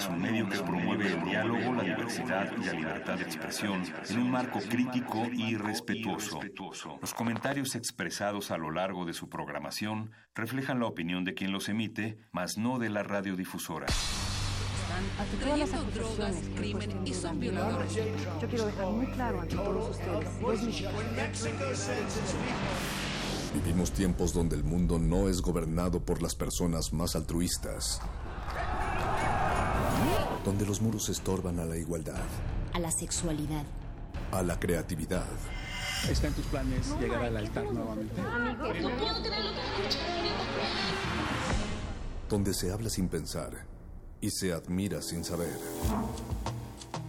es un medio que promueve el diálogo, la diversidad y la libertad de expresión en un marco crítico y respetuoso. Los comentarios expresados a lo largo de su programación reflejan la opinión de quien los emite, mas no de la radiodifusora. le cuestan duda a mi honor, yo quiero dejar muy claro ante todos ustedes, Vivimos tiempos donde el mundo no es gobernado por las personas más altruistas. Donde los muros estorban a la igualdad, a la sexualidad. a la creatividad. ¿Está en tus planes llegar al altar nuevamente? Donde se habla sin pensar y se admira sin saber.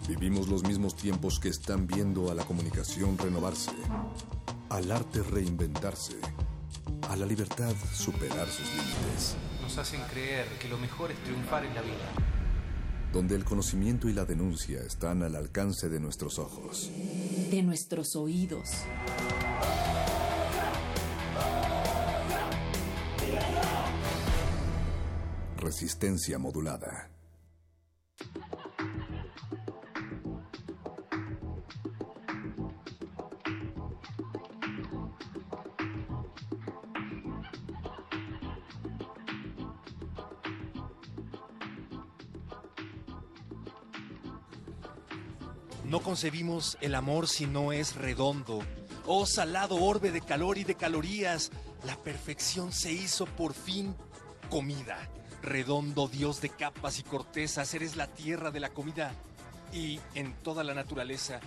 Vivimos los mismos tiempos que están viendo a la comunicación renovarse, al arte reinventarse, a la libertad superar sus límites. Nos hacen creer que lo mejor es triunfar en la vida. Donde el conocimiento y la denuncia están al alcance de nuestros ojos. De nuestros oídos. Resistencia modulada. No concebimos el amor si no es redondo. Oh salado orbe de calor y de calorías, la perfección se hizo por fin comida. Redondo Dios de capas y cortezas, eres la tierra de la comida y en toda la naturaleza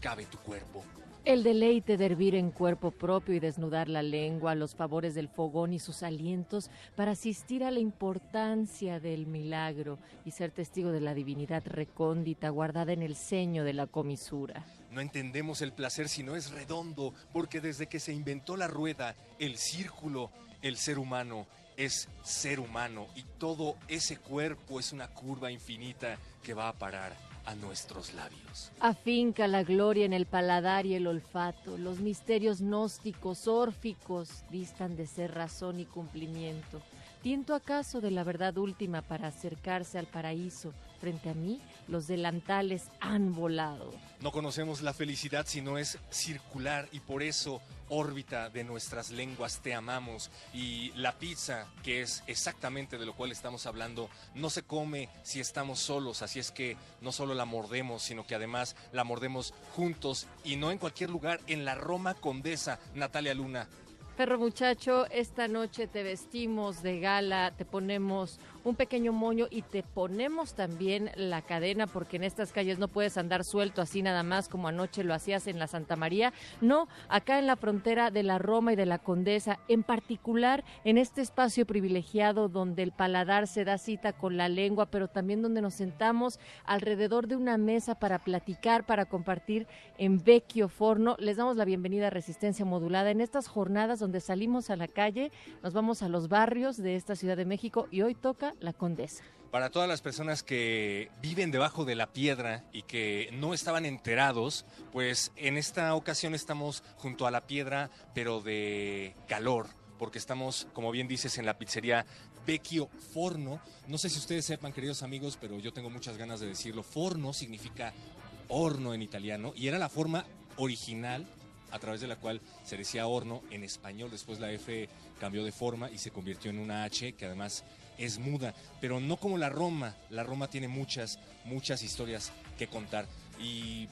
cabe tu cuerpo. El deleite de hervir en cuerpo propio y desnudar la lengua, los favores del fogón y sus alientos para asistir a la importancia del milagro y ser testigo de la divinidad recóndita guardada en el ceño de la comisura. No entendemos el placer si no es redondo, porque desde que se inventó la rueda, el círculo, el ser humano es ser humano y todo ese cuerpo es una curva infinita que va a parar a nuestros labios. Afinca la gloria en el paladar y el olfato. Los misterios gnósticos, órficos, distan de ser razón y cumplimiento. ¿Tiento acaso de la verdad última para acercarse al paraíso? Frente a mí, los delantales han volado. No conocemos la felicidad si no es circular y por eso órbita de nuestras lenguas. Te amamos. Y la pizza, que es exactamente de lo cual estamos hablando, no se come si estamos solos, así es que no solo la mordemos, sino que además la mordemos juntos y no en cualquier lugar, en la Roma Condesa, Natalia Luna. Perro muchacho, esta noche te vestimos de gala, te ponemos un pequeño moño y te ponemos también la cadena porque en estas calles no puedes andar suelto así nada más como anoche lo hacías en la Santa María. No, acá en la frontera de la Roma y de la Condesa, en particular en este espacio privilegiado donde el paladar se da cita con la lengua, pero también donde nos sentamos alrededor de una mesa para platicar, para compartir en Vecchio Forno. Les damos la bienvenida a Resistencia Modulada en estas jornadas donde salimos a la calle, nos vamos a los barrios de esta Ciudad de México y hoy toca la Condesa. Para todas las personas que viven debajo de la piedra y que no estaban enterados, pues en esta ocasión estamos junto a la piedra, pero de calor, porque estamos, como bien dices, en la pizzería Vecchio Forno. No sé si ustedes sepan, queridos amigos, pero yo tengo muchas ganas de decirlo. Forno significa horno en italiano y era la forma original a través de la cual se decía horno en español. Después la F cambió de forma y se convirtió en una H que además es muda, pero no como la Roma. La Roma tiene muchas, muchas historias que contar. Y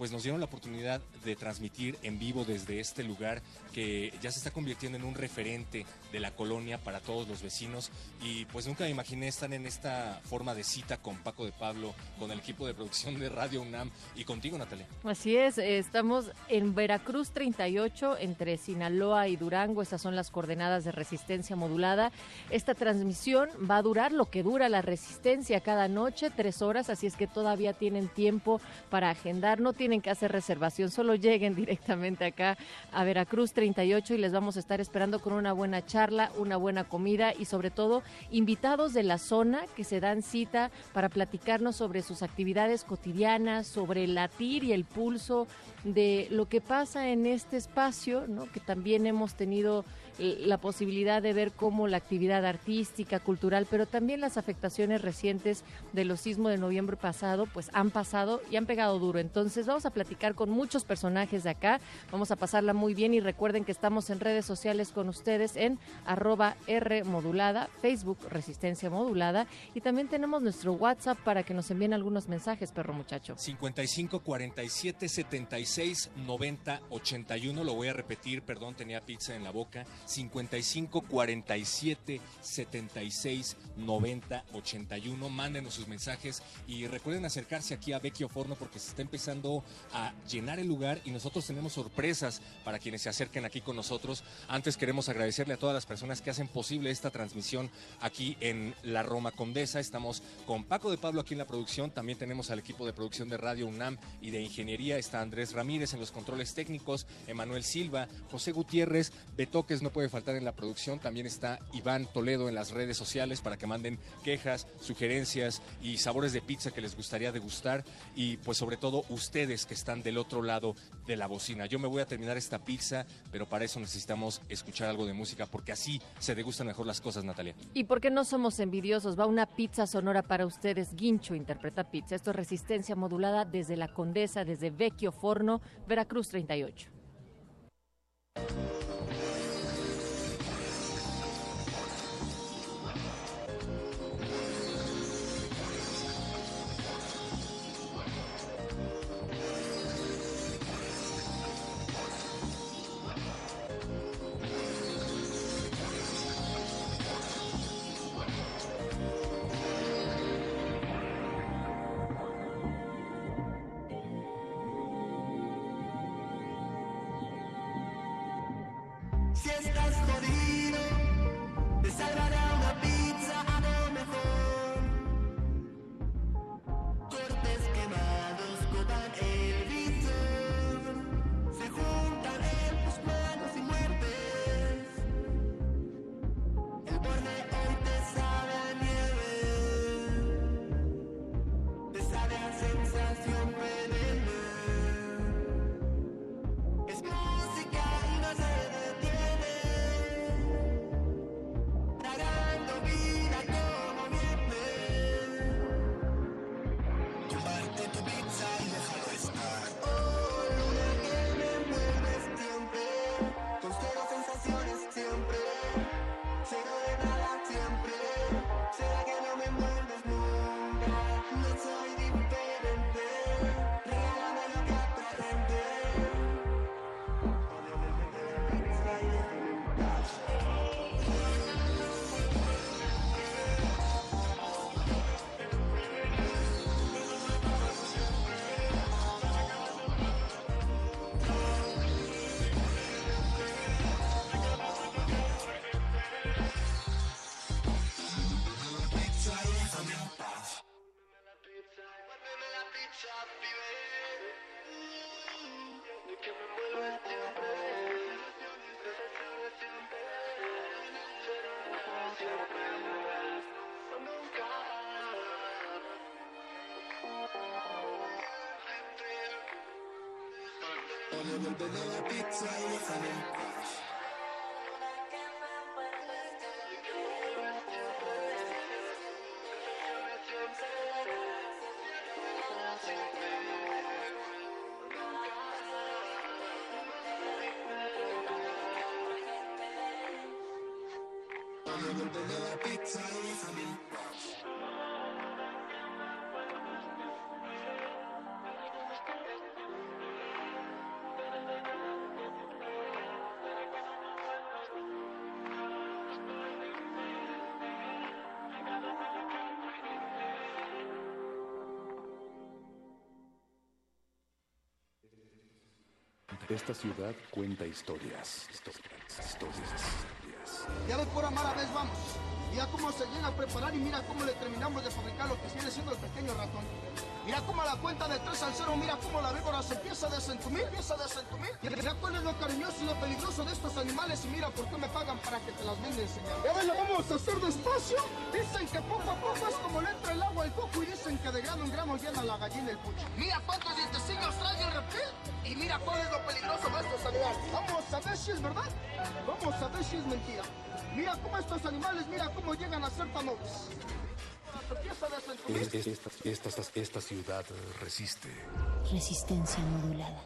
pues nos dieron la oportunidad de transmitir en vivo desde este lugar que ya se está convirtiendo en un referente de la colonia para todos los vecinos y pues nunca me imaginé estar en esta forma de cita con Paco de Pablo, con el equipo de producción de Radio UNAM y contigo Natalia. Así es, estamos en Veracruz 38 entre Sinaloa y Durango, estas son las coordenadas de resistencia modulada. Esta transmisión va a durar lo que dura la resistencia cada noche, tres horas, así es que todavía tienen tiempo para agendar, no tienen que hacer reservación, solo lleguen directamente acá a Veracruz 38 y les vamos a estar esperando con una buena charla, una buena comida y sobre todo invitados de la zona que se dan cita para platicarnos sobre sus actividades cotidianas, sobre el latir y el pulso de lo que pasa en este espacio, que también hemos tenido la posibilidad de ver cómo la actividad artística, cultural, pero también las afectaciones recientes de los sismos de noviembre pasado, pues han pasado y han pegado duro. Entonces vamos a platicar con muchos personajes de acá, vamos a pasarla muy bien y recuerden que estamos en redes sociales con ustedes en arroba R modulada, Facebook Resistencia Modulada y también tenemos nuestro WhatsApp para que nos envíen algunos mensajes, perro muchacho. 55 47 76 90 81, lo voy a repetir, perdón, tenía pizza en la boca. 55 47 76 90 81. Mándenos sus mensajes y recuerden acercarse aquí a Vecchio Forno porque se está empezando a llenar el lugar y nosotros tenemos sorpresas para quienes se acerquen aquí con nosotros. Antes queremos agradecerle a todas las personas que hacen posible esta transmisión aquí en la Roma Condesa. Estamos con Paco de Pablo aquí en la producción, también tenemos al equipo de producción de Radio UNAM y de Ingeniería. Está Andrés Ramírez en los controles técnicos, Emanuel Silva, José Gutiérrez, Betoques puede faltar en la producción. También está Iván Toledo en las redes sociales para que manden quejas, sugerencias y sabores de pizza que les gustaría degustar. Y pues sobre todo ustedes que están del otro lado de la bocina. Yo me voy a terminar esta pizza, pero para eso necesitamos escuchar algo de música porque así se degustan mejor las cosas, Natalia. ¿Y por qué no somos envidiosos? Va una pizza sonora para ustedes. Guincho interpreta pizza. Esto es resistencia modulada desde la Condesa, desde Vecchio Forno, Veracruz 38. Devuélveme la pizza y déjame en paz. Devuélveme la pizza y déjame en paz. Esta ciudad cuenta historias. Historias. Historias. Ya ves, por amar a vez vamos. Mira cómo se llega a preparar y mira cómo le terminamos de fabricar lo que viene siendo el pequeño ratón. Mira cómo a la cuenta de 3 al 0, mira cómo la víbora se empieza a desentumir, empieza a desentumir. Mira cuál es lo cariñoso y lo peligroso de estos animales y mira por qué me pagan para que te las vende enseñar. Ya ves, lo vamos a hacer despacio. Dicen que poco a poco es como le entra el agua al coco y dicen que de grano en grano llena la gallina el pucho. Mira cuántos dientecillos trae el reptil y mira cuál es lo peligroso de estos animales. Vamos a ver si es verdad, vamos a ver si es mentira. Mira cómo estos animales, mira cómo llegan a ser tan nobles. Empieza a desentumir. Es- es- Esta, esta, esta ciudad resiste. Resistencia modulada.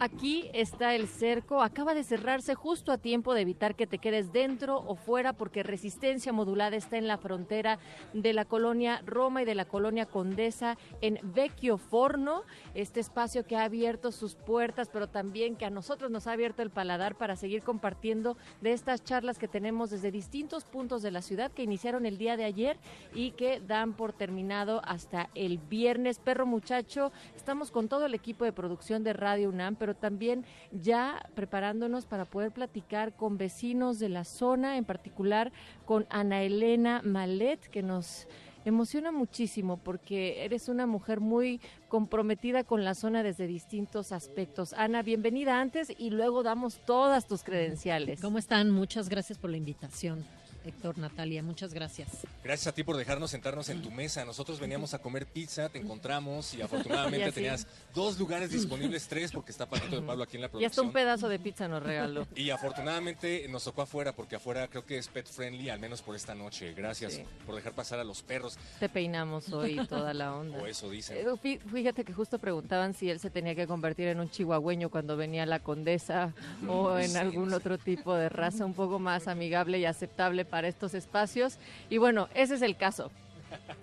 Aquí está el cerco, acaba de cerrarse justo a tiempo de evitar que te quedes dentro o fuera porque resistencia modulada está en la frontera de la colonia Roma y de la colonia Condesa en Vecchio Forno, este espacio que ha abierto sus puertas, pero también que a nosotros nos ha abierto el paladar para seguir compartiendo de estas charlas que tenemos desde distintos puntos de la ciudad que iniciaron el día de ayer y que dan por terminado hasta el viernes. Perro muchacho, estamos con todo el equipo de producción de Radio UNAM, pero también ya preparándonos para poder platicar con vecinos de la zona, en particular con Ana Elena Malet, que nos emociona muchísimo porque eres una mujer muy comprometida con la zona desde distintos aspectos. Ana, bienvenida antes y luego damos todas tus credenciales. ¿Cómo están? Muchas gracias por la invitación, Héctor, Natalia, muchas gracias. Gracias a ti por dejarnos sentarnos en tu mesa. Nosotros veníamos a comer pizza, te encontramos y afortunadamente tenías dos lugares disponibles, tres, porque está Paquito de Pablo aquí en la Y hasta un producción. pedazo de pizza nos regaló. Y afortunadamente nos tocó afuera, porque afuera creo que es pet friendly, al menos por esta noche. Gracias Sí. por dejar pasar a los perros. Te peinamos hoy toda la onda. O eso dicen. Eh, fí- Fíjate que justo preguntaban si él se tenía que convertir en un chihuahueño cuando venía la condesa o en Sí, algún otro tipo de raza un poco más amigable y aceptable para estos espacios. Y bueno, ese es el caso.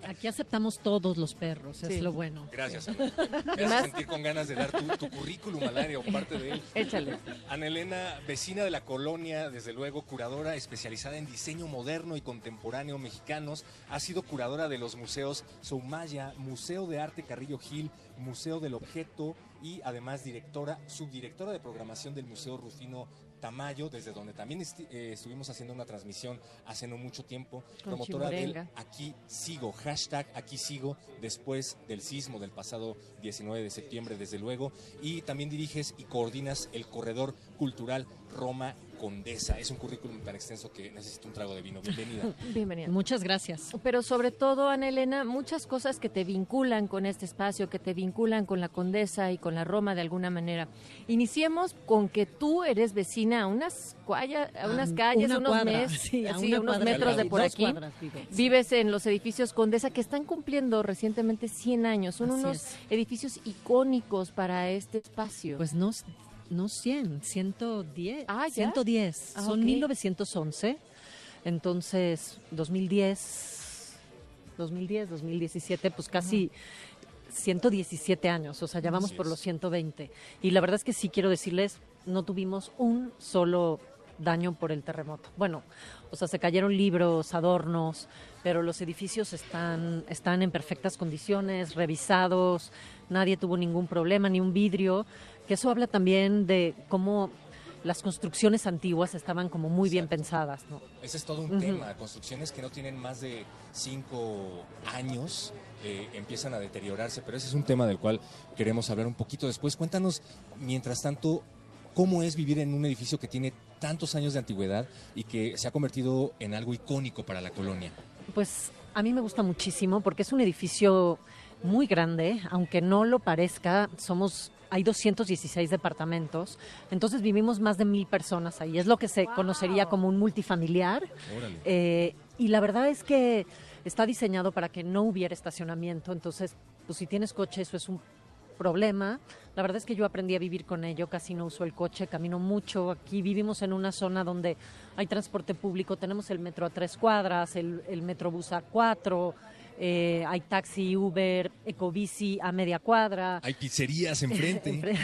Aquí aceptamos todos los perros, Sí. es lo bueno. Gracias, Ana. Me haces más- sentir con ganas de dar tu, tu currículum al área o parte de él. Échale. Ana Elena, vecina de la colonia, desde luego curadora especializada en diseño moderno y contemporáneo mexicanos, ha sido curadora de los museos Soumaya, Museo de Arte Carrillo Gil, Museo del Objeto y además directora, subdirectora de programación del Museo Rufino Tamayo, desde donde también eh, estuvimos haciendo una transmisión hace no mucho tiempo, Con promotora del. Aquí sigo, hashtag aquí sigo, después del sismo del pasado 19 de septiembre, desde luego, y también diriges y coordinas el corredor cultural Roma Condesa. Es un currículum tan extenso que necesito un trago de vino. Bienvenida. Bienvenida. Muchas gracias. Pero sobre todo, Ana Elena, muchas cosas que te vinculan con este espacio, que te vinculan con la Condesa y con la Roma de alguna manera. Iniciemos con que tú eres vecina a unas, cuaya- a unas A calles, una unos, cuadra, mes- sí, a sí, una unos cuadra, metros de por aquí. cuadras vivo, sí. Vives en los edificios Condesa que están cumpliendo recientemente 100 años. Son Así unos es. edificios icónicos para este espacio. Pues no, no 100, 110. Ah, ¿ya? 110. Ah, Son ok. 1911. Entonces, 2010, 2010, 2017, pues casi 117 años. O sea, ya vamos por los 120. Y la verdad es que sí quiero decirles, no tuvimos un solo daño por el terremoto. Bueno, o sea, se cayeron libros, adornos, pero los edificios están, están en perfectas condiciones, revisados, nadie tuvo ningún problema, ni un vidrio, que eso habla también de cómo las construcciones antiguas estaban como muy bien pensadas, ¿no? Ese es todo un Ujú. tema. Construcciones que no tienen más de cinco años eh, empiezan a deteriorarse, pero ese es un tema del cual queremos hablar un poquito después. Cuéntanos, mientras tanto, cómo es vivir en un edificio que tiene tantos años de antigüedad y que se ha convertido en algo icónico para la colonia. Pues a mí me gusta muchísimo porque es un edificio muy grande, aunque no lo parezca, somos hay 216 departamentos, entonces vivimos más de mil personas ahí. Es lo que se conocería como un multifamiliar. Órale. Eh, y la verdad es que está diseñado para que no hubiera estacionamiento, entonces, pues si tienes coche, eso es un problema. La verdad es que yo aprendí a vivir con ello, casi no uso el coche, camino mucho. Aquí vivimos en una zona donde hay transporte público, tenemos el metro a tres cuadras, el, el metrobús a cuatro. Eh, hay taxi, Uber, ecobici a media cuadra. Hay pizzerías enfrente.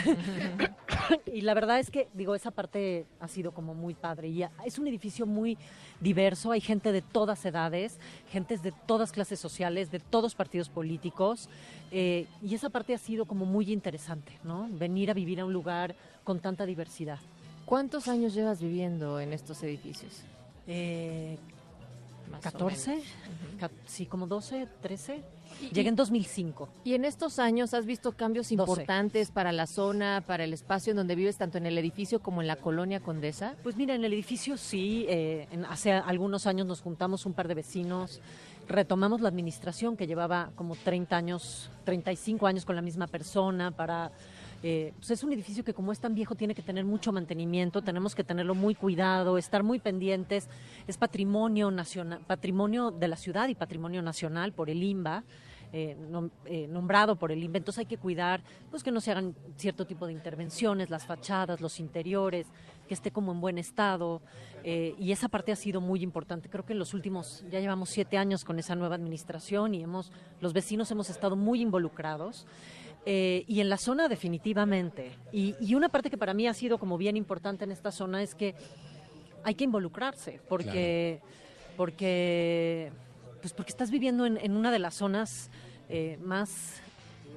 y la verdad es que, digo, esa parte ha sido como muy padre. Y es un edificio muy diverso, hay gente de todas edades, gentes de todas clases sociales, de todos partidos políticos. eh, y esa parte ha sido como muy interesante, ¿no? Venir a vivir a un lugar con tanta diversidad. ¿Cuántos años llevas viviendo en estos edificios? Eh, Más o 14, menos. Ca- sí, como 12, 13. Y- Llegué en 2005. Y en estos años has visto cambios 12. importantes para la zona, para el espacio en donde vives, tanto en el edificio como en la colonia Condesa. Pues mira, en el edificio sí, eh, en- hace algunos años nos juntamos un par de vecinos, retomamos la administración que llevaba como 30 años, 35 años con la misma persona para... eh, pues es un edificio que como es tan viejo tiene que tener mucho mantenimiento, tenemos que tenerlo muy cuidado, estar muy pendientes, es patrimonio nacional, patrimonio de la ciudad y patrimonio nacional por el INBA. eh, eh, nombrado por el INBA, entonces hay que cuidar pues que no se hagan cierto tipo de intervenciones, las fachadas, los interiores, que esté como en buen estado eh, y esa parte ha sido muy importante. Creo que en los últimos, ya llevamos siete años con esa nueva administración y hemos, los vecinos hemos estado muy involucrados. Eh, y en la zona definitivamente. Y, y una parte que para mí ha sido como bien importante en esta zona es que hay que involucrarse, porque, porque, pues porque estás viviendo en, en una de las zonas eh, más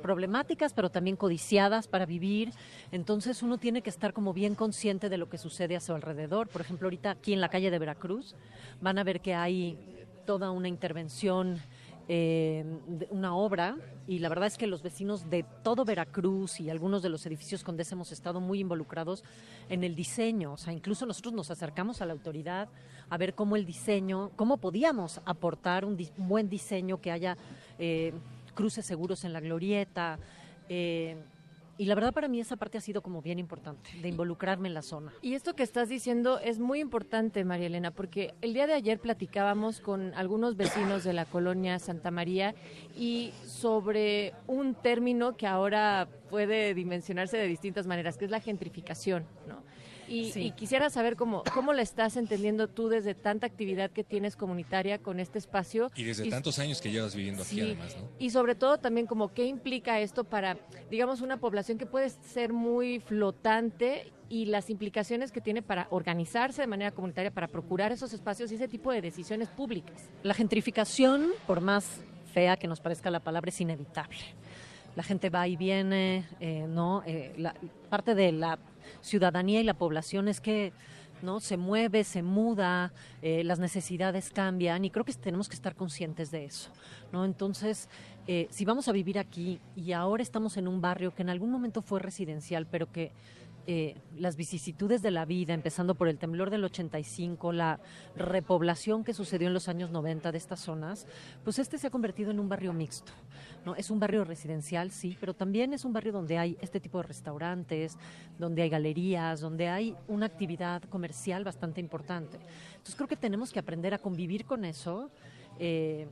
problemáticas, pero también codiciadas para vivir. Entonces uno tiene que estar como bien consciente de lo que sucede a su alrededor. Por ejemplo, ahorita aquí en la calle de Veracruz van a ver que hay toda una intervención, eh, una obra, y la verdad es que los vecinos de todo Veracruz y algunos de los edificios Condesa hemos estado muy involucrados en el diseño. O sea, incluso nosotros nos acercamos a la autoridad a ver cómo el diseño, cómo podíamos aportar un buen diseño que haya eh, cruces seguros en la glorieta. eh, y la verdad para mí esa parte ha sido como bien importante, de involucrarme en la zona. Y esto que estás diciendo es muy importante, María Elena, porque el día de ayer platicábamos con algunos vecinos de la colonia Santa María y sobre un término que ahora puede dimensionarse de distintas maneras, que es la gentrificación, ¿no? Y, Sí. y quisiera saber cómo, cómo la estás entendiendo tú desde tanta actividad que tienes comunitaria con este espacio. Y desde Y- tantos años que llevas viviendo aquí, además, ¿no? Y sobre todo también como qué implica esto para, digamos, una población que puede ser muy flotante y las implicaciones que tiene para organizarse de manera comunitaria, para procurar esos espacios y ese tipo de decisiones públicas. La gentrificación, por más fea que nos parezca la palabra, es inevitable. La gente va y viene, eh, ¿no? Eh, la, parte de la ciudadanía y la población es que no se mueve, se muda, eh, las necesidades cambian y creo que tenemos que estar conscientes de eso, ¿no? Entonces, eh, si vamos a vivir aquí y ahora estamos en un barrio que en algún momento fue residencial, pero que eh, las vicisitudes de la vida, empezando por el temblor del 85, la repoblación que sucedió en los años 90 de estas zonas, pues este se ha convertido en un barrio mixto. ¿no? Es un barrio residencial, sí, pero también es un barrio donde hay este tipo de restaurantes, donde hay galerías, donde hay una actividad comercial bastante importante. Entonces creo que tenemos que aprender a convivir con eso, eh,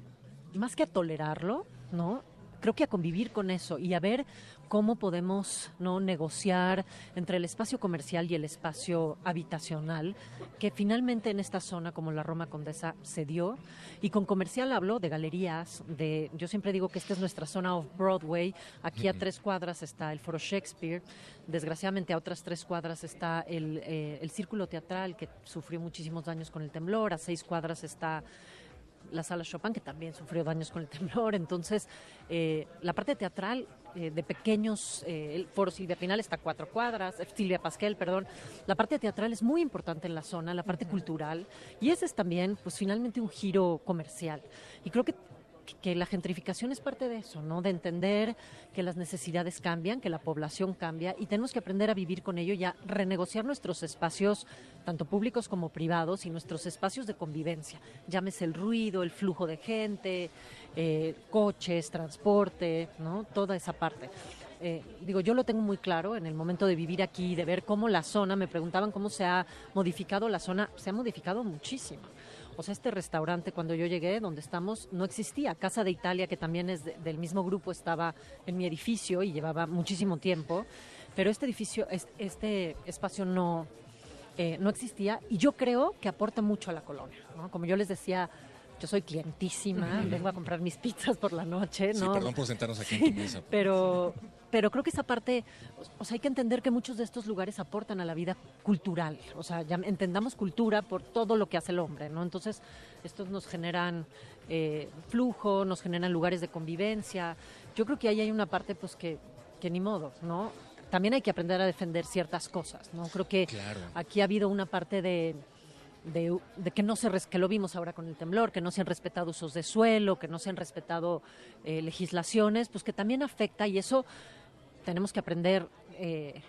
más que a tolerarlo, ¿no? creo que a convivir con eso y a ver cómo podemos no negociar entre el espacio comercial y el espacio habitacional que finalmente en esta zona como la Roma Condesa se dio y con comercial hablo de galerías de yo siempre digo que esta es nuestra zona off Broadway. Aquí a tres cuadras está el Foro Shakespeare. Desgraciadamente a otras tres cuadras está el, eh, el Círculo Teatral que sufrió muchísimos daños con el temblor. A seis cuadras está la sala Chopin, que también sufrió daños con el temblor. Entonces, eh, la parte teatral eh, de pequeños, eh, el foro Silvia Pinal está a cuatro cuadras, Silvia Pasquel, perdón. La parte teatral es muy importante en la zona, la parte cultural, y ese es también, pues finalmente, un giro comercial. Y creo que que la gentrificación es parte de eso, ¿no? De entender que las necesidades cambian, que la población cambia y tenemos que aprender a vivir con ello y a renegociar nuestros espacios, tanto públicos como privados, y nuestros espacios de convivencia. Llámese el ruido, el flujo de gente, eh, coches, transporte, ¿no? Toda esa parte. Eh, digo, yo lo tengo muy claro en el momento de vivir aquí, de ver cómo la zona, me preguntaban cómo se ha modificado la zona, se ha modificado muchísimo. Sea, este restaurante cuando yo llegué, donde estamos, no existía. Casa de Italia, que también es de- del mismo grupo, estaba en mi edificio y llevaba muchísimo tiempo. Pero este edificio, es- este espacio no, eh, no existía y yo creo que aporta mucho a la colonia. ¿no? Como yo les decía yo soy clientísima, vengo a comprar mis pizzas por la noche, Sí, ¿no? perdón por sentarnos aquí en tu mesa. Pero, pero creo que esa parte, o sea, hay que entender que muchos de estos lugares aportan a la vida cultural. O sea, ya entendamos cultura por todo lo que hace el hombre, ¿no? Entonces, estos nos generan eh, flujo, nos generan lugares de convivencia. Yo creo que ahí hay una parte, pues, que, que ni modo, ¿no? También hay que aprender a defender ciertas cosas, ¿no? Creo que Claro. aquí ha habido una parte de, de, de que no se que lo vimos ahora con el temblor, que no se han respetado usos de suelo, que no se han respetado eh, legislaciones, pues que también afecta y eso tenemos que aprender eh,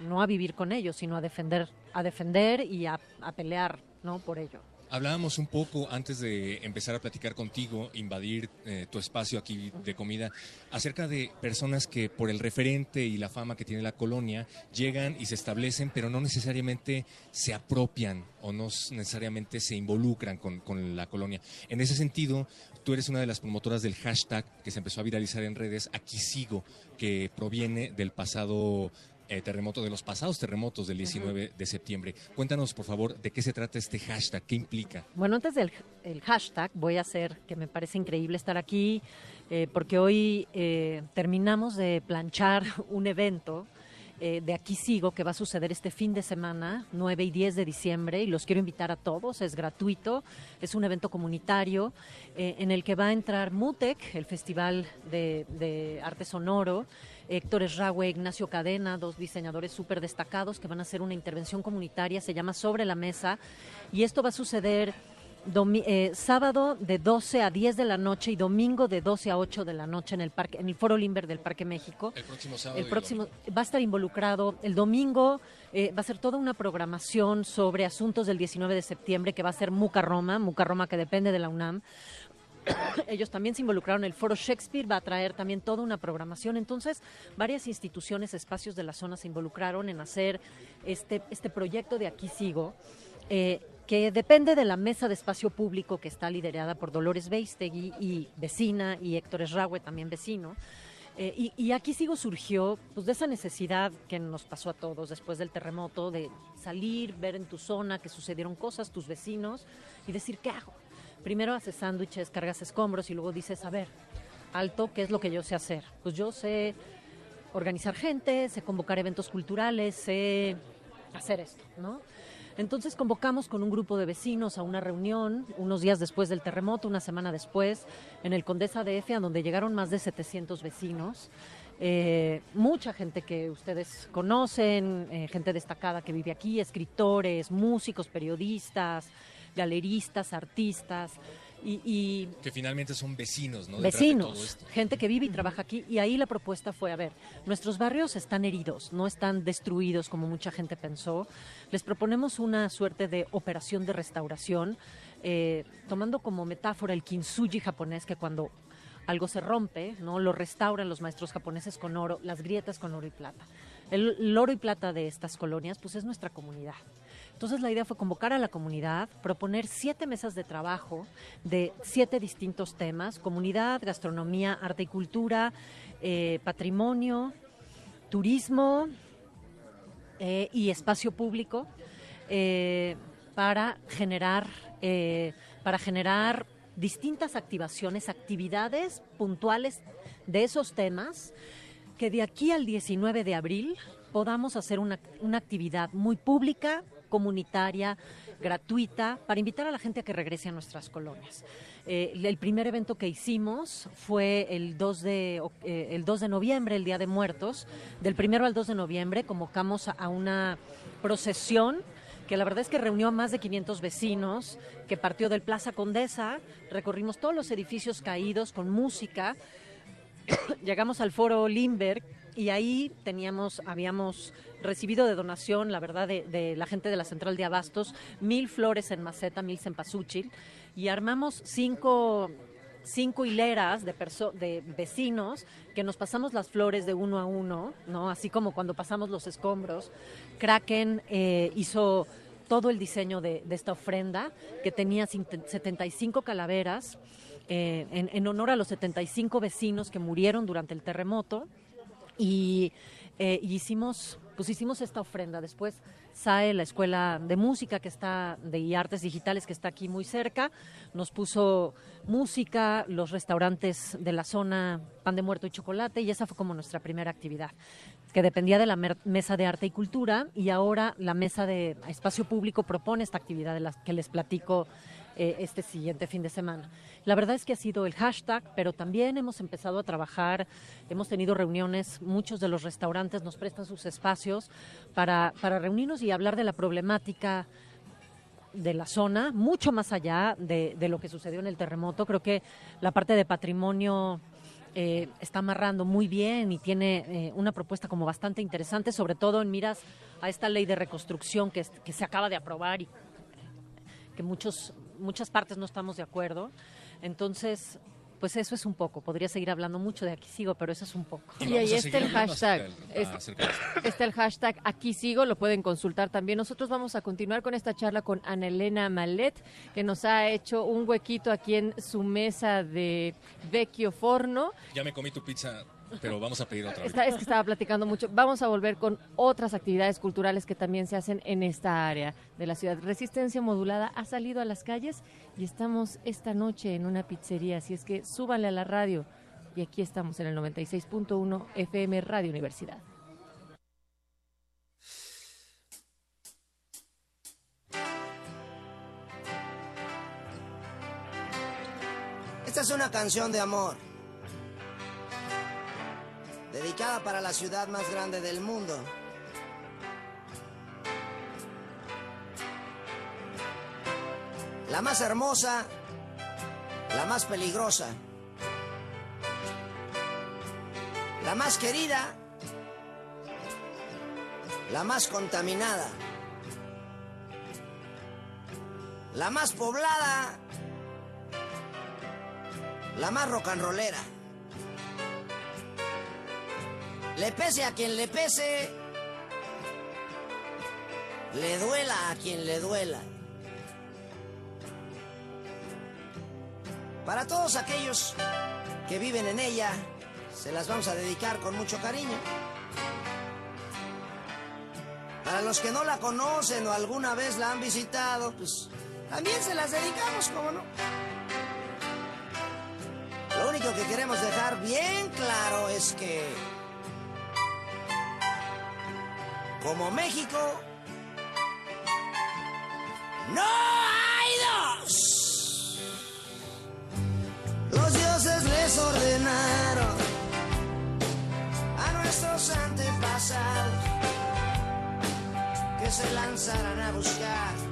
no a vivir con ello, sino a defender, a defender y a, a pelear, ¿no? Por ello. Hablábamos un poco antes de empezar a platicar contigo, invadir eh, tu espacio aquí de comida, acerca de personas que por el referente y la fama que tiene la colonia llegan y se establecen, pero no necesariamente se apropian o no necesariamente se involucran con, con la colonia. En ese sentido, tú eres una de las promotoras del hashtag que se empezó a viralizar en redes, Aquí sigo, que proviene del pasado eh, terremoto, de los pasados terremotos del 19 de septiembre. Cuéntanos, por favor, de qué se trata este hashtag, qué implica. Bueno, antes del el hashtag, voy a hacer que me parece increíble estar aquí, eh, porque hoy eh, terminamos de planchar un evento eh, de Aquí Sigo que va a suceder este fin de semana, 9 y 10 de diciembre, y los quiero invitar a todos, es gratuito, es un evento comunitario en el que va a entrar MUTEC, el Festival de, de Arte Sonoro, Héctor Esrague, Ignacio Cadena, dos diseñadores súper destacados que van a hacer una intervención comunitaria, se llama Sobre la Mesa, y esto va a suceder eh, sábado de 12 a 10 de la noche y domingo de 12 a 8 de la noche en el parque, en el Foro Limber del Parque México. El próximo sábado. El próximo va a estar involucrado el domingo. eh, va a ser toda una programación sobre asuntos del 19 de septiembre que va a ser Muca Roma, Muca Roma que depende de la UNAM. Ellos también se involucraron. El Foro Shakespeare va a traer también toda una programación. Entonces, varias instituciones, espacios de la zona se involucraron en hacer este, este proyecto de Aquí Sigo, eh, que depende de la mesa de espacio público que está liderada por Dolores Beistegui y vecina, y Héctor Esrague, también vecino. Eh, y, y aquí sigo surgió pues, de esa necesidad que nos pasó a todos después del terremoto, de salir, ver en tu zona que sucedieron cosas, tus vecinos, y decir, ¿qué hago? Primero haces sándwiches, cargas escombros y luego dices, a ver, alto, ¿qué es lo que yo sé hacer? Pues yo sé organizar gente, sé convocar eventos culturales, sé hacer esto, ¿no? Entonces convocamos con un grupo de vecinos a una reunión unos días después del terremoto, una semana después, en el Condesa DF, a donde llegaron más de 700 vecinos. Eh, mucha gente que ustedes conocen, eh, gente destacada que vive aquí, escritores, músicos, periodistas, galeristas, artistas. Y, y Que finalmente son vecinos, ¿no? Vecinos, gente que vive y trabaja aquí. Y ahí la propuesta fue, a ver, nuestros barrios están heridos, no están destruidos como mucha gente pensó. Les proponemos una suerte de operación de restauración, eh, tomando como metáfora el kintsugi japonés, que cuando algo se rompe, ¿no? Lo restauran los maestros japoneses con oro, las grietas con oro y plata. El, el oro y plata de estas colonias, pues es nuestra comunidad. Entonces la idea fue convocar a la comunidad, proponer siete mesas de trabajo de siete distintos temas, comunidad, gastronomía, arte y cultura, eh, patrimonio, turismo eh, y espacio público, eh, para generar, para generar distintas activaciones, actividades puntuales de esos temas, que de aquí al 19 de abril podamos hacer una, una actividad muy pública, comunitaria, gratuita, para invitar a la gente a que regrese a nuestras colonias. Eh, el primer evento que hicimos fue el 2, de, eh, el 2 de noviembre, el Día de Muertos. Del primero al 2 de noviembre convocamos a una procesión que la verdad es que reunió a más de 500 vecinos, que partió del Plaza Condesa, recorrimos todos los edificios caídos con música, llegamos al foro Limberg y ahí teníamos, habíamos recibido de donación, la verdad, de, la gente de la central de Abastos, mil flores en maceta, mil cempasúchil, y armamos cinco, cinco hileras de, perso- de vecinos que nos pasamos las flores de uno a uno, ¿no? Así como cuando pasamos los escombros. Kraken eh, hizo todo el diseño de, esta ofrenda, que tenía cinte- 75 calaveras, eh, en, en honor a los 75 vecinos que murieron durante el terremoto. Y eh, hicimos, pues hicimos esta ofrenda. Después SAE, la escuela de música que está, de y artes digitales que está aquí muy cerca, nos puso música, los restaurantes de la zona, pan de muerto y chocolate, y esa fue como nuestra primera actividad, que dependía de la mesa de arte y cultura, y ahora la mesa de espacio público propone esta actividad de las que les platico eh, este siguiente fin de semana. La verdad es que ha sido el hashtag, pero también hemos empezado a trabajar, hemos tenido reuniones, muchos de los restaurantes nos prestan sus espacios para, para reunirnos y hablar de la problemática de la zona, mucho más allá de, de lo que sucedió en el terremoto. Creo que la parte de patrimonio eh, está amarrando muy bien y tiene eh, una propuesta como bastante interesante, sobre todo en miras a esta ley de reconstrucción que, se acaba de aprobar y que muchos, muchas partes no estamos de acuerdo. Entonces, pues eso es un poco. Podría seguir hablando mucho de aquí sigo, pero eso es un poco. Y ahí está el hashtag. Es- Está el hashtag aquí sigo, lo pueden consultar también. Nosotros vamos a continuar con esta charla con Ana Elena Malet, que nos ha hecho un huequito aquí en su mesa de Vecchio Forno. Ya me comí tu pizza, pero vamos a pedir otra vez. Está- es que estaba platicando mucho. Vamos a volver con otras actividades culturales que también se hacen en esta área de la ciudad. Resistencia Modulada ha salido a las calles y estamos esta noche en una pizzería, así es que súbanle a la radio. Y aquí estamos en el 96.1 FM Radio Universidad. Esta es una canción de amor. Dedicada para la ciudad más grande del mundo. La más hermosa, la más peligrosa. La más querida, la más contaminada. La más poblada, la más rock Le pese a quien le pese, le duela a quien le duela. Para todos aquellos que viven en ella, se las vamos a dedicar con mucho cariño. Para los que no la conocen o alguna vez la han visitado, pues también se las dedicamos, como no. Lo único que queremos dejar bien claro es que, como México, no hay dos. Los dioses les ordenaron a nuestros antepasados que se lanzaran a buscar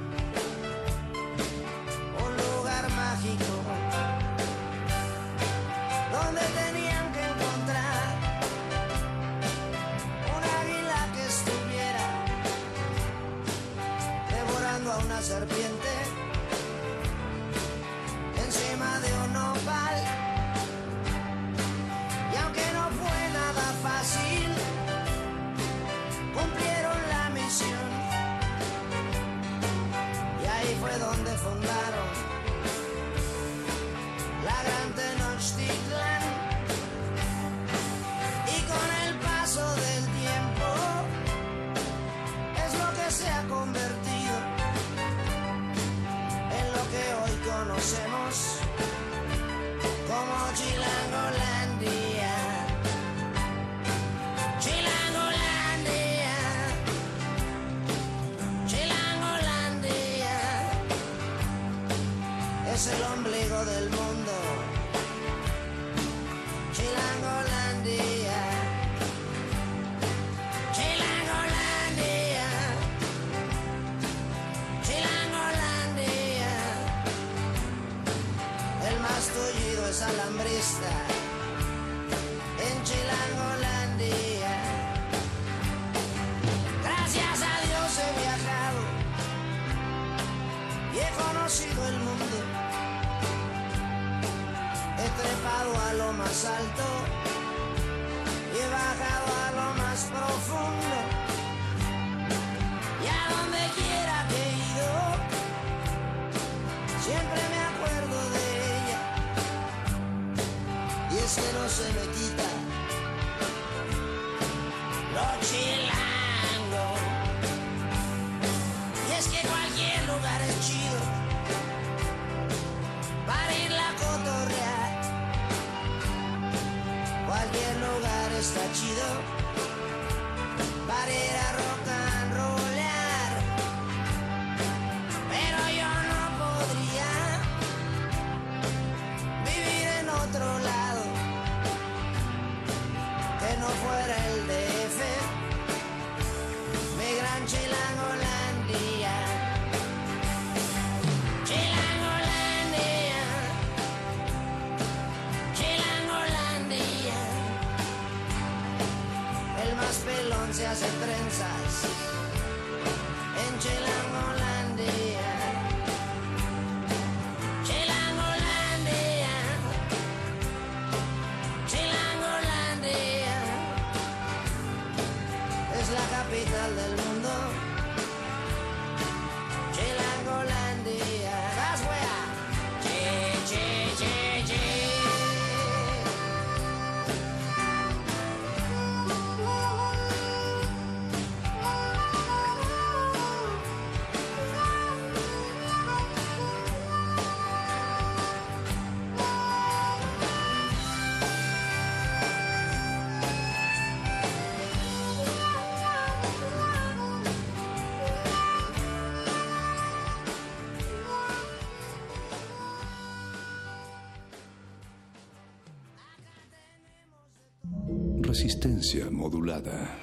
Resistencia modulada.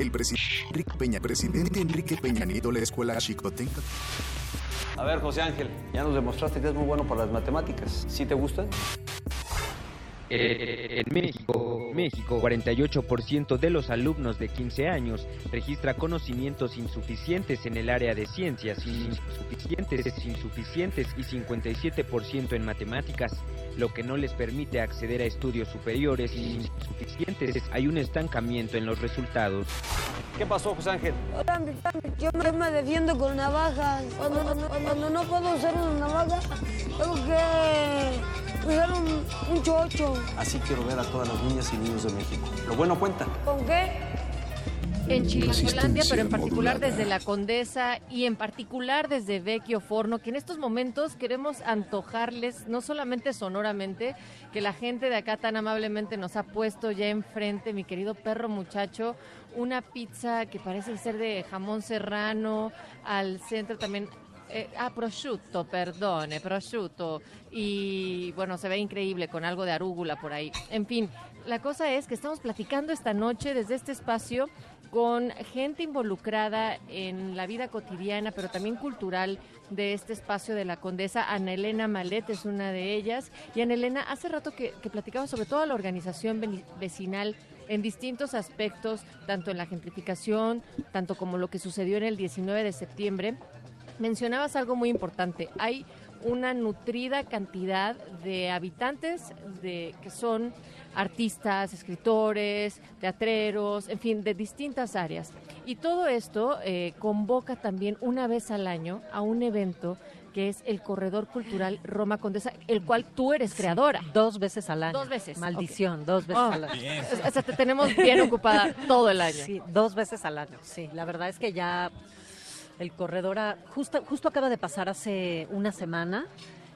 El presidente Enrique Peña, presidente Enrique Peña Nieto, la escuela Chicotenca. A ver, José Ángel, ya nos demostraste que es muy bueno para las matemáticas. ¿Sí te gustan? Eh, En México, México, 48% de los alumnos de 15 años registra conocimientos insuficientes en el área de ciencias, insuficientes, insuficientes y 57% en matemáticas, lo que no les permite acceder a estudios superiores insuficientes. Hay un estancamiento en los resultados. ¿Qué pasó, José Ángel? Yo me, me defiendo con navajas. Cuando, cuando- cuando no puedo usar una navaja, tengo que usar un, un chocho. Así quiero ver a todas las niñas y niños de México. Lo bueno cuenta. ¿Con qué? En Chilangolandia, pero en particular modulada. desde la Condesa y en particular desde Vecchio Forno, que en estos momentos queremos antojarles, no solamente sonoramente, que la gente de acá tan amablemente nos ha puesto ya enfrente, mi querido perro muchacho, una pizza que parece ser de jamón serrano, al centro también eh, ah, prosciutto, perdone, prosciutto. Y bueno, se ve increíble con algo de arúgula por ahí. En fin, la cosa es que estamos platicando esta noche desde este espacio con gente involucrada en la vida cotidiana, pero también cultural de este espacio de la Condesa. Ana Elena Malet es una de ellas. Y Ana Elena, hace rato que, que platicaba sobre toda la organización vecinal en distintos aspectos, tanto en la gentrificación, tanto como lo que sucedió en el 19 de septiembre. Mencionabas algo muy importante. Hay una nutrida cantidad de habitantes de, que son artistas, escritores, teatreros, en fin, de distintas áreas. Y todo esto eh, convoca también una vez al año a un evento que es el Corredor Cultural Roma Condesa, el cual tú eres creadora. Dos veces al año. Dos veces. Maldición, dos veces Oh, al año. bien. O sea, te tenemos bien ocupada todo el año. Sí, dos veces al año, sí. La verdad es que ya el corredor justo, justo acaba de pasar hace una semana.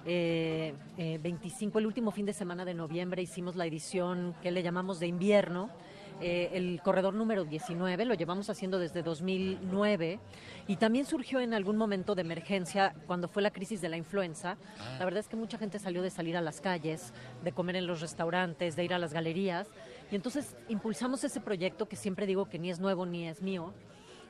Eh, eh, 25, el último fin de semana de noviembre, hicimos la edición que le llamamos de invierno. eh, el corredor número 19, lo llevamos haciendo desde 2009 y también surgió en algún momento de emergencia cuando fue la crisis de la influenza. La verdad es que mucha gente salió de salir a las calles, de comer en los restaurantes, de ir a las galerías y entonces impulsamos ese proyecto que siempre digo que ni es nuevo ni es mío,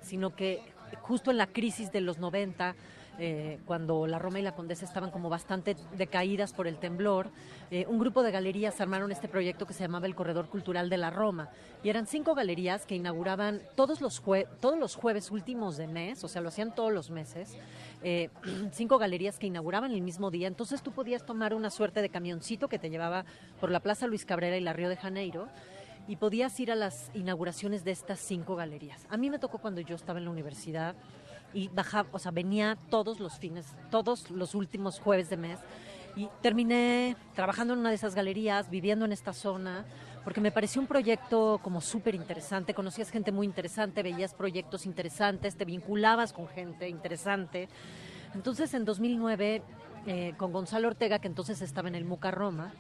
sino que justo en la crisis de los 90, eh, cuando la Roma y la Condesa estaban como bastante decaídas por el temblor, eh, un grupo de galerías armaron este proyecto que se llamaba el Corredor Cultural de la Roma. Y eran cinco galerías que inauguraban todos los, jue- todos los jueves últimos de mes, o sea, lo hacían todos los meses, eh, cinco galerías que inauguraban el mismo día. Entonces tú podías tomar una suerte de camioncito que te llevaba por la Plaza Luis Cabrera y la Río de Janeiro y podías ir a las inauguraciones de estas cinco galerías. A mí me tocó cuando yo estaba en la universidad y bajaba, o sea, venía todos los fines, todos los últimos jueves de mes y terminé trabajando en una de esas galerías, viviendo en esta zona, porque me pareció un proyecto como súper interesante, conocías gente muy interesante, veías proyectos interesantes, te vinculabas con gente interesante. Entonces en 2009, eh, con Gonzalo Ortega, que entonces estaba en el MUCA Roma,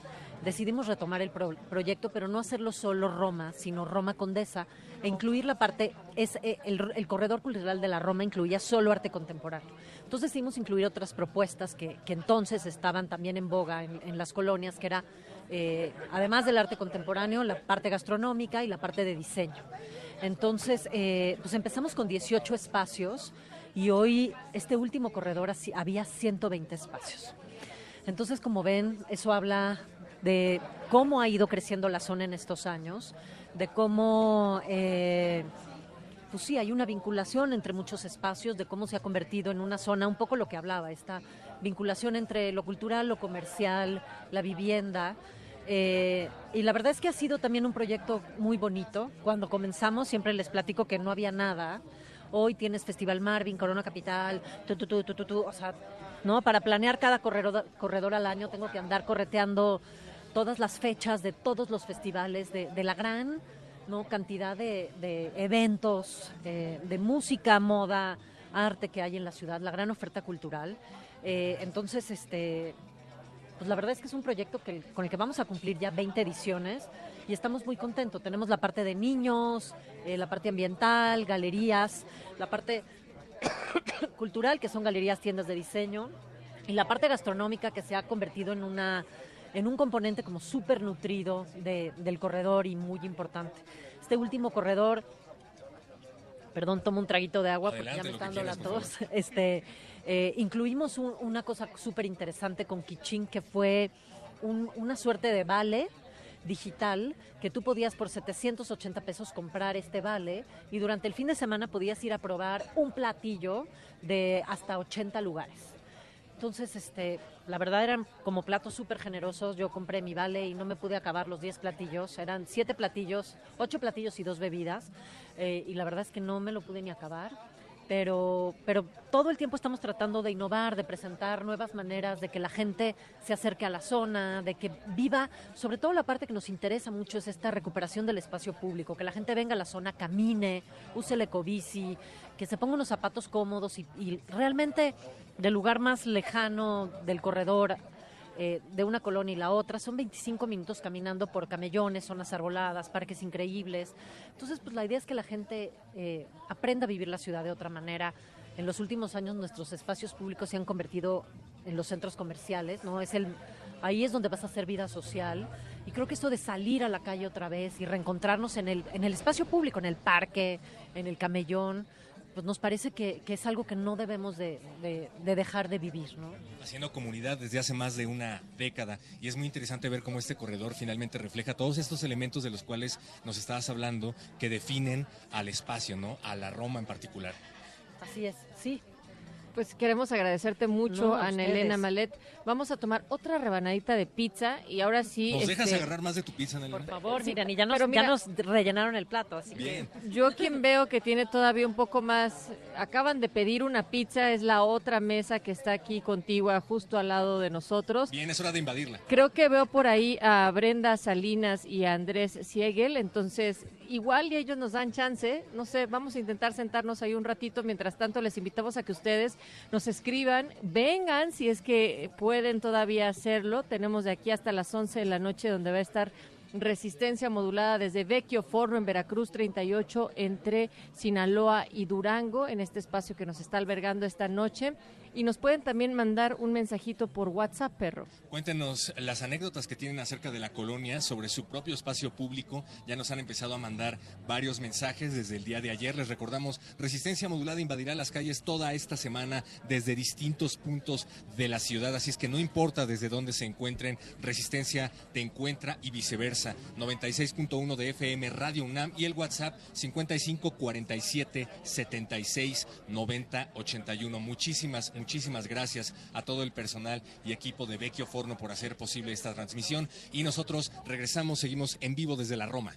decidimos retomar el pro- proyecto, pero no hacerlo solo Roma, sino Roma Condesa, e incluir la parte, es, eh, el, el corredor cultural de la Roma incluía solo arte contemporáneo. Entonces decidimos incluir otras propuestas que, que entonces estaban también en boga en, en las colonias, que era, eh, además del arte contemporáneo, la parte gastronómica y la parte de diseño. Entonces, eh, pues empezamos con 18 espacios y hoy este último corredor así- había 120 espacios. Entonces, como ven, eso habla de cómo ha ido creciendo la zona en estos años, de cómo, eh, pues sí, hay una vinculación entre muchos espacios, de cómo se ha convertido en una zona, un poco lo que hablaba, esta vinculación entre lo cultural, lo comercial, la vivienda. Eh, y la verdad es que ha sido también un proyecto muy bonito. Cuando comenzamos siempre les platico que no había nada. Hoy tienes Festival Marvin, Corona Capital, tu, tu, tu, o sea, ¿no? Para planear cada corredor, corredor al año tengo que andar correteando todas las fechas de todos los festivales, de, la gran cantidad de, de eventos, eh, de música, moda, arte que hay en la ciudad, la gran oferta cultural. Eh, entonces, este, pues la verdad es que es un proyecto que, con el que vamos a cumplir ya 20 ediciones y estamos muy contentos. Tenemos la parte de niños, eh, la parte ambiental, galerías, la parte cultural, que son galerías, tiendas de diseño, y la parte gastronómica, que se ha convertido en una en un componente como súper nutrido de- del corredor y muy importante. Este último corredor, perdón, tomo un traguito de agua porque ya me está dando la tos. Este, eh, incluimos un- una cosa súper interesante con Kichín, que fue un- una suerte de vale digital que tú podías por 780 pesos comprar este vale y durante el fin de semana podías ir a probar un platillo de hasta 80 lugares. Entonces, este, la verdad eran como platos súper generosos. Yo compré mi vale y no me pude acabar los 10 platillos. Eran 7 platillos, 8 platillos y dos bebidas. Eh, y la verdad es que no me lo pude ni acabar. Pero, pero todo el tiempo estamos tratando de innovar, de presentar nuevas maneras, de que la gente se acerque a la zona, de que viva, sobre todo la parte que nos interesa mucho es esta recuperación del espacio público, que la gente venga a la zona, camine, use el ecobici, que se ponga unos zapatos cómodos y, y realmente del lugar más lejano del corredor eh, de una colonia y la otra. Son 25 minutos caminando por camellones, zonas arboladas, parques increíbles. Entonces, pues la idea es que la gente eh, aprenda a vivir la ciudad de otra manera. En los últimos años nuestros espacios públicos se han convertido en los centros comerciales, ¿no? Es el, ahí es donde vas a hacer vida social. Y creo que esto de salir a la calle otra vez y reencontrarnos en el, en el espacio público, en el parque, en el camellón, pues nos parece que, que es algo que no debemos de, de- de dejar de vivir, ¿no? haciendo comunidad desde hace más de una década y es muy interesante ver cómo este corredor finalmente refleja todos estos elementos de los cuales nos estabas hablando que definen al espacio, ¿no? A la Roma en particular. Así es, sí. Pues queremos agradecerte mucho, No, a Ana. Elena Malet. Vamos a tomar otra rebanadita de pizza y ahora sí. ¿Nos dejas este, agarrar más de tu pizza, Nelly? Por favor, Sí, ya nos, mira- ya nos rellenaron el plato, así Bien. Yo quien veo que tiene todavía un poco más, acaban de pedir una pizza, es la otra mesa que está aquí contigua, justo al lado de nosotros. Bien, es hora de invadirla. Creo que veo por ahí a Brenda Salinas y a Andrés Siegel, entonces igual y ellos nos dan chance, no sé, vamos a intentar sentarnos ahí un ratito, mientras tanto les invitamos a que ustedes nos escriban, vengan si es que pueden todavía hacerlo, tenemos de aquí hasta las 11 de la noche donde va a estar resistencia modulada desde Vecchio Forno en Veracruz 38 entre Sinaloa y Durango en este espacio que nos está albergando esta noche y nos pueden también mandar un mensajito por WhatsApp, perro. Cuéntenos las anécdotas que tienen acerca de la colonia sobre su propio espacio público. Ya nos han empezado a mandar varios mensajes desde el día de ayer. Les recordamos, Resistencia Modulada invadirá las calles toda esta semana desde distintos puntos de la ciudad. Así es que no importa desde dónde se encuentren, Resistencia te encuentra y viceversa. 96.1 de FM Radio UNAM y el WhatsApp 55 47 76 90 81. Muchísimas, muchísimas gracias a todo el personal y equipo de Vecchio Forno por hacer posible esta transmisión. Y nosotros regresamos, seguimos en vivo desde la Roma.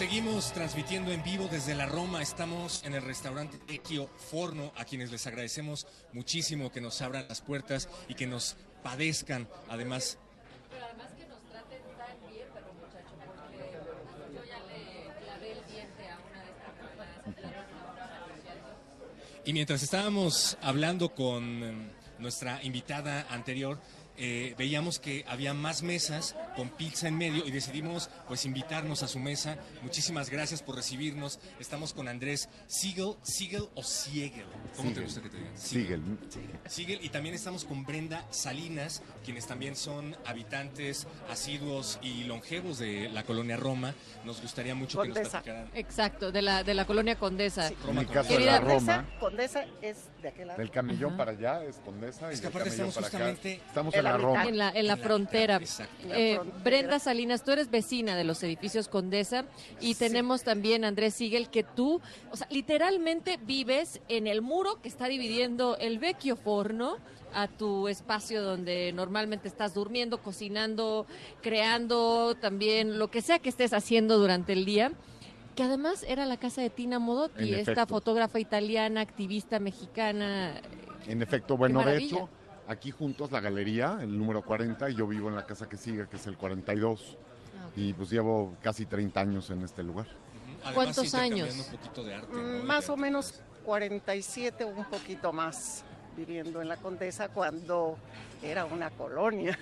Seguimos transmitiendo en vivo desde la Roma. Estamos en el restaurante Equio Forno, a quienes les agradecemos muchísimo que nos abran las puertas y que nos padezcan. Además, Pero además que nos traten tan bien, pero muchacho, porque yo ya le clavé el diente a una de estas personas. y mientras estábamos hablando con eh, nuestra invitada anterior, eh, veíamos que había más mesas con pizza en medio y decidimos pues invitarnos a su mesa. Muchísimas gracias por recibirnos. Estamos con Andrés Siegel, Siegel o Siegel. ¿Cómo te Siegel. gusta que te digan? Siegel. Siegel y también estamos con Brenda Salinas, quienes también son habitantes asiduos y longevos de la colonia Roma. Nos gustaría mucho que nos Condesa. platicaran. Exacto, de la, de la colonia Condesa. En mi caso de la Roma, Condesa es de aquel lado. del camellón para allá es Condesa y Es que del aparte camellón estamos para acá justamente estamos en la Roma. En la, en la frontera. Exacto. Eh, La frontera. Brenda Salinas, tú eres vecina de los edificios Condesa y tenemos también a Andrés Siegel que tú, o sea, literalmente vives en el muro que está dividiendo el vecchio forno a tu espacio donde normalmente estás durmiendo, cocinando, creando también lo que sea que estés haciendo durante el día. Que además era la casa de Tina Modotti, En esta efecto. fotógrafa italiana, activista mexicana. En efecto, bueno, de hecho, aquí juntos la galería, el número 40, y yo vivo en la casa que sigue, que es el 42. Y pues llevo casi 30 años en este lugar. Además, ¿Cuántos años? Un poquito de arte, Mm, ¿no? Más o menos 47 o un poquito más viviendo en la Condesa cuando era una colonia.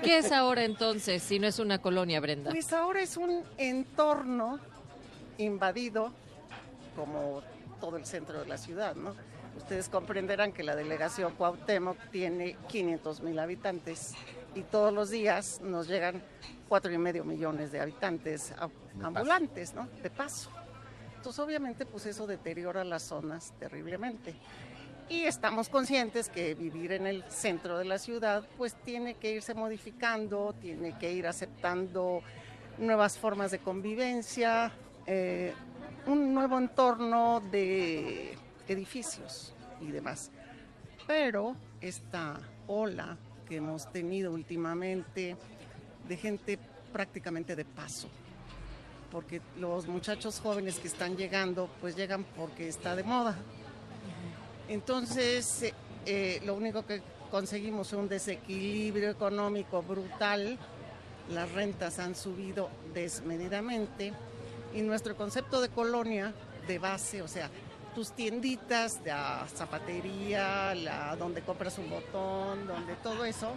¿Qué es ahora entonces, si no es una colonia, Brenda? Pues ahora es un entorno invadido como todo el centro de la ciudad, ¿no? Ustedes comprenderán que la delegación Cuauhtémoc tiene 500 mil habitantes y todos los días nos llegan cuatro y medio millones de habitantes paso. ambulantes, ¿no? De paso. Entonces, obviamente, pues eso deteriora las zonas terriblemente. Y estamos conscientes que vivir en el centro de la ciudad, pues tiene que irse modificando, tiene que ir aceptando nuevas formas de convivencia, eh, un nuevo entorno de edificios y demás. Pero esta ola que hemos tenido últimamente de gente prácticamente de paso, porque los muchachos jóvenes que están llegando, pues llegan porque está de moda. Entonces, eh, lo único que conseguimos es un desequilibrio económico brutal, las rentas han subido desmedidamente y nuestro concepto de colonia de base, o sea, tus tienditas, la zapatería, la, donde compras un botón, donde todo eso,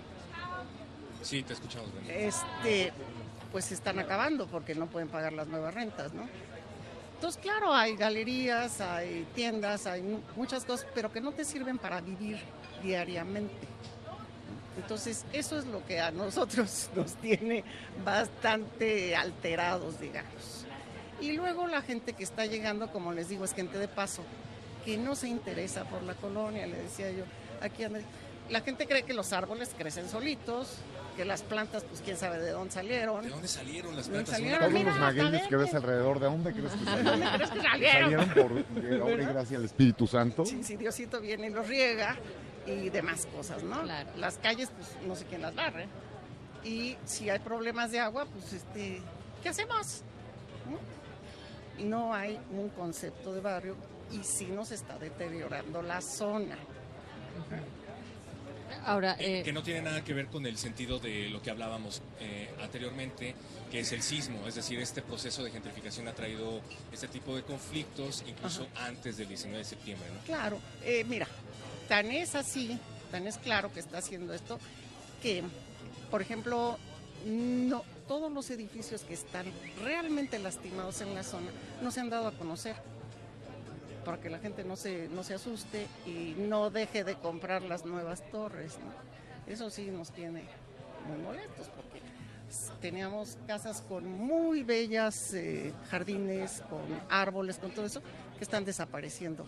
Sí, te escuchamos, Brenda. este, pues se están acabando porque no pueden pagar las nuevas rentas, ¿no? Entonces, claro, hay galerías, hay tiendas, hay mu- muchas cosas, pero que no te sirven para vivir diariamente. Entonces, eso es lo que a nosotros nos tiene bastante alterados, digamos. Y luego la gente que está llegando, como les digo, es gente de paso, que no se interesa por la colonia, le decía yo, aquí anda- La gente cree que los árboles crecen solitos, que las plantas, pues quién sabe de dónde salieron. ¿De dónde salieron las ¿De dónde plantas? salieron? Todos Mira, los magueyes que ves alrededor, ¿de dónde crees que salieron? ¿Dónde crees que salieron? Salieron por de obra y gracia al Espíritu Santo. Sí, sí, Diosito viene y los riega y demás cosas, ¿no? Las calles, pues no sé quién las barre. Y si hay problemas de agua, pues este, ¿qué hacemos? ¿No? No hay un concepto de barrio y sí nos está deteriorando la zona. Ahora, Eh, eh, que no tiene nada que ver con el sentido de lo que hablábamos eh, anteriormente, que es el sismo. Es decir, este proceso de gentrificación ha traído este tipo de conflictos incluso antes del 19 de septiembre. ¿no? Claro, eh, mira, tan es así, tan es claro que está haciendo esto, que, por ejemplo, no, todos los edificios que están realmente lastimados en la zona no se han dado a conocer para que la gente no se, no se asuste y no deje de comprar las nuevas torres. Eso sí nos tiene muy molestos porque teníamos casas con muy bellas eh, jardines, con árboles, con todo eso, que están desapareciendo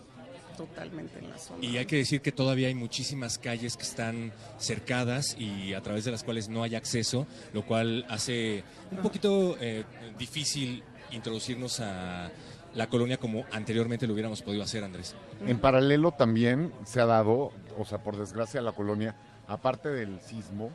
totalmente en la zona. Y hay que decir que todavía hay muchísimas calles que están cercadas y a través de las cuales no hay acceso, lo cual hace un poquito eh, difícil introducirnos a la colonia como anteriormente lo hubiéramos podido hacer, Andrés. En paralelo también se ha dado, o sea, por desgracia la colonia, aparte del sismo,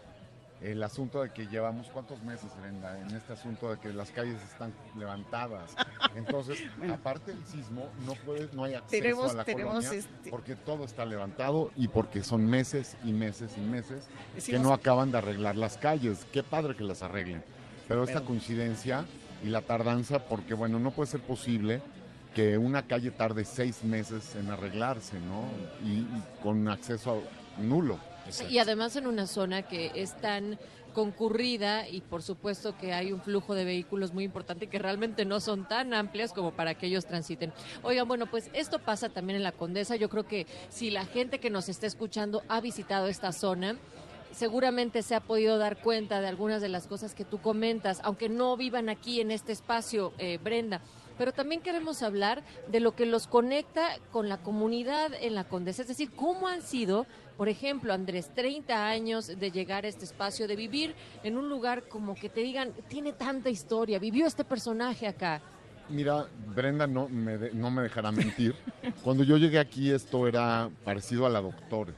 el asunto de que llevamos cuántos meses, Brenda, en este asunto de que las calles están levantadas. Entonces, aparte del sismo, no puede, no hay acceso Tenemos- a la tenemos colonia este- porque todo está levantado y porque son meses y meses y meses que no acaban de arreglar las calles. Qué padre que las arreglen. Pero esta Pero- coincidencia y la tardanza, porque bueno, no puede ser posible que una calle tarde seis meses en arreglarse, ¿no? Y, y con acceso nulo. Y además en una zona que es tan concurrida y por supuesto que hay un flujo de vehículos muy importante que realmente no son tan amplias como para que ellos transiten. Oigan, bueno, pues esto pasa también en la Condesa. Yo creo que si la gente que nos está escuchando ha visitado esta zona, seguramente se ha podido dar cuenta de algunas de las cosas que tú comentas, aunque no vivan aquí en este espacio, eh, Brenda. Pero también queremos hablar de lo que los conecta con la comunidad en la Condesa, es decir, cómo han sido, por ejemplo, Andrés, 30 años de llegar a este espacio, de vivir en un lugar como que te digan, tiene tanta historia, vivió este personaje acá. Mira, Brenda no me, de- no me dejará mentir. Cuando yo llegué aquí esto era parecido a la Doctores.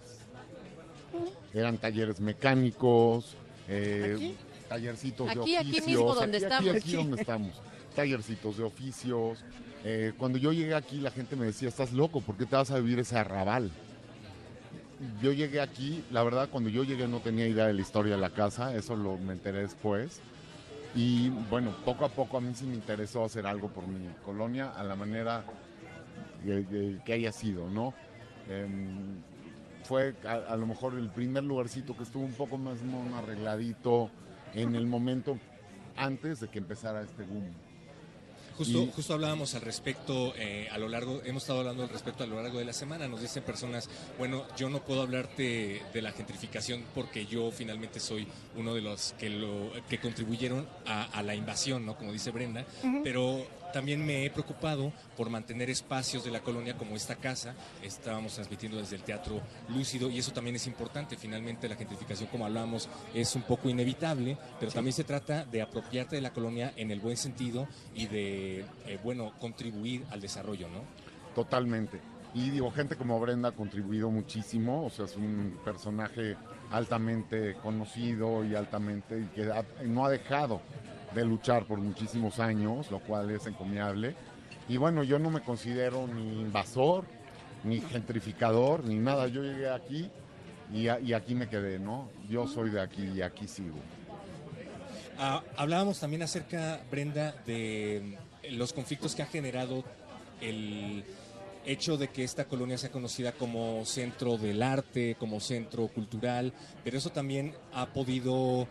Eran talleres mecánicos, eh, tallercitos Aquí, de aquí oficios. mismo donde aquí, estamos. Aquí, aquí donde estamos. Tallercitos de oficios. Eh, cuando yo llegué aquí la gente me decía, estás loco, ¿por qué te vas a vivir ese arrabal? Yo llegué aquí, la verdad cuando yo llegué no tenía idea de la historia de la casa, eso lo me enteré después. Y bueno, poco a poco a mí sí me interesó hacer algo por mi colonia a la manera que, haya sido, ¿no? Em, fue a, a lo mejor el primer lugarcito que estuvo un poco más mono, arregladito en el momento antes de que empezara este boom. Justo, Y- justo hablábamos al respecto eh, a lo largo, hemos estado hablando al respecto a lo largo de la semana. Nos dicen personas, bueno, yo no puedo hablarte de la gentrificación porque yo finalmente soy uno de los que lo que contribuyeron a, a la invasión, ¿no? Como dice Brenda. Pero también me he preocupado por mantener espacios de la colonia como esta casa. Estábamos transmitiendo desde el Teatro Lúcido y eso también es importante. Finalmente la gentrificación, como hablábamos, es un poco inevitable, pero también se trata de apropiarte de la colonia en el buen sentido y de, eh, bueno, contribuir al desarrollo, ¿no? Totalmente. Y digo, gente como Brenda ha contribuido muchísimo, o sea, es un personaje altamente conocido y altamente, y que ha- no ha dejado de luchar por muchísimos años, lo cual es encomiable. Y bueno, yo no me considero ni invasor, ni gentrificador, ni nada. Yo llegué aquí y, aquí me quedé, ¿no? Yo soy de aquí y aquí sigo. Ah, hablábamos también acerca, Brenda, de mm, los conflictos que ha generado el hecho de que esta colonia sea conocida como centro del arte, como centro cultural, pero eso también ha podido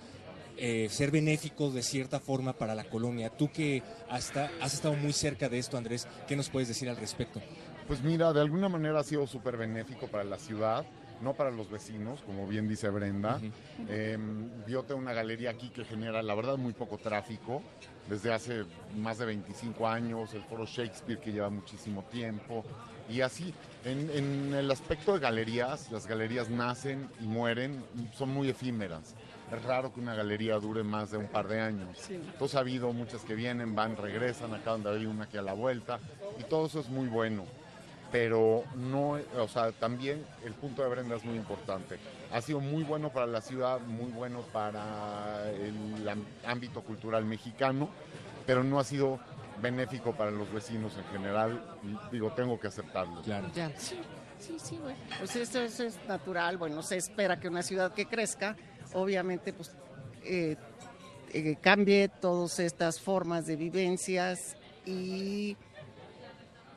eh, ser benéfico de cierta forma para la colonia. Tú que hasta has estado muy cerca de esto, Andrés, ¿qué nos puedes decir al respecto? Pues mira, de alguna manera ha sido súper benéfico para la ciudad, no para los vecinos, como bien dice Brenda. Eh, yo tengo una galería aquí que genera, la verdad, muy poco tráfico, desde hace más de 25 años, el Foro Shakespeare que lleva muchísimo tiempo, y así. En, en el aspecto de galerías, las galerías nacen y mueren, son muy efímeras. Es raro que una galería dure más de un par de años. Sí. Entonces ha habido muchas que vienen, van, regresan, acaban de abrir una aquí a la vuelta, y todo eso es muy bueno pero no, o sea, también el punto de Brenda es muy importante. Ha sido muy bueno para la ciudad, muy bueno para el ámbito cultural mexicano, pero no ha sido benéfico para los vecinos en general, digo, tengo que aceptarlo. Claro. Sí, sí, sí, güey. Pues eso, eso es natural. Bueno, se espera que una ciudad que crezca, obviamente, pues eh, eh, cambie todas estas formas de vivencias y,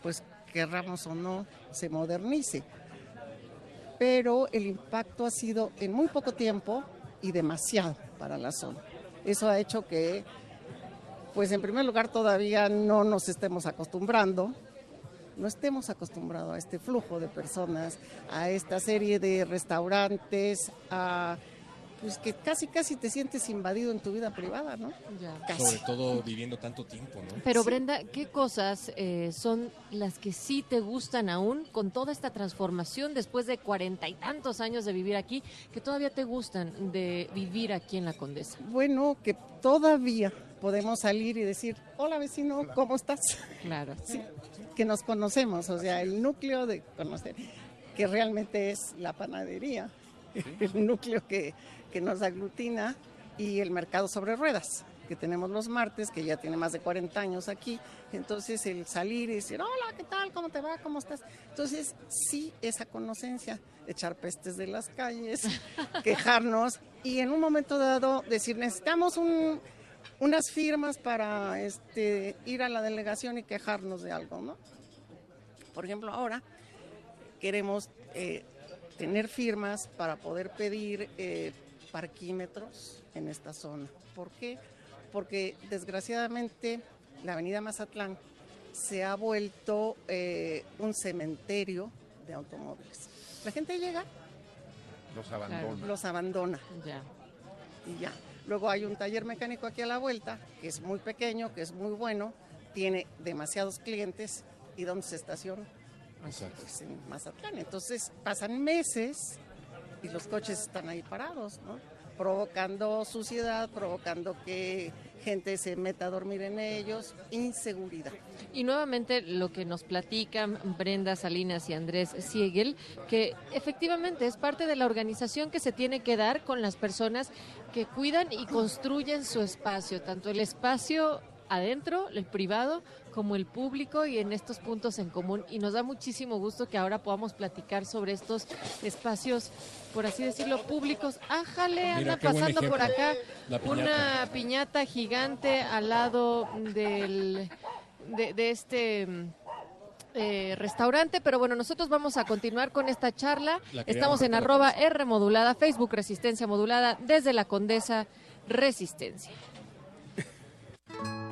pues, querramos o no, se modernice. Pero el impacto ha sido en muy poco tiempo y demasiado para la zona. Eso ha hecho que, pues, en primer lugar, todavía no nos estemos acostumbrando no estemos acostumbrados a este flujo de personas, a esta serie de restaurantes, a pues que casi casi te sientes invadido en tu vida privada, ¿no? Casi. Sobre todo viviendo tanto tiempo, ¿no? Pero Brenda, ¿qué cosas eh, son las que sí te gustan aún con toda esta transformación después de cuarenta y tantos años de vivir aquí, que todavía te gustan de vivir aquí en la Condesa? Bueno, que todavía podemos salir y decir, hola vecino, ¿cómo estás? Claro. Sí, que nos conocemos, o sea, el núcleo de conocer, que realmente es la panadería, el núcleo que, que nos aglutina, y el mercado sobre ruedas, que tenemos los martes, que ya tiene más de 40 años aquí. Entonces, el salir y decir, hola, ¿qué tal? ¿Cómo te va? ¿Cómo estás? Entonces, sí, esa conocencia, echar pestes de las calles, quejarnos y en un momento dado decir, necesitamos un, unas firmas para este, ir a la delegación y quejarnos de algo, ¿no? Por ejemplo, ahora queremos eh, tener firmas para poder pedir eh, parquímetros en esta zona. ¿Por qué? Porque desgraciadamente la avenida Mazatlán se ha vuelto eh, un cementerio de automóviles. La gente llega, Los abandona. los abandona. Y ya. Luego hay un taller mecánico aquí a la vuelta, que es muy pequeño, que es muy bueno, tiene demasiados clientes. ¿Y dónde se estaciona? Exacto. Pues en Mazatlán. Entonces pasan meses y los coches están ahí parados, ¿no? Provocando suciedad, provocando que gente se meta a dormir en ellos, inseguridad. Y nuevamente lo que nos platican Brenda Salinas y Andrés Siegel, que efectivamente es parte de la organización que se tiene que dar con las personas que cuidan y construyen su espacio, tanto el espacio adentro, el privado, como el público y en estos puntos en común. Y nos da muchísimo gusto que ahora podamos platicar sobre estos espacios, por así decirlo, públicos. Ájale, anda pasando por acá piñata. una piñata gigante al lado del, de, de este mm, eh, restaurante, pero bueno, nosotros vamos a continuar con esta charla. Estamos en arroba R modulada, Facebook Resistencia Modulada, desde la Condesa Resistencia.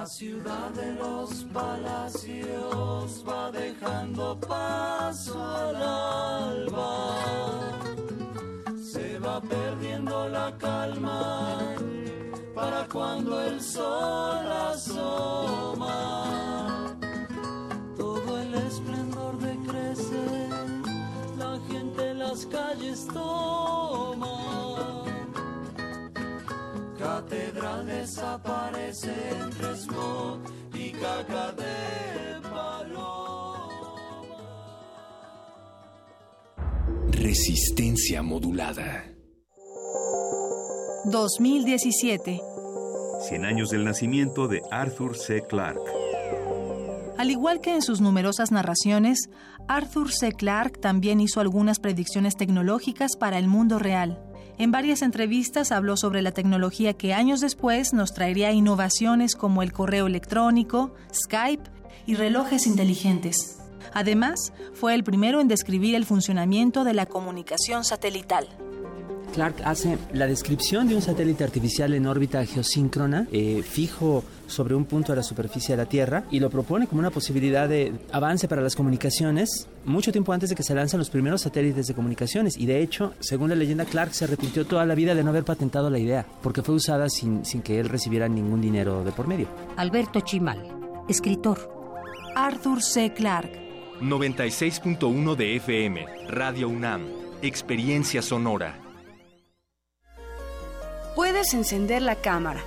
La ciudad de los palacios va dejando paso al alba. Se va perdiendo la calma para cuando el sol asoma. Todo el esplendor decrece, la gente las calles toma. Catedral desaparece entre smog y caca de palo. Resistencia modulada. 2017. 100 años del nacimiento de Arthur C. Clarke. Al igual que en sus numerosas narraciones, Arthur C. Clarke también hizo algunas predicciones tecnológicas para el mundo real. En varias entrevistas habló sobre la tecnología que años después nos traería innovaciones como el correo electrónico, Skype y relojes inteligentes. Además, fue el primero en describir el funcionamiento de la comunicación satelital. Clark hace la descripción de un satélite artificial en órbita geosíncrona, eh, fijo sobre un punto de la superficie de la Tierra, y lo propone como una posibilidad de avance para las comunicaciones mucho tiempo antes de que se lancen los primeros satélites de comunicaciones. Y de hecho, según la leyenda, Clark se arrepintió toda la vida de no haber patentado la idea, porque fue usada sin, sin que él recibiera ningún dinero de por medio. Alberto Chimal, escritor. Arthur C. Clarke. 96.1 de FM, Radio UNAM, Experiencia Sonora. Puedes encender la cámara,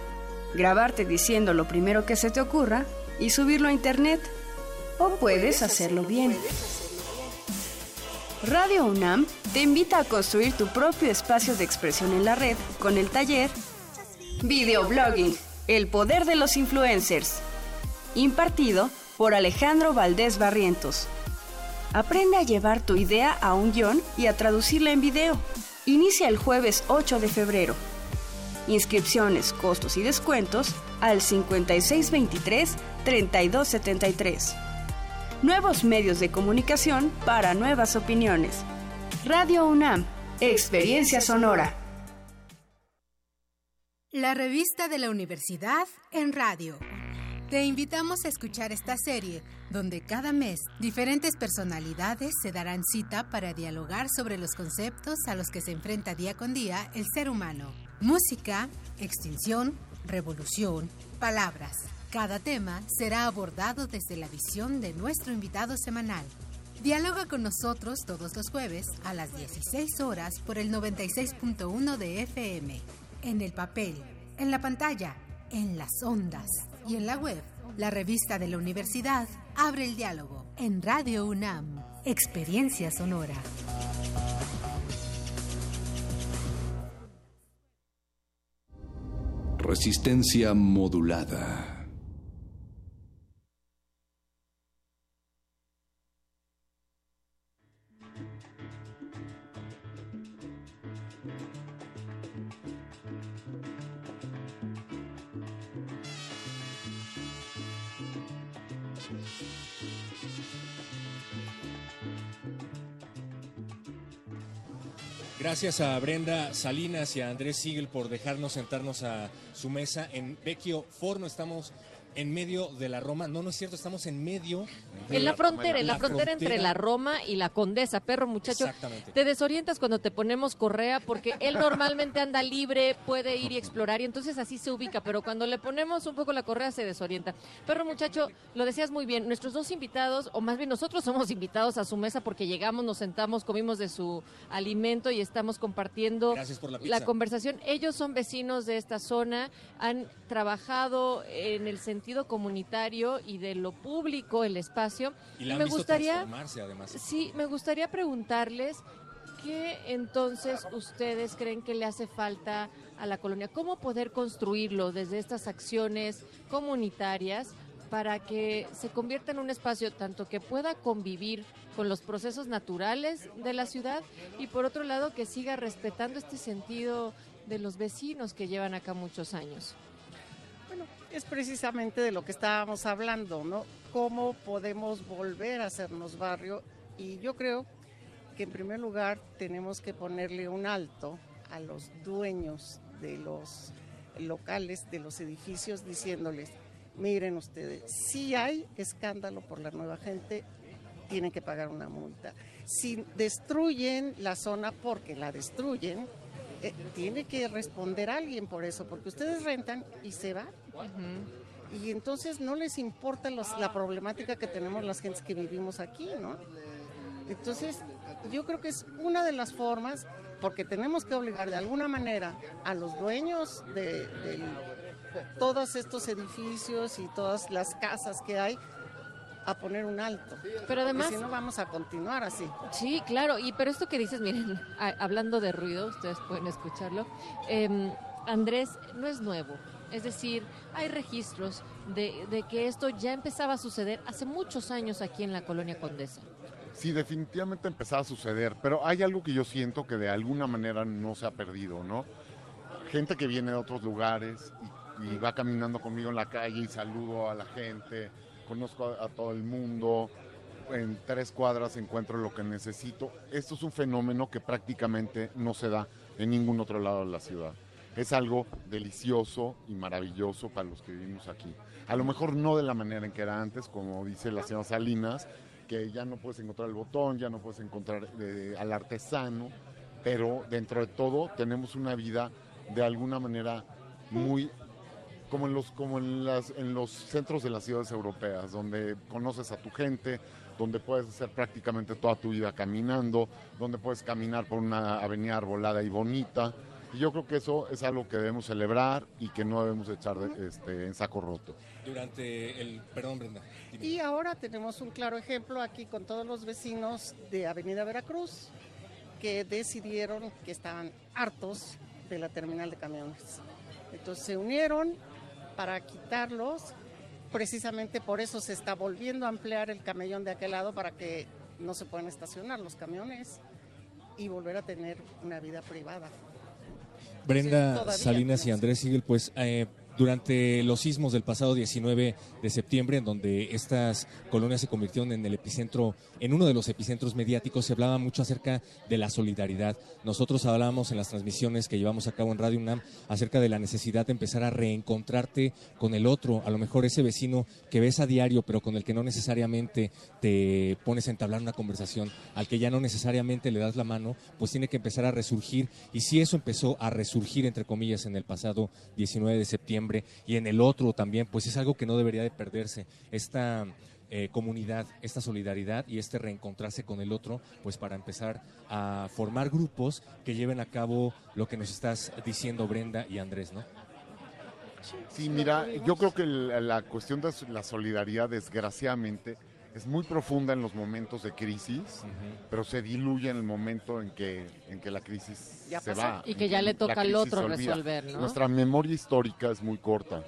grabarte diciendo lo primero que se te ocurra y subirlo a internet. O puedes hacerlo bien. Radio UNAM te invita a construir tu propio espacio de expresión en la red con el taller Videoblogging, el poder de los influencers, impartido por Alejandro Valdés Barrientos. Aprende a llevar tu idea a un guion y a traducirla en video. Inicia el jueves 8 de febrero. Inscripciones, costos y descuentos al 5623-3273. Nuevos medios de comunicación para nuevas opiniones. Radio UNAM, Experiencia Sonora. La revista de la universidad en radio. Te invitamos a escuchar esta serie, donde cada mes diferentes personalidades se darán cita para dialogar sobre los conceptos a los que se enfrenta día con día el ser humano. Música, extinción, revolución, palabras. Cada tema será abordado desde la visión de nuestro invitado semanal. Dialoga con nosotros todos los jueves a las 16 horas por el 96.1 de FM, en el papel, en la pantalla, en las ondas y en la web. La revista de la universidad abre el diálogo en Radio UNAM, Experiencia Sonora. Resistencia modulada. Gracias a Brenda Salinas y a Andrés Siegel por dejarnos sentarnos a su mesa en Vecchio Forno. Estamos en medio de la Roma. No, no es cierto, estamos en medio. En la frontera, en la frontera entre la Roma y la Condesa, perro muchacho. Te desorientas cuando te ponemos correa porque él normalmente anda libre, puede ir y explorar y entonces así se ubica, pero cuando le ponemos un poco la correa se desorienta. Perro muchacho, lo decías muy bien, nuestros dos invitados, o más bien nosotros somos invitados a su mesa porque llegamos, nos sentamos, comimos de su alimento y estamos compartiendo la conversación. Ellos son vecinos de esta zona, han trabajado en el sentido comunitario y de lo público, el espacio. Y la han me visto gustaría transformarse, además. Sí, me gustaría preguntarles qué entonces ustedes creen que le hace falta a la colonia, cómo poder construirlo desde estas acciones comunitarias para que se convierta en un espacio tanto que pueda convivir con los procesos naturales de la ciudad y por otro lado que siga respetando este sentido de los vecinos que llevan acá muchos años. es precisamente de lo que estábamos hablando, ¿no? Cómo podemos volver a hacernos barrio y yo creo que en primer lugar tenemos que ponerle un alto a los dueños de los locales, de los edificios, diciéndoles, miren ustedes, si hay escándalo por la nueva gente, tienen que pagar una multa. Si destruyen la zona porque la destruyen, eh, tiene que responder alguien por eso, porque ustedes rentan y se van. Y entonces no les importa los- la problemática que tenemos las gentes que vivimos aquí, ¿no? Entonces, yo creo que es una de las formas, porque tenemos que obligar de alguna manera a los dueños de, todos estos edificios y todas las casas que hay a poner un alto. Pero además- si no vamos a continuar así. Sí, claro, y pero esto que dices, miren, a- hablando de ruido, ustedes pueden escucharlo, em, Andrés, no es nuevo. Es decir, hay registros de, que esto ya empezaba a suceder hace muchos años aquí en la colonia Condesa. Sí, definitivamente empezaba a suceder, pero hay algo que yo siento que de alguna manera no se ha perdido, ¿no? Gente que viene de otros lugares y, va caminando conmigo en la calle y saludo a la gente, conozco a todo el mundo, en tres cuadras encuentro lo que necesito. Esto es un fenómeno que prácticamente no se da en ningún otro lado de la ciudad. Es algo delicioso y maravilloso para los que vivimos aquí. A lo mejor no de la manera en que era antes, como dice la señora Salinas, que ya no puedes encontrar el botón, ya no puedes encontrar eh, al artesano, pero dentro de todo tenemos una vida de alguna manera muy como en los como en las en los centros de las ciudades europeas donde conoces a tu gente donde puedes hacer prácticamente toda tu vida caminando donde puedes caminar por una avenida arbolada y bonita y yo creo que eso es algo que debemos celebrar y que no debemos echar de- este, en saco roto Durante el... Perdón, Brenda. dime. Y ahora tenemos un claro ejemplo aquí con todos los vecinos de Avenida Veracruz que decidieron que estaban hartos de la terminal de camiones. Entonces se unieron para quitarlos. Precisamente por eso se está volviendo a ampliar el camellón de aquel lado para que no se puedan estacionar los camiones y volver a tener una vida privada. Brenda Salinas y Andrés Siegel, pues eh, durante los sismos del pasado 19 de septiembre, en donde estas colonias se convirtieron en el epicentro, en uno de los epicentros mediáticos, se hablaba mucho acerca de la solidaridad. Nosotros hablábamos en las transmisiones que llevamos a cabo en Radio UNAM acerca de la necesidad de empezar a reencontrarte con el otro, a lo mejor ese vecino que ves a diario, pero con el que no necesariamente te pones a entablar una conversación, al que ya no necesariamente le das la mano, pues tiene que empezar a resurgir. Y si eso empezó a resurgir, entre comillas, en el pasado 19 de septiembre y en el otro también, pues es algo que no debería de perderse. Esta eh, comunidad, esta solidaridad y este reencontrarse con el otro, pues para empezar a formar grupos que lleven a cabo lo que nos estás diciendo Brenda y Andrés, ¿no? Sí, mira, yo creo que la, la cuestión de la solidaridad, desgraciadamente, es muy profunda en los momentos de crisis, pero se diluye en el momento en que, en que la crisis Ya se pasó. va. Y que ya le toca al otro resolver, ¿no? Nuestra memoria histórica es muy corta.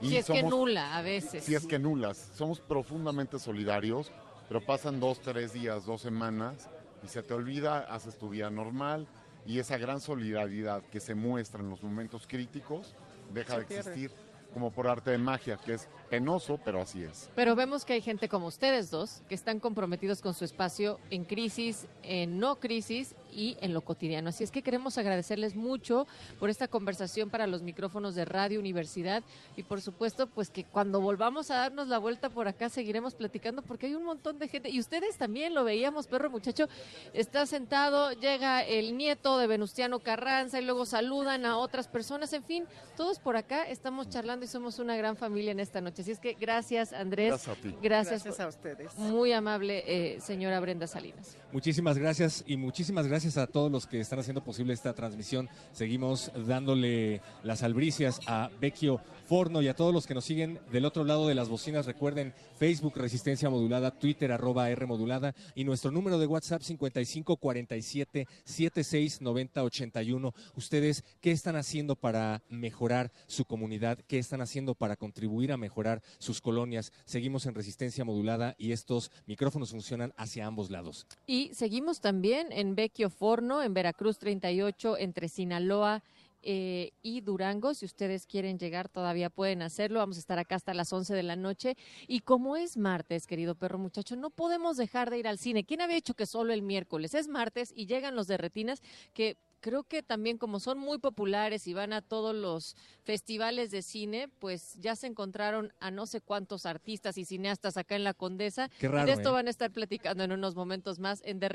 Y Si es que somos- nula a veces. Si es que nulas. Somos profundamente solidarios, pero pasan dos, tres días, dos semanas y se te olvida, haces tu vida normal y esa gran solidaridad que se muestra en los momentos críticos deja Se de pierde. existir como por arte de magia, que es penoso, pero así es. Pero vemos que hay gente como ustedes dos que están comprometidos con su espacio en crisis, en no crisis y en lo cotidiano. Así es que queremos agradecerles mucho por esta conversación para los micrófonos de Radio Universidad y por supuesto pues que cuando volvamos a darnos la vuelta por acá seguiremos platicando porque hay un montón de gente y ustedes también lo veíamos, perro muchacho, está sentado, llega el nieto de Venustiano Carranza y luego saludan a otras personas, en fin, todos por acá estamos charlando y somos una gran familia en esta noche. Así es que gracias Andrés, Gracias a ti. gracias, Gracias a ustedes. muy amable eh, señora Brenda Salinas. Muchísimas gracias y muchísimas gracias a todos los que están haciendo posible esta transmisión. Seguimos dándole las albricias a Vecchio Forno y a todos los que nos siguen del otro lado de las bocinas. Recuerden Facebook Resistencia Modulada, Twitter arroba R Modulada y nuestro número de WhatsApp 5547 76 90 81. Ustedes, ¿qué están haciendo para mejorar su comunidad? ¿Qué están haciendo para contribuir a mejorar sus colonias? Seguimos en Resistencia Modulada y estos micrófonos funcionan hacia ambos lados. Y seguimos también en Vecchio Forno, en Veracruz 38, entre Sinaloa eh, y Durango. Si ustedes quieren llegar, todavía pueden hacerlo. Vamos a estar acá hasta las 11 de la noche. Y como es martes, querido perro muchacho, no podemos dejar de ir al cine. ¿Quién había dicho que solo el miércoles? Es martes y llegan los de retinas que creo que también como son muy populares y van a todos los festivales de cine, pues ya se encontraron a no sé cuántos artistas y cineastas acá en la Condesa. Qué y raro, de esto ¿eh? van a estar platicando en unos momentos más en De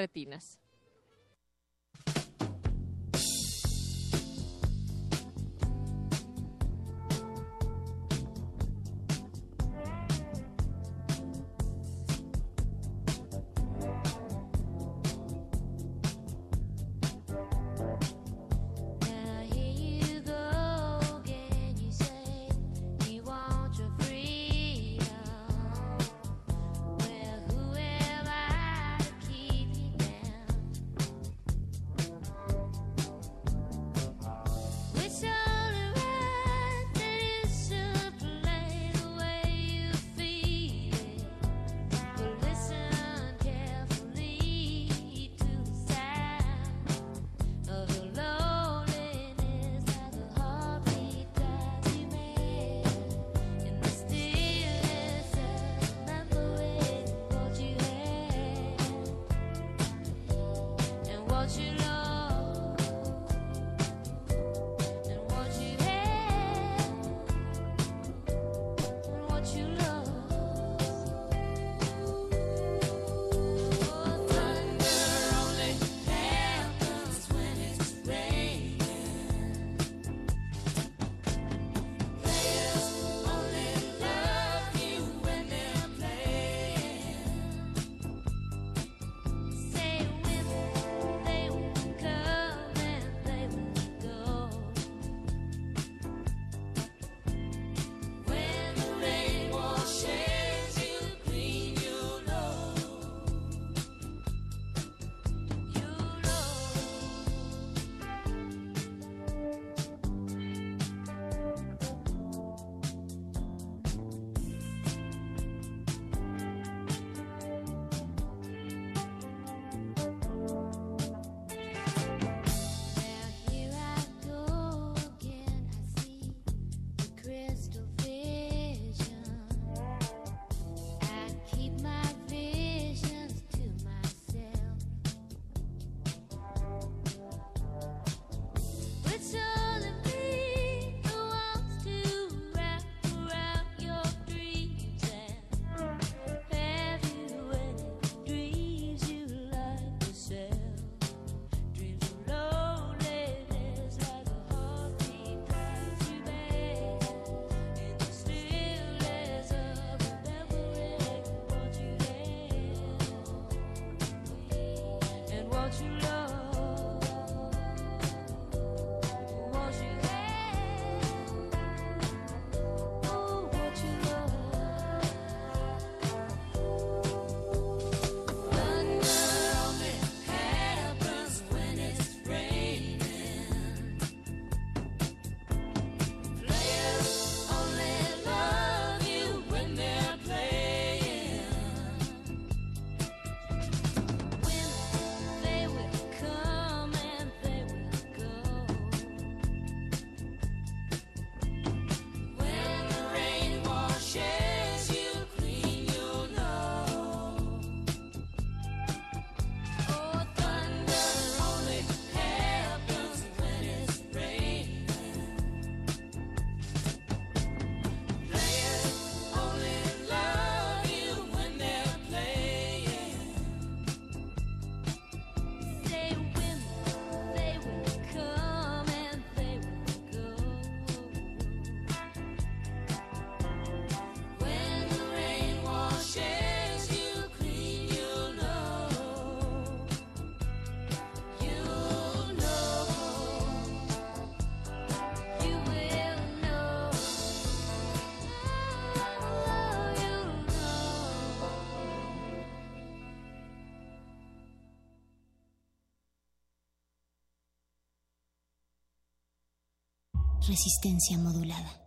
Resistencia modulada.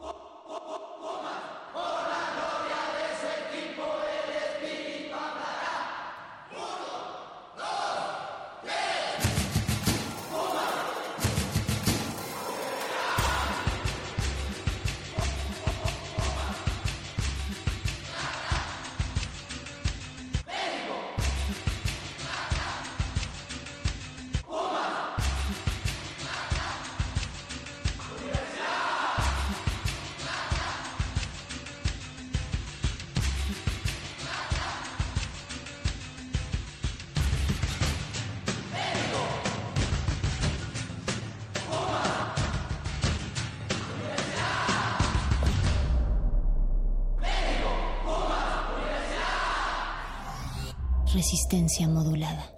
Resistencia modulada.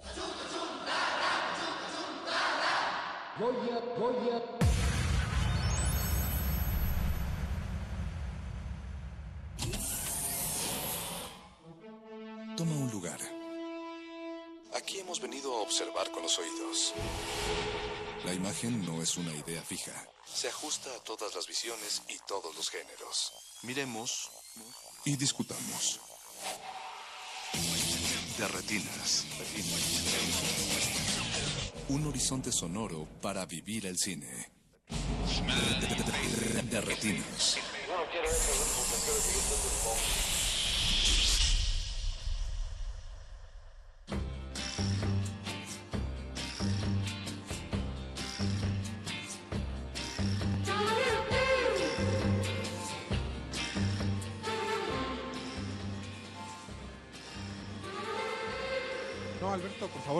Toma un lugar. Aquí hemos venido a observar con los oídos. La imagen no es una idea fija. Se ajusta a todas las visiones y todos los géneros. Miremos y discutamos. De retinas. Un horizonte sonoro para vivir el cine. De retinas.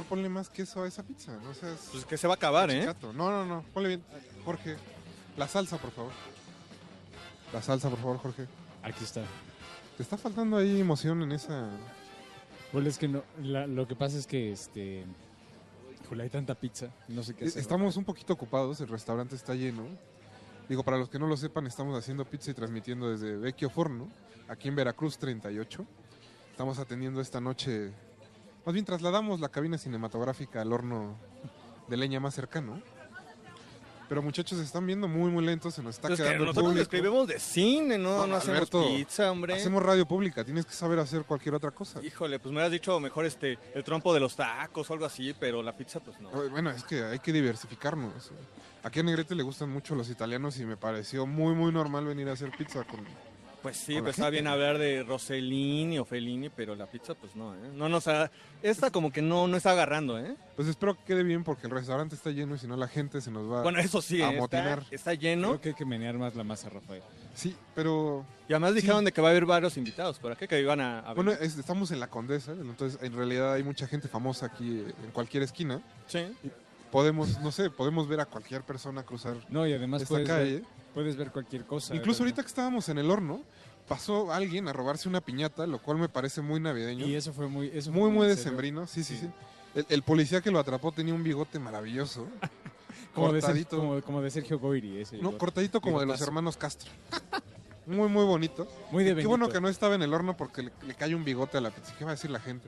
Ponle más queso a esa pizza. No seas. Pues que se va a acabar, ¿eh? No, no, no. Ponle bien. Jorge, la salsa, por favor. La salsa, por favor, Jorge. Aquí está. Te está faltando ahí emoción en esa. Bueno, es que no, la- lo que pasa es que, este, híjole, hay tanta pizza, no sé qué hacer. Estamos un poquito ocupados, el restaurante está lleno. Digo, para los que no lo sepan, estamos haciendo pizza y transmitiendo desde Vecchio Forno, aquí en Veracruz 38. Estamos atendiendo esta noche, más bien trasladamos la cabina cinematográfica al horno de leña más cercano. Pero muchachos, se están viendo muy, muy lentos, se nos está Pues que quedando nosotros público. escribimos de cine, no, no, No, hacemos Alberto, pizza, hombre. Hacemos radio pública, tienes que saber hacer cualquier otra cosa. Híjole, pues me hubieras dicho mejor este el trompo de los tacos o algo así, pero la pizza pues no. Bueno, es que hay que diversificarnos. Aquí a Negrete le gustan mucho los italianos y me pareció muy, muy normal venir a hacer pizza con... Pues sí, pues está gente. bien hablar de Rossellini o Fellini, pero la pizza pues no, ¿eh? No nos ha- esta como que no, no está agarrando, ¿eh? Pues espero que quede bien porque el restaurante está lleno y si no la gente se nos va Bueno, eso sí, a ¿eh? motinar. está, está lleno. Creo que hay que menear más la masa, Rafael. Sí, pero... Y además dijeron de que va a haber varios invitados por acá que iban a, a Bueno, es- estamos en la Condesa, entonces en realidad hay mucha gente famosa aquí en cualquier esquina. Sí. Y podemos, no sé, podemos ver a cualquier persona cruzar No, y además esta puedes calle. ver, puedes ver cualquier cosa. Incluso ahorita que estábamos en el horno, pasó alguien a robarse una piñata, lo cual me parece muy navideño. Y eso fue muy... Eso fue muy, muy decembrino, sí, sí, sí. El, el policía que lo atrapó tenía un bigote maravilloso. Como de, Ser- cortadito. como, como de Sergio Goyri. Ese No, cortadito como de los hermanos Castro. Muy, muy bonito. Muy de Qué bueno que no estaba en el horno porque le, le cae un bigote a la pizza. ¿Qué va a decir la gente?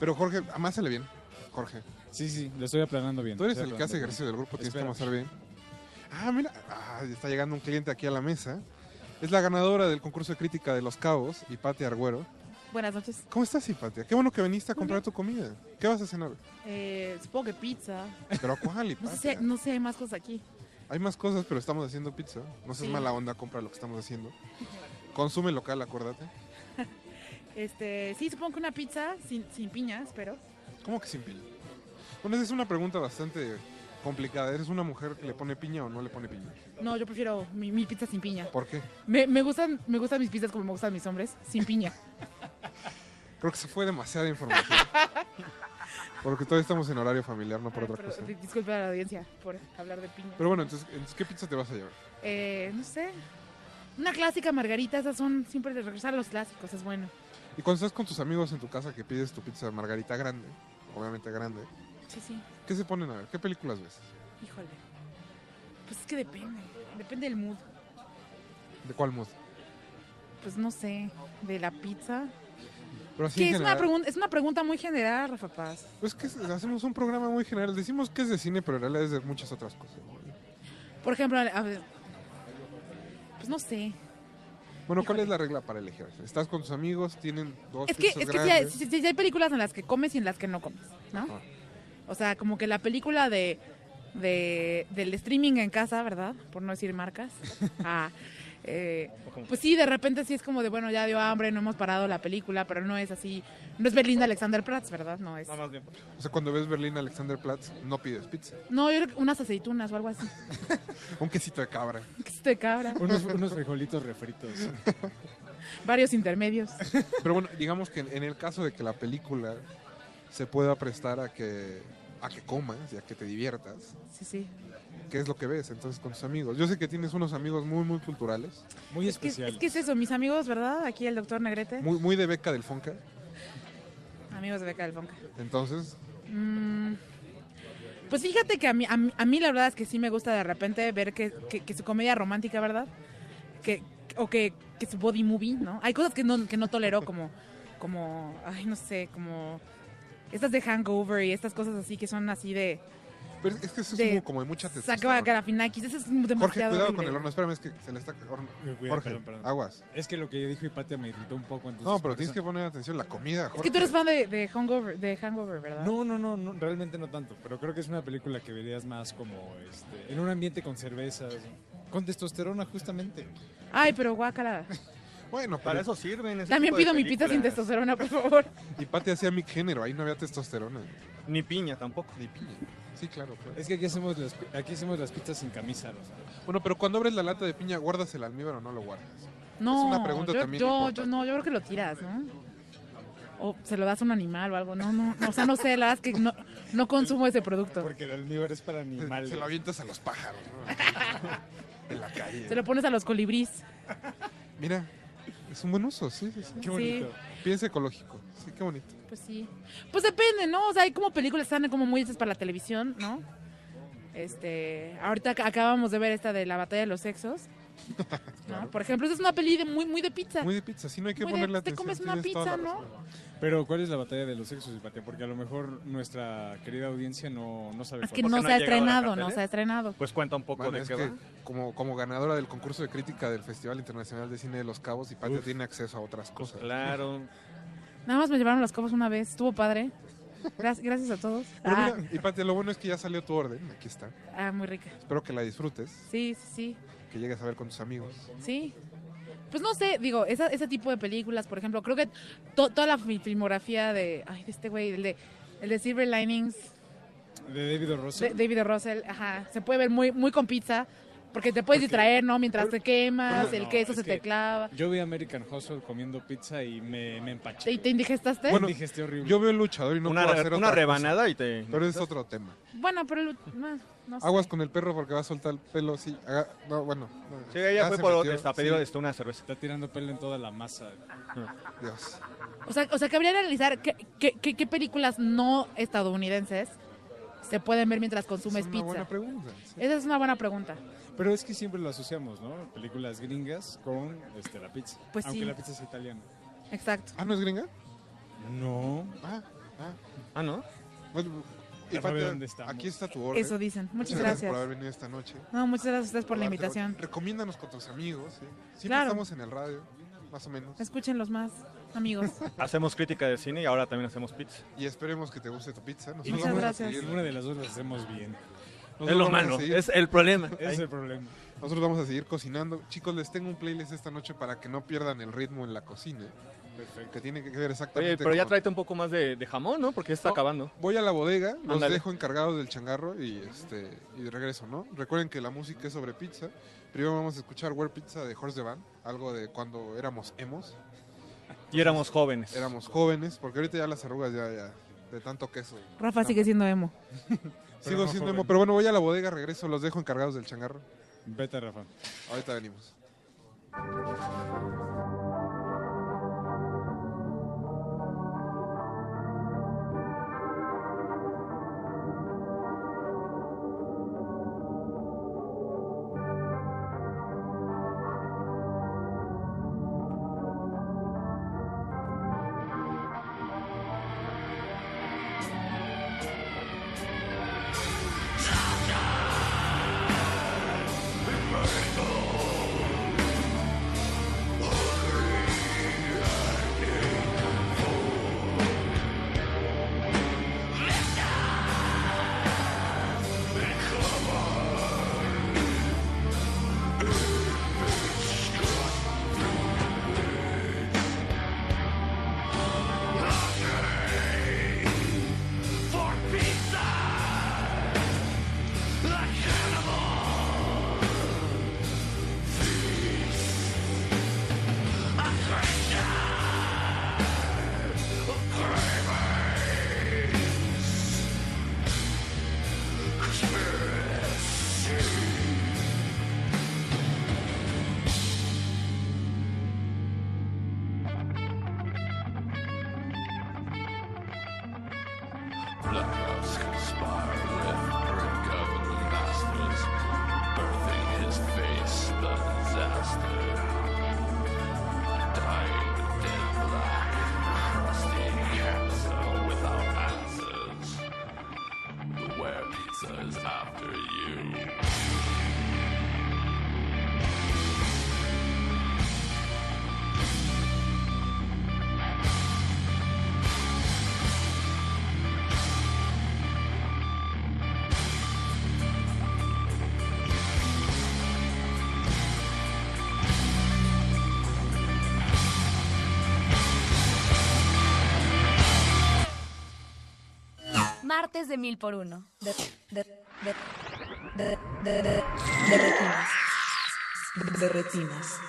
Pero Jorge, amásale bien. Jorge. Sí, sí, lo estoy aplanando bien. Tú eres el que hace ejercicio del grupo, tienes que Espera. amasar bien. Ah, mira. Ah, está llegando un cliente aquí a la mesa. Es la ganadora del concurso de crítica de Los Cabos, Hipatia Argüero. Buenas noches. ¿Cómo estás, Hipatia? Qué bueno que viniste a comprar tu comida. ¿Qué vas a cenar? Eh, supongo que pizza. ¿Pero cuál, No Hipatia? sé, no sé, hay más cosas aquí. Hay más cosas, pero estamos haciendo pizza. No seas Sí. mala onda, compra lo que estamos haciendo. Consume local, acuérdate. Este, sí, supongo que una pizza sin, sin piñas, pero. ¿Cómo que sin piña? Bueno, esa es una pregunta bastante complicada. ¿Eres una mujer que le pone piña o no le pone piña? No, yo prefiero mi, mi pizza sin piña. ¿Por qué? Me, me gustan, me gustan mis pizzas como me gustan mis hombres, sin piña. Creo que se fue demasiada información. Porque todavía estamos en horario familiar, no por otra cosa. di- disculpe a la audiencia por hablar de piña. Pero bueno, entonces, entonces, ¿qué pizza te vas a llevar? Eh, no sé. Una clásica margarita, esas son siempre de regresar a los clásicos, es bueno. Y cuando estás con tus amigos en tu casa que pides tu pizza margarita grande, obviamente grande, Sí, sí. ¿qué se ponen a ver? ¿Qué películas ves? Híjole. Pues es que depende. Depende del mood. ¿De cuál mood? Pues no sé. De la pizza. Pero así Que en es una, general. pregunta, es una pregunta muy general, Rafa Paz. Pues que hacemos un programa muy general. Decimos que es de cine, pero en realidad es de muchas otras cosas. Por ejemplo, a ver, Pues no sé. Bueno, ¿cuál es la regla para elegir? Estás con tus amigos, tienen dos Es que, pizzas es que sí hay, películas en las que comes y en las que no comes, ¿no? Ajá. O sea, como que la película de, de del streaming en casa, ¿verdad? Por no decir marcas. Ah, eh, pues sí, de repente sí es como de, bueno, ya dio hambre, no hemos parado la película, pero no es así. No es Berlín de Alexander Platz, ¿verdad? No es. O sea, cuando ves Berlín Alexanderplatz, no pides pizza. No, yo creo que unas aceitunas o algo así. Un quesito de cabra. Un quesito de cabra. Unos, unos frijolitos refritos. Varios intermedios. Pero bueno, digamos que en el caso de que la película se pueda prestar a que a que comas y a que te diviertas, Sí, sí. ¿qué es lo que ves entonces con tus amigos? Yo sé que tienes unos amigos muy, muy culturales, Muy Es que, es que es eso, mis amigos, ¿verdad? Aquí el doctor Negrete. muy, muy de beca del Fonca. Amigos de Beca del Fonca. Entonces, Mm, pues fíjate que a mí, a, mí, a mí la verdad es que sí me gusta de repente ver que, que- que su comedia romántica, ¿verdad? Que, o que, que su body movie, ¿no? Hay cosas que no, que no tolero como, como, ay, no sé, como estas de hangover y estas cosas así que son así de... pero es que eso es de como, como de mucha Saca testosterona. Garafinakis, eso es Jorge, demasiado cuidado horrible. con el horno. Espérame, es que se le está... horno. Cuidado, Jorge, perdón, perdón. aguas. Es que lo que dijo Hipatia me irritó un poco. entonces No, pero tienes eso- que poner atención la comida, Es Jorge. que tú eres fan de, de, hangover, de hangover, ¿verdad? No, no, no, no, realmente no tanto. Pero creo que es una película que verías más como este, en un ambiente con cervezas, con testosterona justamente. Ay, pero guácala. Bueno, Para eso sirven. ese También tipo de pido mi pizza sin películas. testosterona, por favor. Y Pati hacía mi género, ahí no había testosterona. Ni piña tampoco. Ni piña. Sí, claro. claro. Es que aquí hacemos las, pi- aquí hacemos las pizzas sin camisa, Rosa. Bueno, pero cuando abres la lata de piña, ¿guardas el almíbar o no lo guardas? No, es una pregunta yo, también yo, importante. yo no, yo creo que lo tiras, ¿no? O se lo das a un animal o algo. No, no, no, o sea, no sé, la verdad es que no, no consumo ese producto. Porque el almíbar es para animales. Se lo avientas a los pájaros, ¿no? en la calle. Se lo pones a los colibrís. Mira, es un buen uso, sí, sí, sí. Qué bonito. Sí. Piensa ecológico, sí, qué bonito. Pues sí. Pues depende, ¿no? O sea, hay como películas que están como muy hechas para la televisión, ¿no? Este, ahorita ac- acabamos de ver esta de la batalla de los sexos. ¿no? Por ejemplo, esa es una peli de muy, muy de pizza. Muy de pizza, sí, no hay que Muy de- ponerle te atención. comes una pizza, ¿no? Pero ¿cuál es la batalla de los sexos, Hipatia? Porque a lo mejor nuestra querida audiencia no, no sabe Es que es. no se ha estrenado, no se ha estrenado. Pues cuenta un poco Bueno, de es qué que va. como, como ganadora del concurso de crítica del Festival Internacional de Cine de Los Cabos, y Patia Uf. tiene acceso a otras cosas. Claro. Nada más me llevaron los cobos una vez, estuvo padre. Gracias, gracias a todos. Pero Ah, mira, y Patia, lo bueno es que ya salió tu orden, aquí está. ah, muy rica. Espero que la disfrutes, Sí, sí, sí. Que llegues a ver con tus amigos. Sí. Pues no sé, digo, esa, ese tipo de películas, por ejemplo, creo que to- toda la fi- filmografía de, ay, de este güey, el de, el de Silver Linings, De David O. de Russell. David O. Russell, ajá, se puede ver muy, muy con pizza, porque te puedes distraer, ¿no? Mientras te quemas, el No, queso es se que te clava. Yo vi American Hustle comiendo pizza y me, me empaché. ¿Te, te indigestaste? Bueno, digesté horrible. Yo veo el luchador y no Una puedo hacer una otra cosa. rebanada y te- Pero es otro tema. Bueno, pero no, no sé. Aguas con el perro porque va a soltar el pelo, sí. haga- no, bueno. no. Sí, ella Ya fue se por metió, está pedido sí. este, una cerveza. Está tirando pelo en toda la masa. Dios. O sea, o sea, que habría que analizar qué, qué, qué- qué películas no estadounidenses se pueden ver mientras consumes Es una pizza. buena pregunta. sí. Esa es una buena pregunta. Pero es que siempre lo asociamos, ¿no? Películas gringas con este, la pizza. Pues Aunque sí. la pizza es italiana. Exacto. Ah, ¿no es gringa? No. Ah, ah. Ah, ¿no? Bueno, y Ya sabe Patia, dónde estamos. aquí está tu orden. Eso dicen. Muchas Muchas gracias. por haber venido esta noche. No, muchas gracias a ustedes por la invitación. Recomiéndanos con tus amigos. ¿sí? Siempre Claro. estamos en el radio, más o menos. Escúchenlos más, amigos. Hacemos crítica de cine y ahora también hacemos pizza. Y esperemos que te guste tu pizza. Nosotros Muchas gracias. seguir- Ninguna de las dos las hacemos bien. nosotros es lo malo, es el problema. Es el problema. Nosotros vamos a seguir cocinando. Chicos, les tengo un playlist esta noche para que no pierdan el ritmo en la cocina. Perfecto. Que tiene que ver exactamente Oye, pero ya tráete un poco más de, de jamón, ¿no? Porque ya está No, acabando. Voy a la bodega, los dejo encargados del changarro y este y de regreso, ¿no? Recuerden que la música es sobre pizza. Primero vamos a escuchar Where Pizza de Horse the Band, algo de cuando éramos emos, Y éramos jóvenes. éramos jóvenes, porque ahorita ya las arrugas ya, ya de tanto queso. Rafa sigue siendo emo. Sigo no siendo joven. emo, pero bueno, voy a la bodega, regreso, los dejo encargados del changarro. Vete, Rafa. Ahorita venimos. Martes de mil por uno. De, de, de, de, de, de, de retinas. De retinas.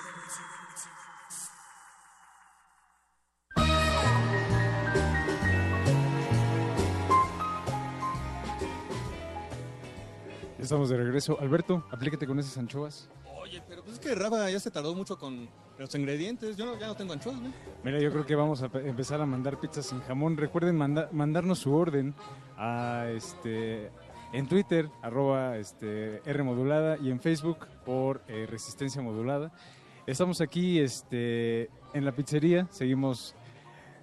Estamos de regreso. Alberto, aplícate con esas anchoas. Pero pues es que Rafa ya se tardó mucho con los ingredientes. Yo no- ya no tengo anchoas, ¿no? Mira, yo creo que vamos a pe- empezar a mandar pizzas sin jamón. Recuerden manda- mandarnos su orden a este en Twitter, arroba este, R modulada, y en Facebook por eh, Resistencia Modulada. Estamos aquí este, en la pizzería, seguimos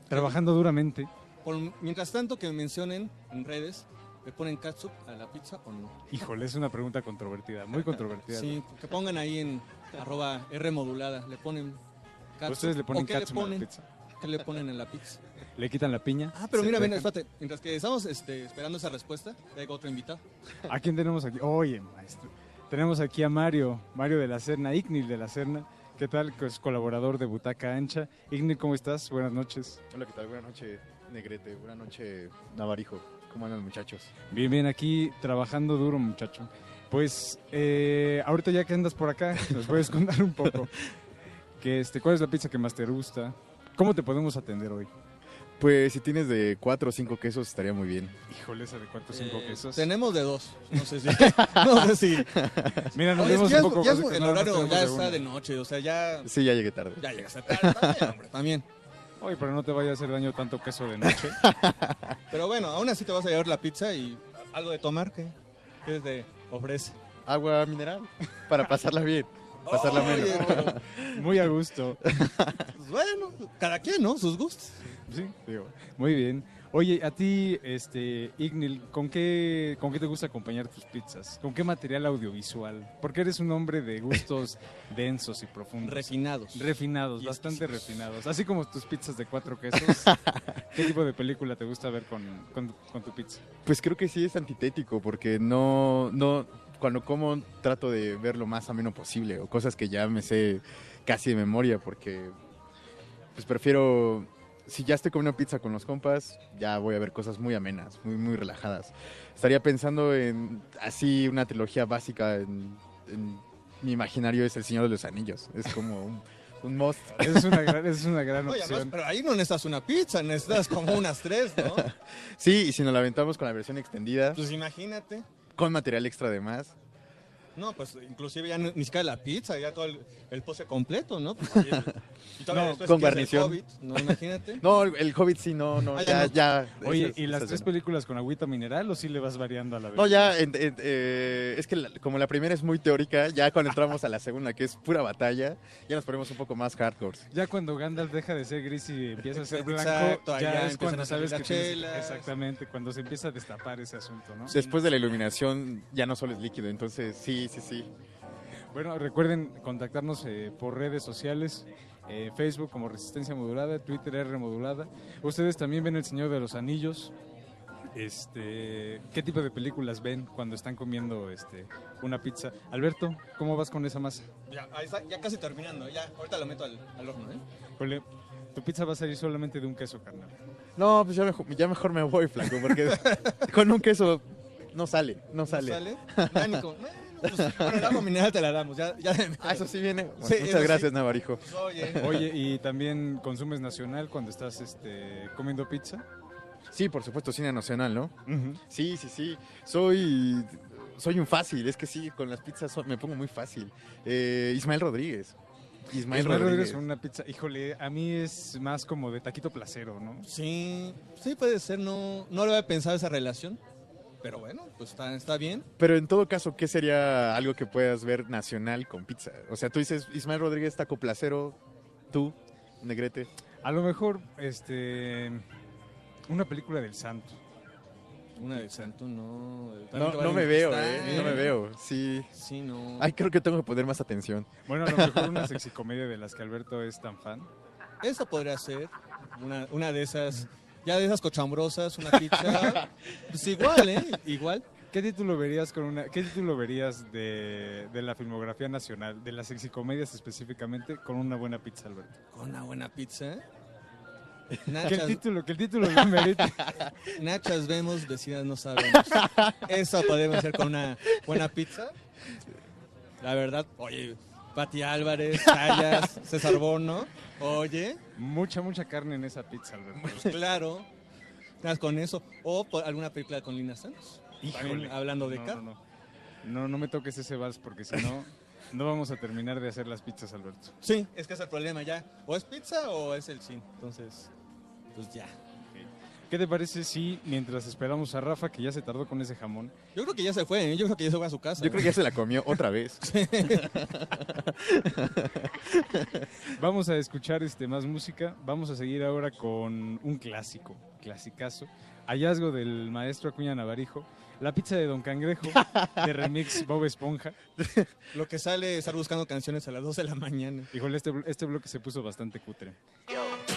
trabajando duramente. Por- mientras tanto, que mencionen en redes, ¿le ponen ketchup a la pizza o no? Híjole, es una pregunta controvertida, muy controvertida. Sí, que pongan ahí en arroba R modulada, le ponen ketchup. ¿Ustedes le ponen ¿O qué ketchup a la ponen? pizza? ¿Qué le ponen en la pizza? Le quitan la piña. Ah, pero mira, ven, espérate, mientras que estamos este, esperando esa respuesta, traigo otro invitado. ¿A quién tenemos aquí? Oye, maestro. Tenemos aquí a Mario, Mario de la Serna, Ignil de la Serna. ¿Qué tal? Que Es colaborador de Butaca Ancha. Ignil, ¿cómo estás? Buenas noches. Hola, ¿qué tal? Buenas noches, Negrete. Buenas noches, Navarijo. ¿Cómo andan, muchachos? Bien, bien, aquí trabajando duro, muchacho. Pues, eh, ahorita ya que andas por acá, nos puedes contar un poco. Que, este, ¿Cuál es la pizza que más te gusta? ¿Cómo te podemos atender hoy? Pues si tienes de cuatro o cinco quesos estaría muy bien. Híjole, esa de cuatro o cinco Eh, quesos. Tenemos de dos, no sé si. no sé si. Mira, nos Oye, vemos ya un poco ya el horario ya de está uno. de noche, o sea, ya. Sí, ya llegué tarde. Ya llegaste tarde, también, hombre, también. Oye, pero no te vaya a hacer daño tanto queso de noche. Pero bueno, aún así te vas a llevar la pizza y algo de tomar, ¿qué? ¿Qué te ofrece? Agua mineral para pasarla bien, pasarla Oye, menos. pero- Muy a gusto. Pues bueno, cada quien, ¿no? Sus gustos. Sí, digo, muy bien. Oye, a ti, este, Ignil, ¿con qué, ¿con qué te gusta acompañar tus pizzas? ¿Con qué material audiovisual? Porque eres un hombre de gustos densos y profundos. Refinados. Refinados, bastante refinados. Así como tus pizzas de cuatro quesos. ¿Qué tipo de película te gusta ver con, con- con tu pizza? Pues creo que sí es antitético porque no, no, cuando como trato de ver lo más ameno posible o cosas que ya me sé casi de memoria porque pues prefiero, si ya estoy comiendo pizza con los compas, ya voy a ver cosas muy amenas, muy, muy relajadas. Estaría pensando en así una trilogía básica en, en mi imaginario es El Señor de los Anillos, es como un, un must. Es una gran, es una gran Oye, opción. además, pero ahí no necesitas una pizza, necesitas como unas tres, ¿no? Sí, y si nos la aventamos con la versión extendida, Pues imagínate. con material extra de más. No, pues inclusive ya ni, siquiera la pizza, ya todo el, el pose completo, ¿no? Pues, oye, y todavía No, con el guarnición. Hobbit, no, imagínate. No, el, Hobbit sí, no, no, Ah, ya, ya ya. Oye, esas- ¿y las tres no. películas con agüita mineral o sí le vas variando a la vez? No, ya, en- en- eh, es que la- como la primera es muy teórica, ya cuando entramos a la segunda, que es pura batalla, ya nos ponemos un poco más hardcore. Ya cuando Gandalf deja de ser gris y empieza a ser blanco, Exacto, ya, ya es cuando sabes que tienes- exactamente, cuando se empieza a destapar ese asunto, ¿no? Después de la iluminación ya no solo es líquido, entonces sí, sí, sí. Bueno, recuerden contactarnos eh, por redes sociales, eh, Facebook como Resistencia Modulada, Twitter R Modulada. Ustedes también ven El Señor de los Anillos. Este, ¿Qué tipo de películas ven cuando están comiendo este, una pizza? Alberto, ¿cómo vas con esa masa? Ya, ahí está, ya casi terminando, ya, ahorita lo meto al, al horno, ¿eh? Ole, tu pizza va a salir solamente de un queso, carnal. No, pues ya mejor, ya mejor me voy, flaco, porque con un queso no sale, no sale. ¿Sale? Pues, pero el agua mineral te la damos, ya. ya Ah, eso sí viene. Sí, Muchas sí. gracias, Navarijo. Pues, oye. Oye, ¿y también consumes nacional cuando estás este, comiendo pizza? Sí, por supuesto, cine nacional, ¿no? Sí, sí, sí. Soy, soy un fácil, es que sí, con las pizzas me pongo muy fácil. Eh, Ismael Rodríguez. Ismael, Ismael Rodríguez. Rodríguez con una pizza, híjole, a mí es más como de taquito placero, ¿no? Sí, sí puede ser, no, no lo había pensado esa relación, pero bueno, pues está, está bien. Pero en todo caso, ¿qué sería algo que puedas ver nacional con pizza? O sea, tú dices Ismael Rodríguez, taco placero, tú, Negrete. A lo mejor, este, una película del santo. Una del santo, no. No, no me veo, eh, no me veo. Sí. Sí, no. Ay, creo que tengo que poner más atención. Bueno, a lo mejor una sexicomedia de las que Alberto es tan fan. Esa podría ser una, una de esas, ya de esas cochambrosas, una pizza. pues igual, ¿eh? Igual. ¿Qué título verías con una, qué título verías de, de la filmografía nacional, de las sexicomedias específicamente, con una buena pizza, Alberto? Con una buena pizza. Que el título, que el título lo merece. Nachas vemos, vecinas no sabemos. Eso podemos hacer con una buena pizza. La verdad, oye, Pati Álvarez, Sayas, César Bono, oye. Mucha, mucha carne en esa pizza, Alberto. Pues claro, con eso. O por alguna película con Lina Santos. Híjole. hablando de no, carne. no, no. No, no me toques ese vals porque si no, no vamos a terminar de hacer las pizzas, Alberto. Sí, es que es el problema ya. O es pizza o es el sin. Entonces, pues ya. ¿Qué te parece si mientras esperamos a Rafa, que ya se tardó con ese jamón? Yo creo que ya se fue, ¿eh? yo creo que ya se fue a su casa. Yo creo que ya se la comió otra vez. Vamos a escuchar este, más música. Vamos a seguir ahora con un clásico, clasicazo. Hallazgo del maestro Acuña Navarijo. La pizza de Don Cangrejo, de remix Bob Esponja. Lo que sale es estar buscando canciones a las 2 de la mañana. Híjole, este, este bloque se puso bastante cutre. Pizza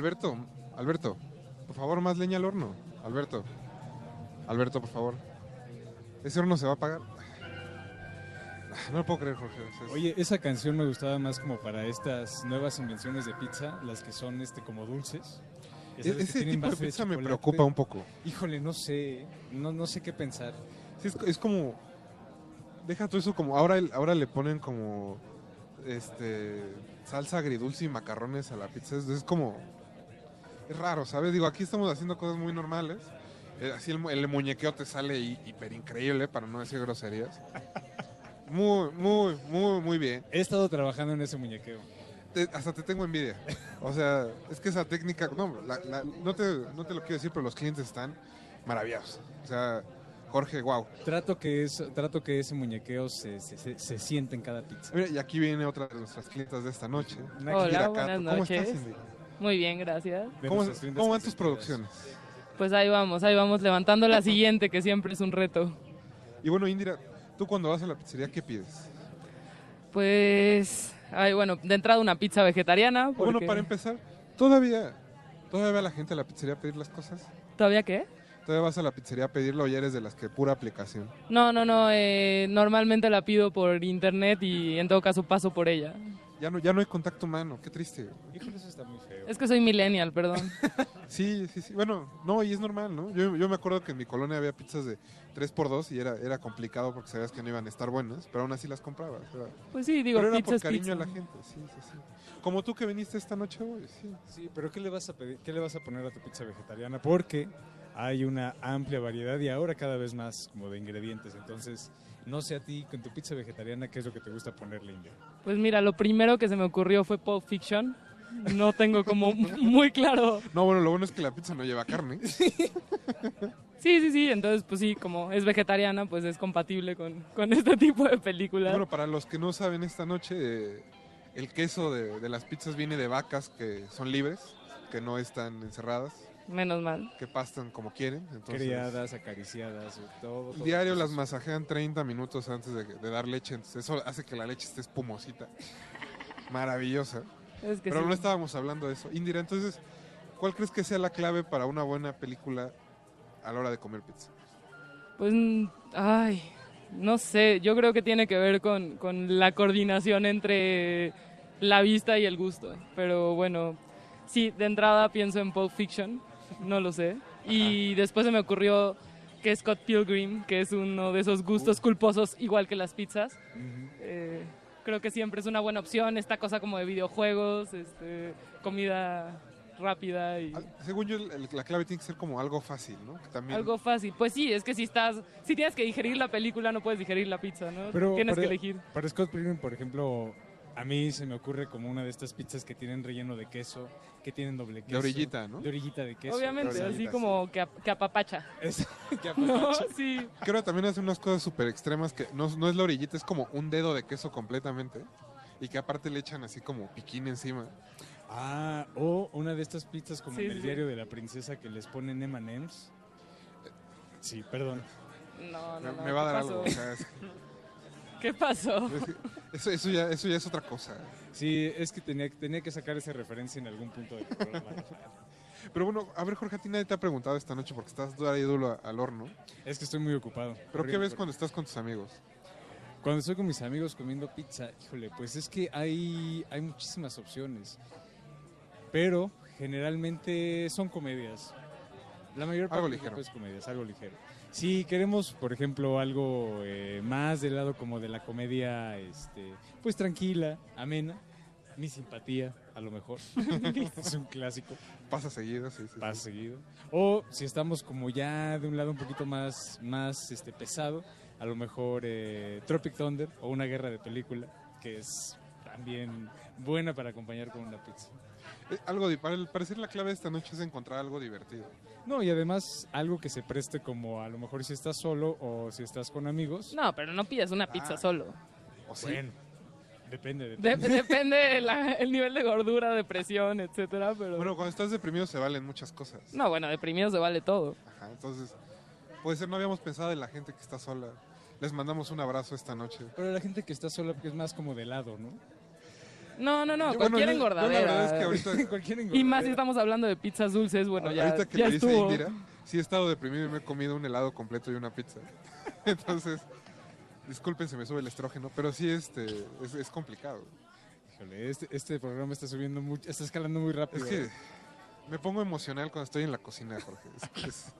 Alberto, Alberto, por favor, más leña al horno. Alberto, Alberto, por favor. Ese horno se va a apagar. No lo puedo creer, Jorge. es- Oye, esa canción me gustaba más como para estas nuevas invenciones de pizza, las que son este como dulces. E- ese tipo de pizza me preocupa un poco. Híjole, no sé, no, no sé qué pensar. Sí, es, es como. Deja todo eso como. Ahora, el- ahora le ponen como. Este. Salsa agridulce y macarrones a la pizza. Es, es como. Es raro, ¿sabes? Digo, aquí estamos haciendo cosas muy normales. Eh, así el, mu- el muñequeo te sale hi- hiper increíble, para no decir groserías. Muy, muy, muy, muy bien. He estado trabajando en ese muñequeo. Te- hasta te tengo envidia. O sea, es que esa técnica, no, la- la- no, te, no te lo quiero decir, pero los clientes están maravillados. O sea, Jorge, wow. Trato que, es, trato que ese muñequeo se, se, se, se siente en cada pizza. Mira, y aquí viene otra de nuestras clientas de esta noche. Hola, buenas. ¿Cómo noches. estás, Cindy? Muy bien, gracias. ¿Cómo, cómo van tus producciones? Pues ahí vamos, ahí vamos levantando la siguiente, que siempre es un reto. Y bueno, Indira, tú cuando vas a la pizzería, ¿qué pides? Pues, ay, bueno, de entrada una pizza vegetariana. Bueno, para empezar, todavía, todavía va la gente a la pizzería a pedir las cosas. ¿Todavía qué? Todavía vas a la pizzería a pedirlo y eres de las que pura aplicación. No, no, no, eh, normalmente la pido por internet y en todo caso paso por ella. Ya no, ya no hay contacto humano, qué triste. Híjole, eso está muy feo. Es que soy millennial, perdón. Sí, sí, sí. Bueno, no, y es normal, ¿no? Yo, yo me acuerdo que en mi colonia había pizzas de 3x2 y era, era complicado porque sabías que no iban a estar buenas, pero aún así las comprabas. era- Pues sí, digo, pero era pizza por cariño pizza. a la gente, sí, sí, sí. Como tú que viniste esta noche hoy, sí. Sí, pero ¿qué le vas a pedir? ¿Qué le vas a poner a tu pizza vegetariana? Porque hay una amplia variedad y ahora cada vez más como de ingredientes. Entonces, no sé a ti con tu pizza vegetariana qué es lo que te gusta ponerle, India. Pues mira, lo primero que se me ocurrió fue Pulp Fiction. No tengo como muy claro. No, bueno, lo bueno es que la pizza no lleva carne. Sí, sí, sí, entonces pues sí, como es vegetariana, pues es compatible con, con este tipo de películas. Bueno, para los que no saben, esta noche eh, el queso de, de las pizzas viene de vacas que son libres, que no están encerradas, Menos mal. que pastan como quieren. Entonces, Criadas, acariciadas, todo. todo. Diario las masajean 30 minutos antes de, de dar leche, entonces eso hace que la leche esté espumosita. Maravillosa. Es que Pero sí. no estábamos hablando de eso. Indira, entonces, ¿cuál crees que sea la clave para una buena película a la hora de comer pizza? Pues, ay, no sé, yo creo que tiene que ver con, con la coordinación entre la vista y el gusto. Pero bueno, sí, de entrada pienso en Pulp Fiction, no lo sé. Y después se me ocurrió que Scott Pilgrim, que es uno de esos gustos culposos igual que las pizzas. Eh, creo que siempre es una buena opción esta cosa como de videojuegos, este, comida rápida y... Según yo, la clave tiene que ser como algo fácil, ¿no? También, Algo fácil. Pues sí, es que si estás, si tienes que digerir la película, no puedes digerir la pizza, ¿no? Pero tienes para, que elegir. Para Scott Pilgrim, por ejemplo, a mí se me ocurre como una de estas pizzas que tienen relleno de queso, que tienen doble queso. orillita, ¿no? De orillita de queso. Obviamente, De así como que, ap- que apapacha. Es- que No, apapacha. sí. Que ahora también hace unas cosas súper extremas que no, no es la orillita, es como un dedo de queso completamente. Y que aparte le echan así como piquín encima. Ah, o una de estas pizzas como Sí, en el sí. diario de la princesa que les ponen M&M's. Sí, perdón. No, no, Me, no. me va a ¿qué dar pasó? algo. o sea, es- ¿Qué pasó? eso, eso, ya, eso ya es otra cosa. Sí, es que tenía, tenía que sacar esa referencia en algún punto del programa. Pero bueno, a ver, Jorge, a ti nadie te ha preguntado esta noche porque estás ahí duro al horno. Es que estoy muy ocupado. ¿Pero qué ves por- cuando estás con tus amigos? Cuando estoy con mis amigos comiendo pizza, híjole, pues es que hay, hay muchísimas opciones. Pero generalmente son comedias. La mayor parte Algo ligero. es comedias, algo ligero. Si queremos, por ejemplo, algo eh, más del lado como de la comedia, este, pues tranquila, amena, mi simpatía, a lo mejor. es un clásico. Pasa seguido, sí, sí. Pasa seguido. O si estamos como ya de un lado un poquito más, más este, pesado, a lo mejor eh, Tropic Thunder o una guerra de película, que es también buena para acompañar con una pizza. Eh, algo, para el parecer la clave de esta noche es encontrar algo divertido. No, y además algo que se preste como a lo mejor si estás solo o si estás con amigos. No, pero no pides una pizza Ah. solo. ¿O sí? Bueno, depende. De- depende. depende la- el nivel de gordura, depresión, etcétera, pero... Bueno, cuando estás deprimido se valen muchas cosas. No, bueno, deprimido se vale todo. Ajá, entonces, puede ser, no habíamos pensado en la gente que está sola. Les mandamos un abrazo esta noche. Pero la gente que está sola es más como de lado, ¿no? No, no, no, Yo- cualquier bueno, yo- yo la engordadera. verdad es que ahorita- Cualquier Y más si estamos hablando de pizzas dulces, bueno, ya, Ahorita que ya me dice estuvo. Indira, sí he estado deprimido y me he comido un helado completo y una pizza. Entonces, disculpen, se me sube el estrógeno, pero sí este, es, es complicado. Híjole, este, este programa está subiendo mucho, está escalando muy rápido. Es que me pongo emocional cuando estoy en la cocina, Jorge. Es- es-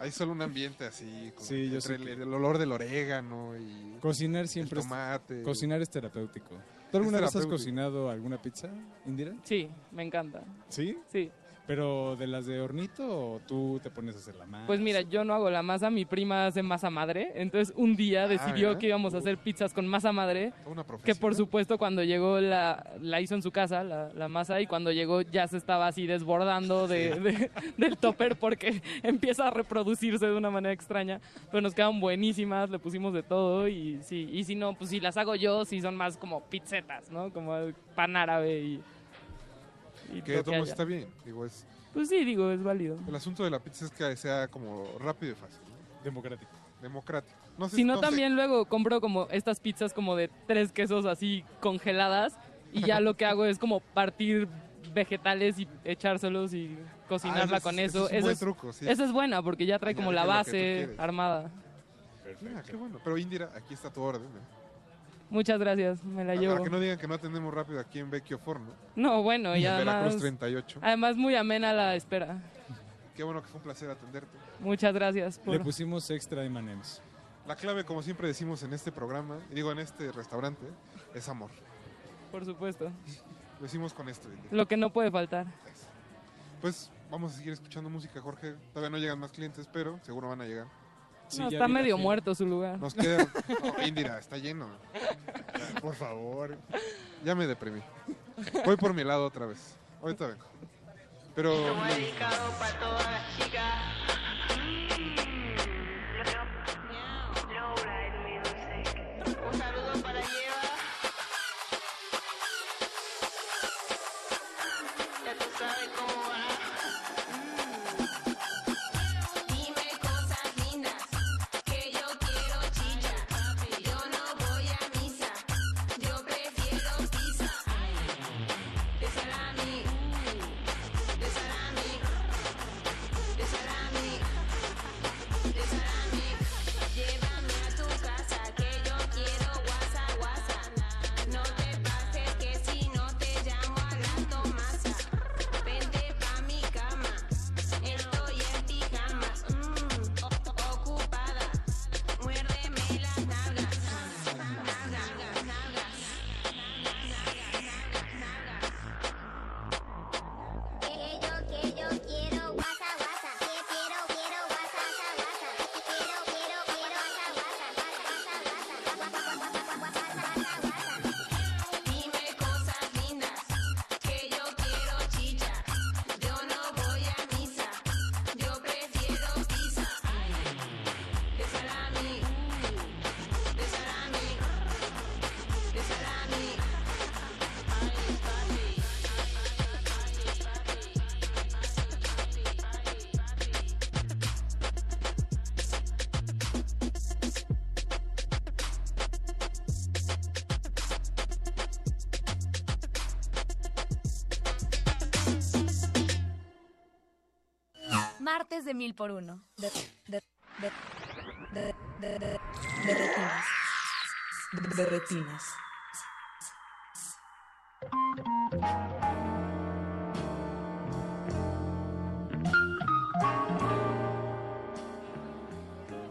hay solo un ambiente así, como Sí, yo entre sé el, olor del orégano y Cocinar siempre el es- tomate. Cocinar es terapéutico. ¿Tú alguna vez has cocinado alguna pizza, Indira? Sí, me encanta. ¿Sí? Sí. ¿Pero de las de hornito o tú te pones a hacer la masa? Pues mira, yo no hago la masa, mi prima hace masa madre. Entonces un día decidió ¿verdad? que íbamos a hacer pizzas con masa madre. Una Que por supuesto cuando llegó la, la hizo en su casa, la, la masa, y cuando llegó ya se estaba así desbordando de, de- del topper porque empieza a reproducirse de una manera extraña. Pero nos quedan buenísimas, le pusimos de todo y sí. Y si no, pues si las hago yo, sí son más como pizzetas, ¿no? Como pan árabe y... y Que de todos está bien. Digo, es, Pues sí, digo, es válido. el asunto de la pizza es que sea como rápido y fácil. ¿no? Democrático. Democrático. No sé Si no, sé. también luego compro como estas pizzas como de tres quesos así congeladas y ya lo que hago es como partir vegetales y echárselos y cocinarla Ah, con es- eso. ese es un buen truco, sí. esa es buena porque ya trae Ya como la que tú base armada. Ah, qué bueno. Pero Indira, aquí está tu orden. ¿eh? Muchas gracias, me la Para llevo. que no digan que no atendemos rápido aquí en Vecchio Forno. No, bueno, y En además... Veracruz 38. Además muy amena la espera. Qué bueno que fue un placer atenderte. Muchas gracias por... Le pusimos extra M&M's. La clave, como siempre decimos en este programa, y digo en este restaurante, es amor. Por supuesto. Lo decimos con esto. Lo que no puede faltar. Pues vamos a seguir escuchando música, Jorge. Todavía no llegan más clientes, pero seguro van a llegar. No, está medio muerto su lugar. Nos queda... No, Indira, está lleno. Por favor. Ya me deprimí. Voy por mi lado otra vez. Ahorita vengo. Pero... dedicado para todas las chicas. De mil por uno. De, de, de, de, de, de retinas. De retinas.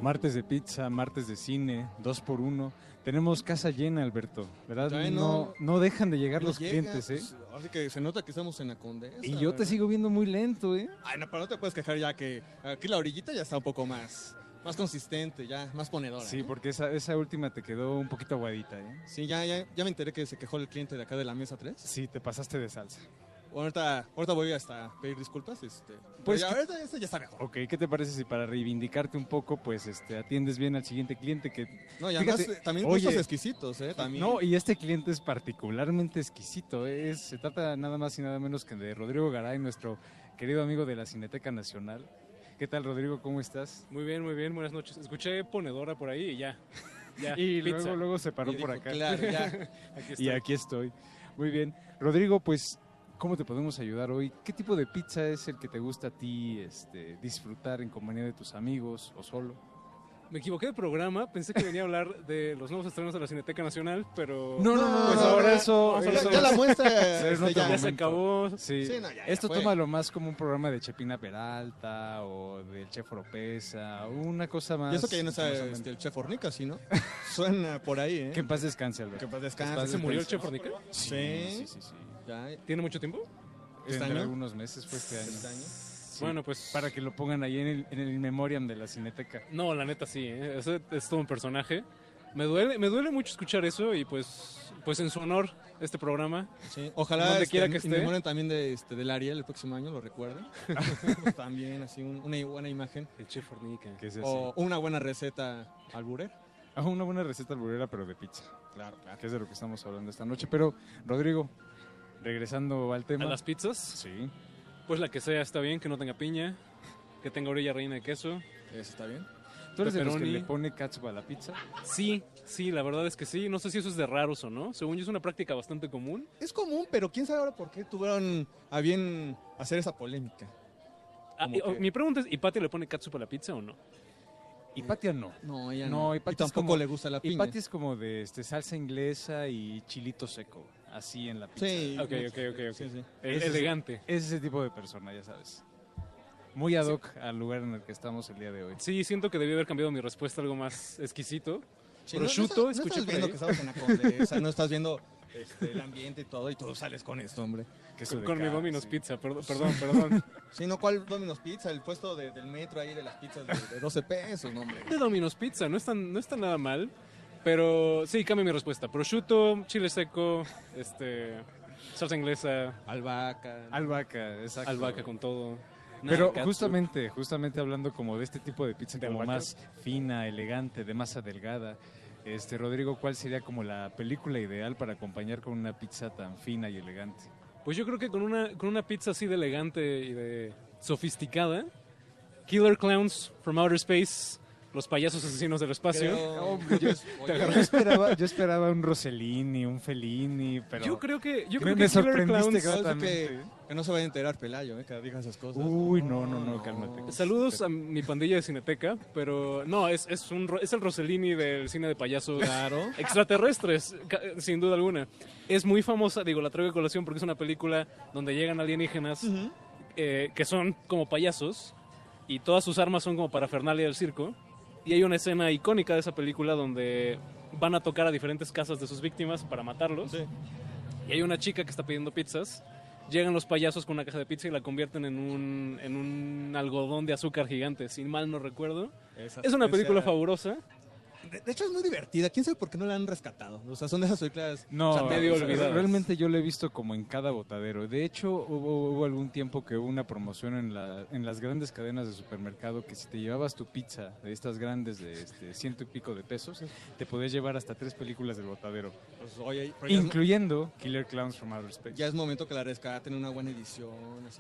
Martes de pizza, martes de cine, dos por uno. Tenemos casa llena, Alberto, ¿verdad? No, no. no dejan de llegar los llega, clientes, ¿eh? pues, Así que se nota que estamos en la condesa. Y yo te sigo viendo muy lento, ¿eh? Ay, no, pero no te puedes quejar ya que aquí la orillita ya está un poco más, más consistente, ya más ponedora. Sí, porque esa, esa última te quedó un poquito aguadita, ¿eh? Sí, ya, ya, ya me enteré que se quejó el cliente de acá de la mesa 3. Sí, te pasaste de salsa. Ahorita, ahorita voy hasta pedir disculpas. Este, Pues, ya, ahorita este ya está mejor. Ok, ¿qué te parece si para reivindicarte un poco, pues este, atiendes bien al siguiente cliente que... No, y además, eh, también gustos exquisitos, ¿eh? También. No, y este cliente es particularmente exquisito. ¿eh? Es, se trata nada más y nada menos que de Rodrigo Garay, nuestro querido amigo de la Cineteca Nacional. ¿Qué tal, Rodrigo? ¿Cómo estás? Muy bien, muy bien, buenas noches. Escuché ponedora por ahí y ya. ya y pizza. luego, luego se paró Y por dijo, acá. Claro, ya. Aquí y aquí estoy. Muy bien. Rodrigo, pues, ¿cómo te podemos ayudar hoy? ¿Qué tipo de pizza es el que te gusta a ti este, disfrutar en compañía de tus amigos o solo? Me equivoqué de programa, pensé que venía a hablar de los nuevos estrenos de la Cineteca Nacional, pero... No, no, no, Pues no, ahora eso- a eso- ya la muestra, este, ya, ya se acabó. Sí. Sí, no, ya, ya Esto fue. tómalo más como un programa de Chepina Peralta o del Chef Oropesa, una cosa más. Y eso que ya no menos. este, el chef Fornica, ¿sí, no? Suena por ahí, ¿eh? Que en paz descanse, Alberto. Que en paz descanse. ¿Se murió el. Chef Fornica? Sí. Sí, sí, sí. Ya. ¿Tiene mucho tiempo? ¿Este año? algunos meses, fue este año. ¿Este año? Sí, Bueno, pues- Para que lo pongan ahí en el, en el memoriam de la Cineteca. No, la neta sí, ¿eh? Ese es todo un personaje. Me duele, me duele mucho escuchar eso y pues, pues en su honor este programa. Sí, ojalá donde este, quiera que esté. memoren también de, este, del Ariel el próximo año, lo recuerden. también así un- una buena imagen. El chef Fornica. Que es. O una buena receta al buré. Ah, una buena receta alburera, pero de pizza. Claro, claro. Que es de lo que estamos hablando esta noche. Pero, Rodrigo, regresando al tema. ¿A las pizzas? Sí. Pues la que sea está bien, que no tenga piña, que tenga orilla reina de queso. Eso está bien. ¿Tú eres de los que le pone catsup a la pizza? Sí, sí, la verdad es que sí. No sé si eso es de raros o no. Según yo es una práctica bastante común. Es común, pero quién sabe ahora por qué tuvieron a bien hacer esa polémica. Ah, y- oh, que- Mi pregunta es, ¿y Pati le pone catsup a la pizza o no? Hipatia no. No, ella No, no. Hipatia Y tampoco como- le gusta la piña. Hipatia es como de este, salsa inglesa y chilito seco, así en la pizza. Sí. Ok, ok, ok, ok. Sí, sí. Es- elegante. Es ese tipo de persona, ya sabes. Muy ad hoc al lugar en el que estamos el día de hoy. Sí, siento que debí haber cambiado mi respuesta a algo más exquisito. Sí, no- no Prosciutto, estás- no escuché estás viendo ahí. que estamos en la condesa, no estás viendo este, el ambiente y todo, y tú sales con esto, hombre. Con, con mi Domino's Pizza, perdón, perdón, perdón. Sí, no, ¿cuál Domino's Pizza? El puesto de- del metro ahí de las pizzas de, de 12 pesos, no, hombre. de Domino's Pizza, no está, no está nada mal. Pero sí, cambio mi respuesta. Prosciutto, chile seco, este... Salsa inglesa. Albahaca. Albahaca, exacto. Albahaca con todo. Pero justamente, justamente hablando como de este tipo de pizza ¿De como albahaca? más fina, elegante, de masa delgada, este Rodrigo, ¿cuál sería como la película ideal para acompañar con una pizza tan fina y elegante? Pues yo creo que con una, con una pizza así de elegante y de sofisticada, Killer Clowns from Outer Space, los payasos asesinos del espacio. Hombre, yo, yo esperaba, yo esperaba un Rossellini, un Fellini, pero Yo creo que- yo me, creo me que sorprendiste. Que, que no se vaya a enterar Pelayo, ¿eh? Que diga esas cosas. Uy, no, no, no, cálmate. Saludos a mi pandilla de Cineteca, pero no, es, es, un, es el Rossellini del cine de payasos Claro. extraterrestres, sin duda alguna. Es muy famosa, digo, la traigo a colación porque es una película donde llegan alienígenas eh, que son como payasos y todas sus armas son como parafernalia del circo. Y hay una escena icónica de esa película donde van a tocar a diferentes casas de sus víctimas para matarlos. Y hay una chica que está pidiendo pizzas. Llegan los payasos con una caja de pizza y la convierten en un, en un algodón de azúcar gigante, si mal no recuerdo. Esa- es una película faburosa. De, hecho, es muy divertida. ¿Quién sabe por qué no la han rescatado? O sea, son de esas películas No, o sea, medio olvidadas. realmente yo lo he visto como en cada botadero. De hecho, hubo, hubo algún tiempo que hubo una promoción en, la, en las grandes cadenas de supermercado que si te llevabas tu pizza de estas grandes de este, ciento y pico de pesos, te podías llevar hasta tres películas del botadero. Pues, oye, incluyendo Killer Clowns from Outer Space. Ya es momento que la rescaten, una buena edición,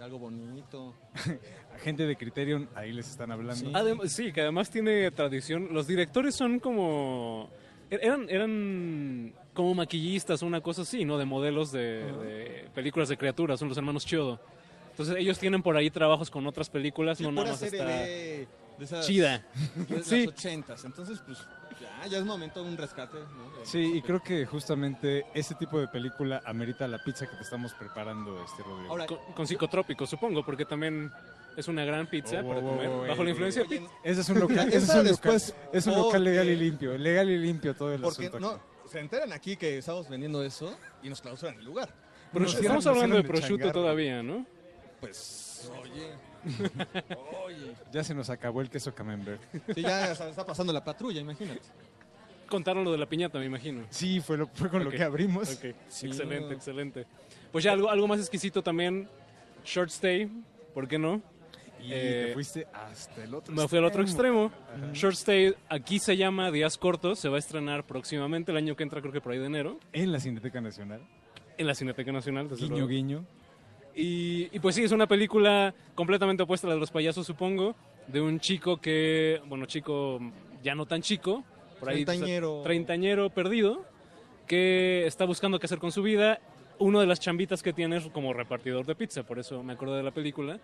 algo bonito. Gente de Criterion, ahí les están hablando. Adem- sí, que además tiene tradición. Los directores son como. er- Eran, eran como maquillistas o una cosa así, ¿no? De modelos de, de películas de criaturas, son los hermanos Chiodo. Entonces ellos tienen por ahí trabajos con otras películas, no pura nada más está de, de esas- chida. De Sí. las ochentas. Entonces, pues, ya, ya es momento de un rescate. ¿no? De- Sí, y creo que justamente ese tipo de película amerita la pizza que te estamos preparando, este Rodrigo. con, con psicotrópicos, supongo, porque también es una gran pizza Oh, para oh, comer. oh, bajo eh, la influencia oye, de pizza. Ese es un local, ese es Esa un después, local, es un local legal y limpio, legal y limpio todo el Porque asunto. no, se enteran aquí que estamos vendiendo eso y nos clausuran el lugar. Pero Nos estamos hablando de prosciutto todavía, ¿no? Pues, oye. oye. Ya se nos acabó el queso camembert. Sí, ya está está pasando la patrulla, imagínate. Contaron lo de la piñata, me imagino. Sí, fue, lo, fue con lo que abrimos. ok. Sí. Excelente, excelente. Pues ya algo, algo más exquisito también. Short stay, ¿por qué no? Y Eh, te fuiste hasta el otro Me fui al otro extremo. Ajá. Short Stay, aquí se llama Días Cortos, se va a estrenar próximamente, el año que entra, creo que por ahí de enero, En la Cineteca Nacional. en la Cineteca Nacional. desde Guiño, luego. guiño. Y, y pues sí, es una película completamente opuesta a la de los payasos, supongo, de un chico que, bueno, chico ya no tan chico, por ahí Treintañero. treintañero perdido, que está buscando qué hacer con su vida. Uno de las chambitas que tiene es como repartidor de pizza, por eso me acuerdo de la película.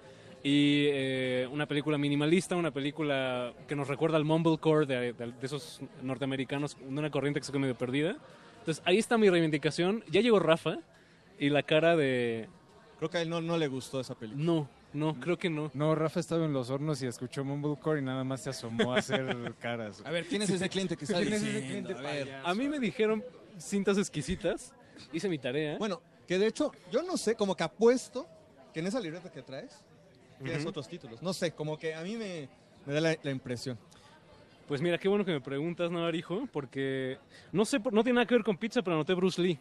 Y eh, una película minimalista, una película que nos recuerda al mumblecore de, de, de esos norteamericanos, de una corriente que se quedó medio perdida. Entonces ahí está mi reivindicación. Ya llegó Rafa y la cara de... Creo que a él no, no le gustó esa película. No, no, creo que no. No, Rafa estaba en los hornos y escuchó Mumblecore y nada más se asomó a hacer caras. A ver, ¿quién es ese cliente que está ¿Quién es ese diciendo? cliente A ver. A mí me dijeron cintas exquisitas. Hice mi tarea. Bueno, que de hecho, yo no sé, como que apuesto que en esa libreta que traes tienes Ujú. otros títulos. No sé, como que a mí me, me da la, la impresión. Pues mira, qué bueno que me preguntas, Navarijo, porque no sé, no tiene nada que ver con pizza, pero anoté Bruce Lee.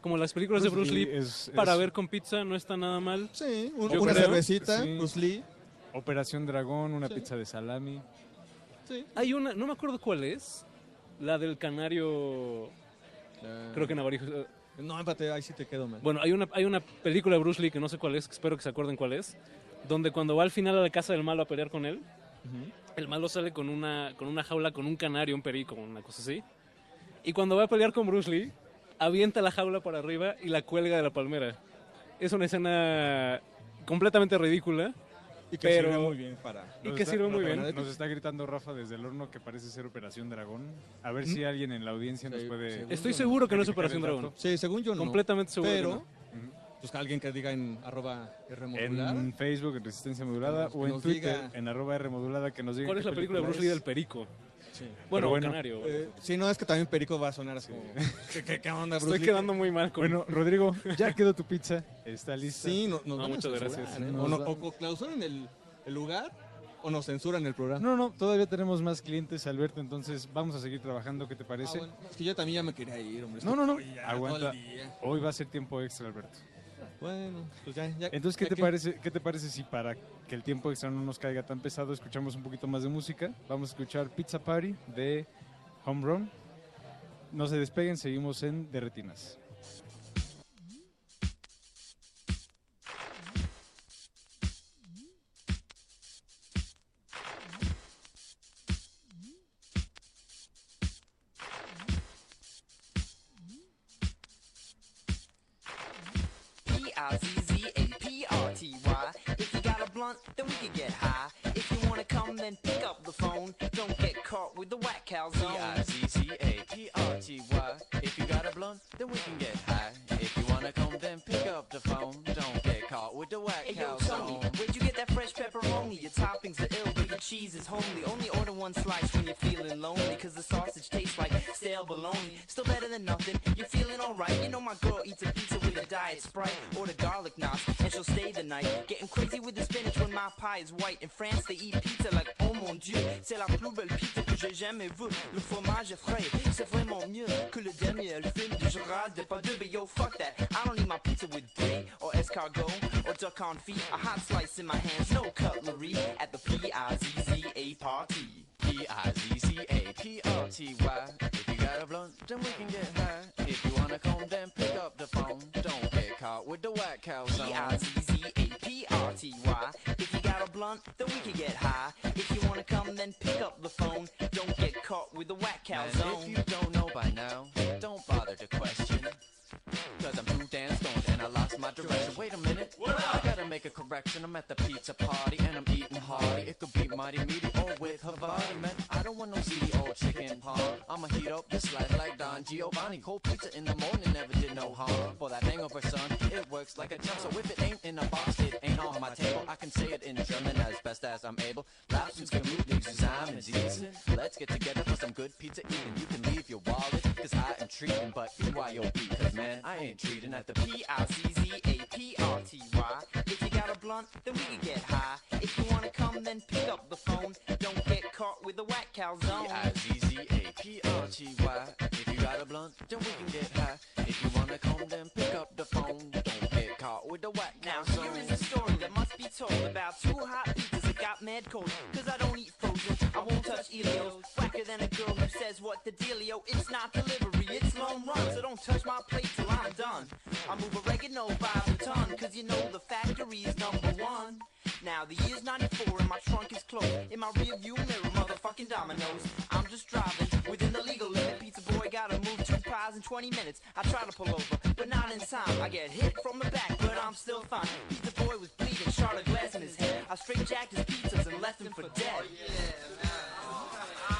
Como las películas de Bruce Bruce Lee Lee, es- para es- ver con pizza no está nada mal. Sí, un- una creo. cervecita, Sí. Bruce Lee. Operación Dragón, una pizza de salami. Sí. Hay una, no me acuerdo cuál es, la del canario, creo que Navarijo... eh, No, empate, ahí sí te quedo mal. Bueno, hay una, hay una película de Bruce Lee que no sé cuál es, espero que se acuerden cuál es, donde cuando va al final a la casa del malo a pelear con él, el malo sale con una, con una jaula, con un canario, un perico, una cosa así. Y cuando va a pelear con Bruce Lee, avienta la jaula para arriba y la cuelga de la palmera. Es una escena completamente ridícula. Y que pero- sirve muy bien para... Y Nos que está- sirve muy bien. Nos está gritando Rafa desde el horno que parece ser Operación Dragón. A ver Mm. si alguien en la audiencia nos puede. Estoy seguro que no es Operación Dragón. Sí, según yo no. Completamente seguro que Pero, no. pues alguien que diga en arroba R modular. En Facebook, en Resistencia Modulada, o en Twitter, diga. en arroba R Modulada, que nos diga. ¿Cuál es la película de Bruce Lee del perico? Sí. Bueno, bueno, canario. Eh, sí, no, es que también Perico va a sonar así como... ¿Qué, qué, qué onda, Bruce Estoy Lee? quedando muy mal con... Bueno, Rodrigo, ya quedó tu pizza. Está lista. Sí, no, nos No, muchas censurar, gracias. ¿eh? Nos O, no, o clausuren el, el lugar o nos censuran el programa. No, no, todavía tenemos más clientes, Alberto, entonces vamos a seguir trabajando, ¿qué te Ah, parece? bueno, es que yo también ya me quería ir, hombre. No, no, no, aguanta. Hoy va a ser tiempo extra, Alberto. Bueno, pues ya, ya. Entonces, ¿qué ya te, que- parece, ¿qué te parece si para que el tiempo extra no nos caiga tan pesado, escuchamos un poquito más de música? Vamos a escuchar Pizza Party de Home Run. No se despeguen, seguimos en De Retinas. P-I-Z-Z-A-P-R-T-Y. If you got a blunt, then we can get high. If you wanna come, then pick up the phone. Don't get caught with the whack calzone. P-I-Z-Z-A-P-R-T-Y. If you got a blunt, then we can get high. If you wanna come, then pick up the phone. Don't get caught with the whack Hey yo, cow Tony, song. where'd you get that fresh pepperoni? Your toppings are ill, but your cheese is homely. Only order one slice when you're feeling lonely, cause the sausage tastes like stale bologna. Still better than nothing, you're feeling alright. You know my girl eats a pizza with a diet sprite or the garlic knots, and she'll stay the night. Getting crazy with the spinach when my pie is white. In France, they eat pizza like, oh mon dieu, c'est la plus belle pizza que j'ai jamais vue. Le fromage est frais, c'est vraiment mieux que le dernier. Fume du Gérard de pas deux, but yo, fuck that. I don't eat my pizza with brie or escargot or duck confit. A hot slice in my hands, no cutlery at the P-I-Z-Z-A party. P-I-Z-Z-A-P-R-T-Y. If you got a blunt, then we can get high. If you wanna come, then pick up the phone. Don't get caught with the whack song. P-I-Z-Z-A-P-R-T-Y. If you got a blunt, then we can get high. If you wanna come, then pick up the phone. Don't get caught with the whack Man, zone. if you don't know by now, don't bother to question. Cause I'm too damn stoned and I lost my direction. Wait a minute, I gotta make a correction. I'm at the pizza party and I'm eating hearty. It could be mighty meaty or with Havarti, man. I don't want no seedy old chicken parm. I'ma heat up this slice like Don Giovanni. Cold pizza in the morning never did no harm. For that hangover, son, it works like a charm. So if it ain't in a box, it ain't on my table. I can say it in German as best as I'm able. Lass uns gemütlich zusammensitzen. Let's get together for some good pizza eating. You can leave your wallet, cause I am treating, but BYOB, cause man, I ain't treating at the P-I-Z-Z-A-P-R-T-Y. If you got a blunt, then we can get high. If you wanna come, then pick up the phone. Don't get caught with the whack cow zone. P-I-Z-Z-A-P-R-T-Y. If you got a blunt, then we can get high. If you wanna come, then pick up the phone. Don't get caught with the whack Now cow here is a story that must be told about two hot pizzas that got mad cold. Cause I don't eat frozen, I won't touch Elios. Whacker than a girl who says what the dealio. It's not delivery, it's long run. So don't touch my plate till I'm done. I move oregano by the ton, cause you know the factory's number one. Now the year's 94 and my trunk is closed. In my rear view mirror, motherfucking dominoes. I'm just driving within the legal limit. Pizza boy gotta move two pies in 20 minutes. I try to pull over, but not in time. I get hit from the back, but I'm still fine. Pizza boy was bleeding, of glass in his head. I straight jacked his pizzas and left him for dead. Oh, How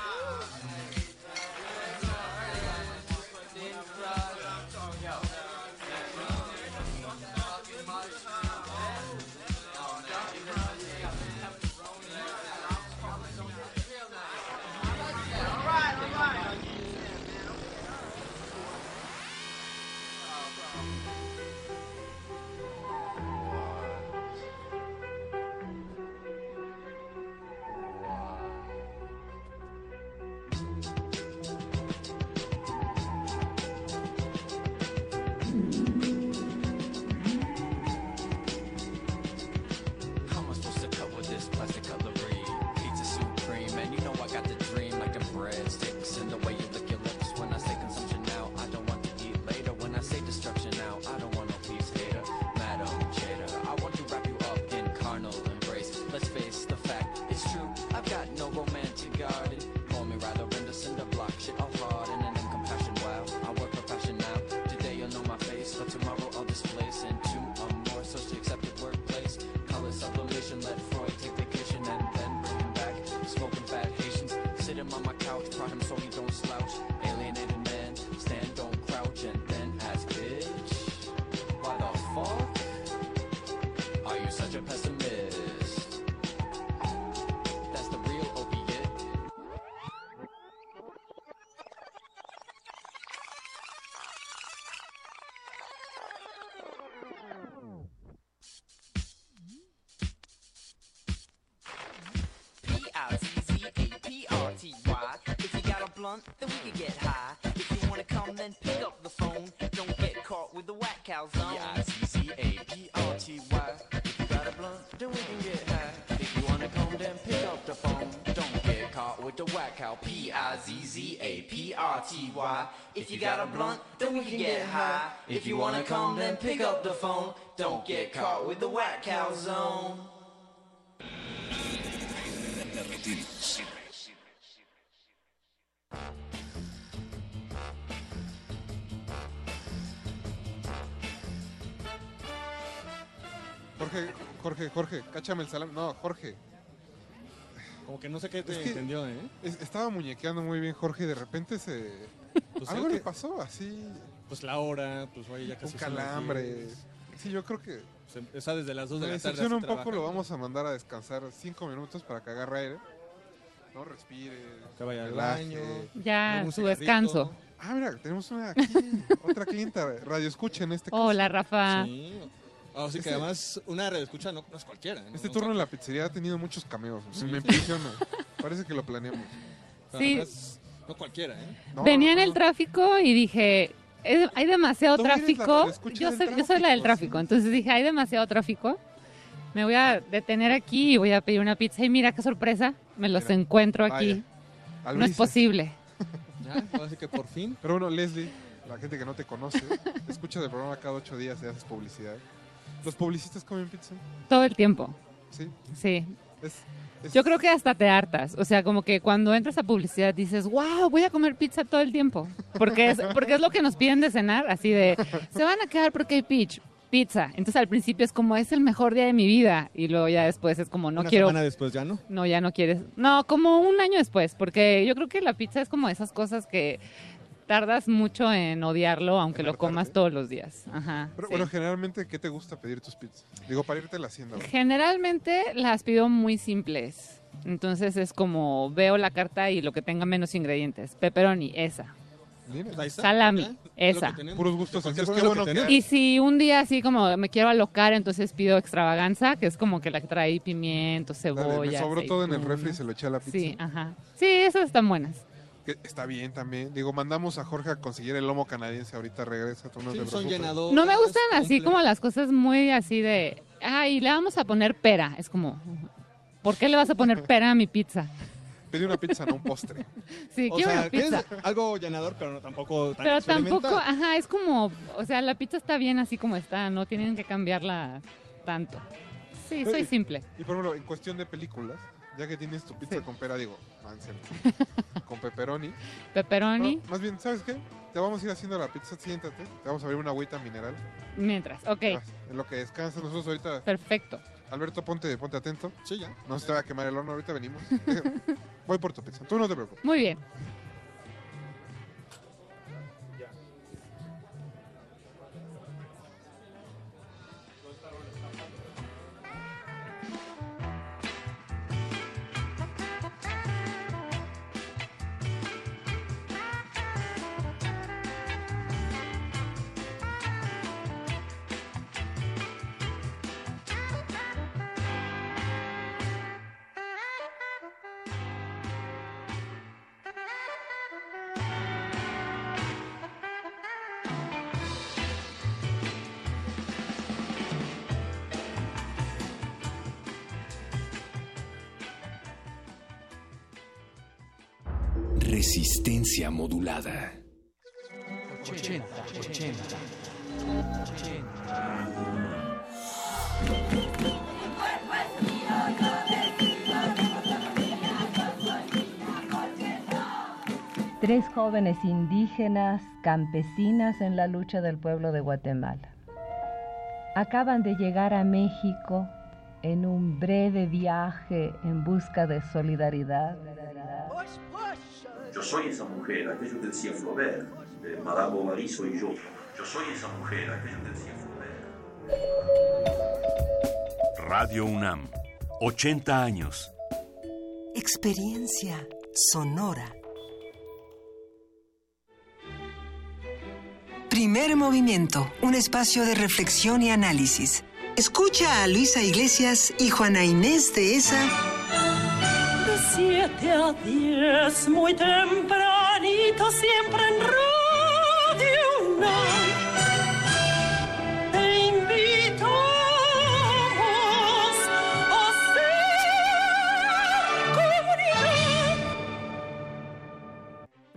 out. If you got a blunt, then we can get high. If you wanna come, then pick up the phone. Don't get caught with the whack cows on. C-I-C-C-A-P-R-T-Y. If you got a blunt, then we can get high. If you wanna come, then pick up the phone. Don't get caught with the whack cow. P-I-Z-Z-A-P-R-T-Y. If you got a blunt, then we can get high. If you wanna come, then pick up the phone. Don't get caught with the whack cow zone. Jorge, Jorge, Jorge, cáchame el salame. No, Jorge. Como que no sé qué te Es que entendió, ¿eh? es- estaba muñequeando muy bien Jorge y de repente se... Pues Algo le que- pasó, así... Pues la hora, pues oye, ya Un casi son las calambre. 10. Sí, yo creo que... Se empieza desde las 2 de Me la tarde. un así poco, lo vamos a mandar a descansar cinco minutos para que agarre aire. No respire. Que vaya al baño. Ya, su descanso. Ah, mira, tenemos una aquí, otra clienta, radio escucha en este caso. Hola, Rafa. Sí. Así que Este- además una radio escucha no, no es cualquiera. ¿no? Este No turno en la pizzería ha tenido muchos cameos, o sea, Sí, me sí. impresiona. Parece que lo planeamos. Sí. Además, No cualquiera, ¿eh? No, Venía en no, el tráfico y dije, "Es- hay demasiado tráfico. Yo soy, yo soy la del tráfico, entonces dije, hay demasiado tráfico. Me voy a detener aquí y voy a pedir una pizza. Y mira qué sorpresa, me los Mira, encuentro aquí. No es posible. Ya, ahora sí que por fin. Pero bueno, Leslie, la gente que no te conoce, escucha el programa cada ocho días y haces publicidad. ¿Los publicistas comen pizza? Todo el tiempo. Sí. Sí. Es- Yo creo que hasta te hartas. O sea, como que cuando entras a publicidad dices, wow, voy a comer pizza todo el tiempo. Porque es, porque es lo que nos piden de cenar, así de, se van a quedar porque hay pitch, pizza. Entonces al principio es como, es el mejor día de mi vida. Y luego ya después es como, no Una quiero... semana después ya no. No, ya no quieres. No, como un año después, porque yo creo que la pizza es como esas cosas que tardas mucho en odiarlo, aunque lo comas todos los días. Ajá. Pero sí. bueno, generalmente, ¿qué te gusta pedir tus pizzas? Digo, para irte la hacienda. Generalmente las pido muy simples. Entonces es como veo la carta y lo que tenga menos ingredientes. Pepperoni, esa. Salami, esa. Puros gustos bueno que. Y si un día así como me quiero alocar, entonces pido extravaganza, que es como que la que trae pimiento, Dale, cebolla. me sobró todo en el refri y se lo eché a la pizza. Sí, ajá. Sí, esas están buenas. Que está bien también. Digo, mandamos a Jorge a conseguir el lomo canadiense. Ahorita regresa. Tú no Sí, son llenadores. No me gustan así como las cosas muy así de, ay, le vamos a poner pera. Es como, ¿por qué le vas a poner pera a mi pizza? Pedí una pizza, no un postre. Sí, O quiero sea, una que es pizza. algo llenador, pero no, tampoco tan Pero tampoco, ajá, es como, o sea, la pizza está bien así como está, no tienen que cambiarla tanto. Sí, soy simple. Y por ejemplo, en cuestión de películas, ya que tienes tu pizza con pera, digo, Ansel, con pepperoni. Pepperoni, más bien, ¿sabes qué? Te vamos a ir haciendo la pizza, siéntate. Te vamos a abrir una agüita mineral. mientras, ok, Ah, En lo que descansas, nosotros ahorita. perfecto. Alberto, ponte, ponte atento. Sí, ya. No se te va a quemar el horno, ahorita venimos. Voy por tu pizza, tú no te preocupes. Muy bien. Resistencia modulada. 80, 80. Tres jóvenes indígenas campesinas en la lucha del pueblo de Guatemala. Acaban de llegar a México en un breve viaje en busca de solidaridad. Yo soy esa mujer, aquello que decía Flaubert, de Madame Bovary soy yo. Yo soy esa mujer, aquello que decía Flaubert. Radio UNAM, 80 años. Experiencia sonora. Primer movimiento, un espacio de reflexión y análisis. Escucha a Luisa Iglesias y Juana Inés de esa. Siete a muy tempranito, siempre en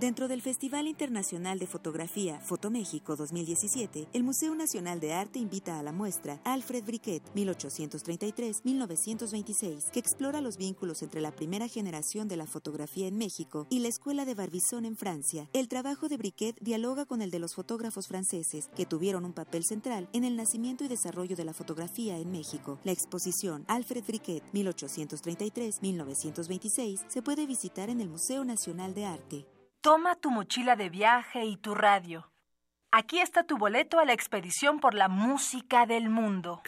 Dentro del Festival Internacional de Fotografía Fotoméxico 2017, el Museo Nacional de Arte invita a la muestra Alfred Briquet 1833-1926, que explora los vínculos entre la primera generación de la fotografía en México y la Escuela de Barbizon en Francia. El trabajo de Briquet dialoga con el de los fotógrafos franceses, que tuvieron un papel central en el nacimiento y desarrollo de la fotografía en México. La exposición Alfred Briquet 1833-1926 se puede visitar en el Museo Nacional de Arte. Toma tu mochila de viaje y tu radio. Aquí está tu boleto a la expedición por la música del mundo.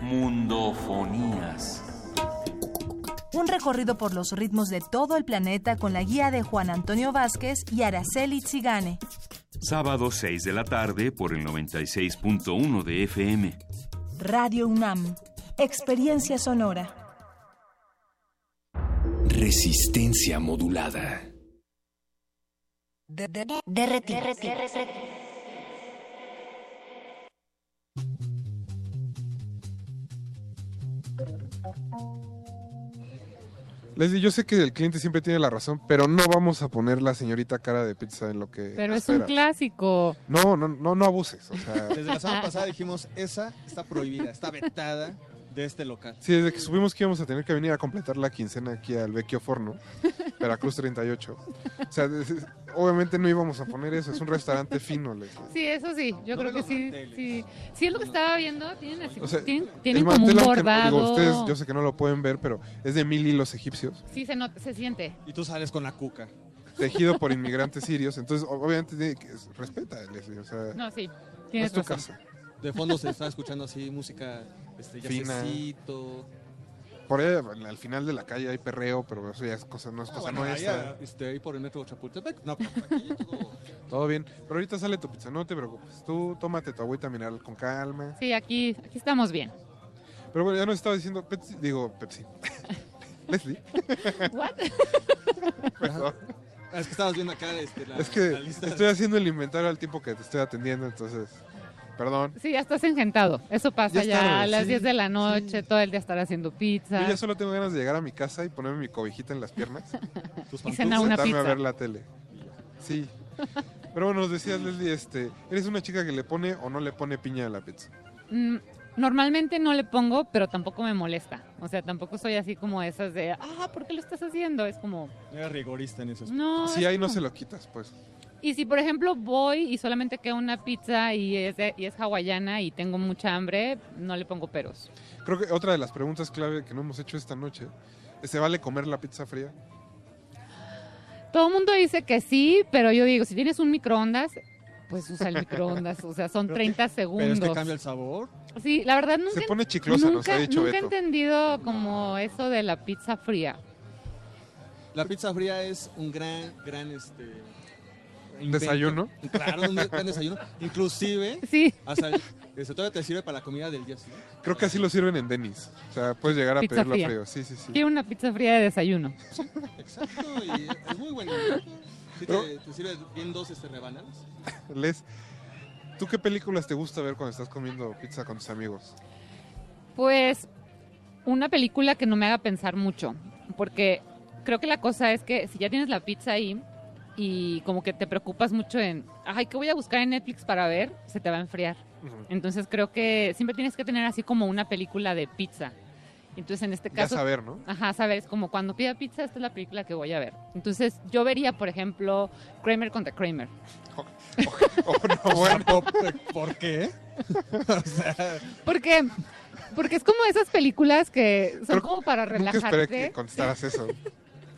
Mundofonías. Un recorrido por los ritmos de todo el planeta con la guía de Juan Antonio Vázquez y Araceli Zigane. Sábado 6 de la tarde por el 96.1 de FM. Radio UNAM. Experiencia sonora. Resistencia modulada. Leslie, yo sé que el cliente siempre tiene la razón, pero no vamos a poner la señorita cara de pizza en lo que. Pero es un clásico. No, no, no, no abuses. O sea, Desde la semana pasada dijimos, esa está prohibida, está vetada de este local. sí, desde que supimos que íbamos a tener que venir a completar la quincena aquí al Vecchio Forno, Veracruz 38. O sea, obviamente no íbamos a poner eso, es un restaurante fino, Leslie. Sí, eso sí, yo creo que sí, sí. Sí, es lo que estaba viendo, tienen así, O sea, tienen, tienen como un bordado. digo, ustedes, yo sé que no lo pueden ver, pero es de mil hilos egipcios, Sí, se, nota, se siente. Y tú sales con la cuca. tejido por inmigrantes sirios. Entonces, obviamente, tiene que- respeta, Leslie. O sea, No, sí, no es tu razón. casa. De fondo se está escuchando así música este, jazzcito. Por ahí, al final de la calle hay perreo, pero eso ya es cosa, no es Ah, cosa bueno, nuestra. allá, este, ahí por el metro Chapultepec. No, aquí todo- Todo bien. Pero ahorita sale tu pizza, no te preocupes. Tú tómate tu agüita mineral con calma. Sí, aquí, aquí estamos bien. Pero bueno, ya nos estaba diciendo Pepsi, digo Pepsi. Leslie. What? Perdón. Ah, Es que estabas viendo acá este, la, es que la lista. estoy haciendo el inventario al tiempo que te estoy atendiendo, entonces, perdón. Sí, ya estás engentado. Eso pasa Ya es ya, tarde, a las sí, 10 de la noche, todo el día estar haciendo pizza. Yo ya solo tengo ganas de llegar a mi casa y ponerme mi cobijita en las piernas. Y cenar una sentarme pizza. a ver la tele. Sí. Pero bueno, nos decías, Leslie, este, ¿eres una chica que le pone o no le pone piña a la pizza? Mm, Normalmente no le pongo, pero tampoco me molesta. O sea, tampoco soy así como esas de, ah, ¿por qué lo estás haciendo? Es como, Era rigorista en eso. No, si es ahí no se lo quitas, pues. Y si, por ejemplo, voy y solamente queda una pizza y es, de- y es hawaiana y tengo mucha hambre, no le pongo peros. Creo que otra de las preguntas clave que no hemos hecho esta noche es, ¿se vale comer la pizza fría? Todo el mundo dice que sí, pero yo digo, si tienes un microondas, pues usa el microondas. O sea, son 30 segundos. Pero es que cambia el sabor. Sí, la verdad nunca, Se pone chiclosa, nos nunca, ha dicho nunca he entendido como eso de la pizza fría. La pizza fría es un gran, gran este invento. ¿Desayuno? Claro, un gran desayuno. Inclusive, sí. hasta el- este, todavía te sirve para la comida del día siguiente. Creo que así lo sirven en Denis. O sea, puedes llegar a Pizza pedirlo fría. frío. Sí, sí, sí. Quiero una pizza fría de desayuno. Exacto, y es muy bueno. Sí te, te sirve bien dos este, rebanadas. Les, ¿tú qué películas te gusta ver cuando estás comiendo pizza con tus amigos? Pues una película que no me haga pensar mucho, porque creo que la cosa es que si ya tienes la pizza ahí y como que te preocupas mucho en, ay, ¿qué voy a buscar en Netflix para ver? Se te va a enfriar. Entonces creo que siempre tienes que tener así como una película de pizza. Entonces en este Ya caso... saber, ¿no? Ajá, sabes, como cuando pida pizza, esta es la película que voy a ver. Entonces yo vería, por ejemplo, Kramer contra Kramer. ¿Por, por qué? o sea, Porque, porque es como esas películas que son Creo- como para Nunca esperé relajarte. que contestaras eso.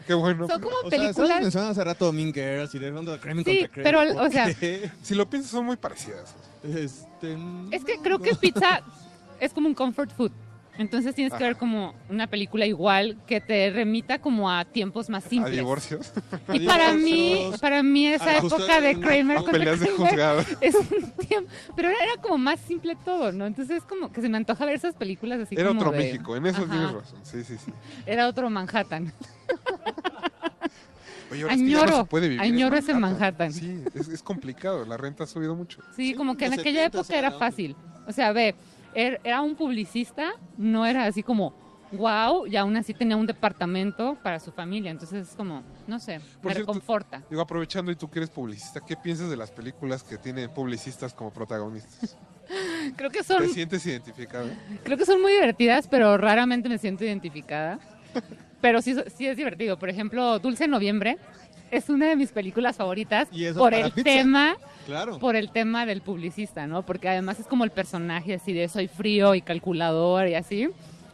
Qué bueno. Son como o películas... mencionando hace rato Mean Girls y de fondo Kramer Sí, contra Kramer. pero, ¿Por o sea- qué? Si lo piensas, son muy parecidas. Este, Es que creo que pizza es como un comfort food. Entonces tienes que ver como una película igual que te remita como a tiempos más A simples. divorcios. Y para mí, Divorcios, para mí esa a época de Kramer contra Peleas de juzgado. es un tiempo, pero era, era como más simple todo, ¿no? Entonces como que se me antoja ver esas películas así Era como otro de- México, en eso Ajá. tienes razón. Sí, sí, sí. Era otro Manhattan. Oye, ahora es que no Añoro, puede vivir añoro ese Manhattan. Sí, es, es complicado. La renta ha subido mucho. Sí, como que en aquella 70 época era fácil. O sea, ve, era un publicista, no era así como, wow, y aún así tenía un departamento para su familia. Entonces es como, no sé, Por me cierto, reconforta. Digo, aprovechando y tú que eres publicista, ¿qué piensas de las películas que tienen publicistas como protagonistas? Creo que son, ¿Te sientes identificado? creo que son muy divertidas, pero raramente me siento identificada. Pero sí, sí es divertido. Por ejemplo, Dulce Noviembre es una de mis películas favoritas Y eso por el pizza. tema Claro. por el tema del publicista, ¿no? Porque además es como el personaje así de soy frío y calculador y así.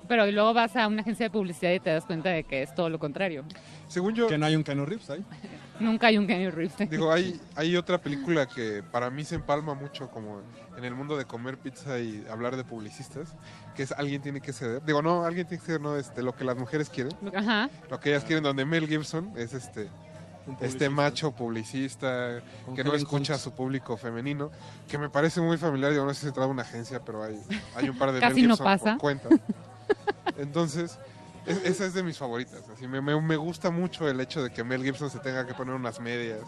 Pero luego vas a una agencia de publicidad y te das cuenta de que es todo lo contrario. Según yo... Que no hay un Keanu Reeves ahí. Nunca hay un Kenny Reeves. Digo, hay, hay otra película que para mí se empalma mucho como en el mundo de comer pizza y hablar de publicistas, que es Alguien tiene que ceder. Digo, no, Alguien tiene que ceder, no, este, lo que las mujeres quieren. Ajá. Lo que ellas quieren, donde Mel Gibson es este este macho publicista que no escucha a su público femenino, que me parece muy familiar, yo no sé si se trata de una agencia, pero hay, hay un par de Casi Mel no pasa. por cuenta. Entonces, es- esa es de mis favoritas. Así me, me- me gusta mucho el hecho de que Mel Gibson se tenga que poner unas medias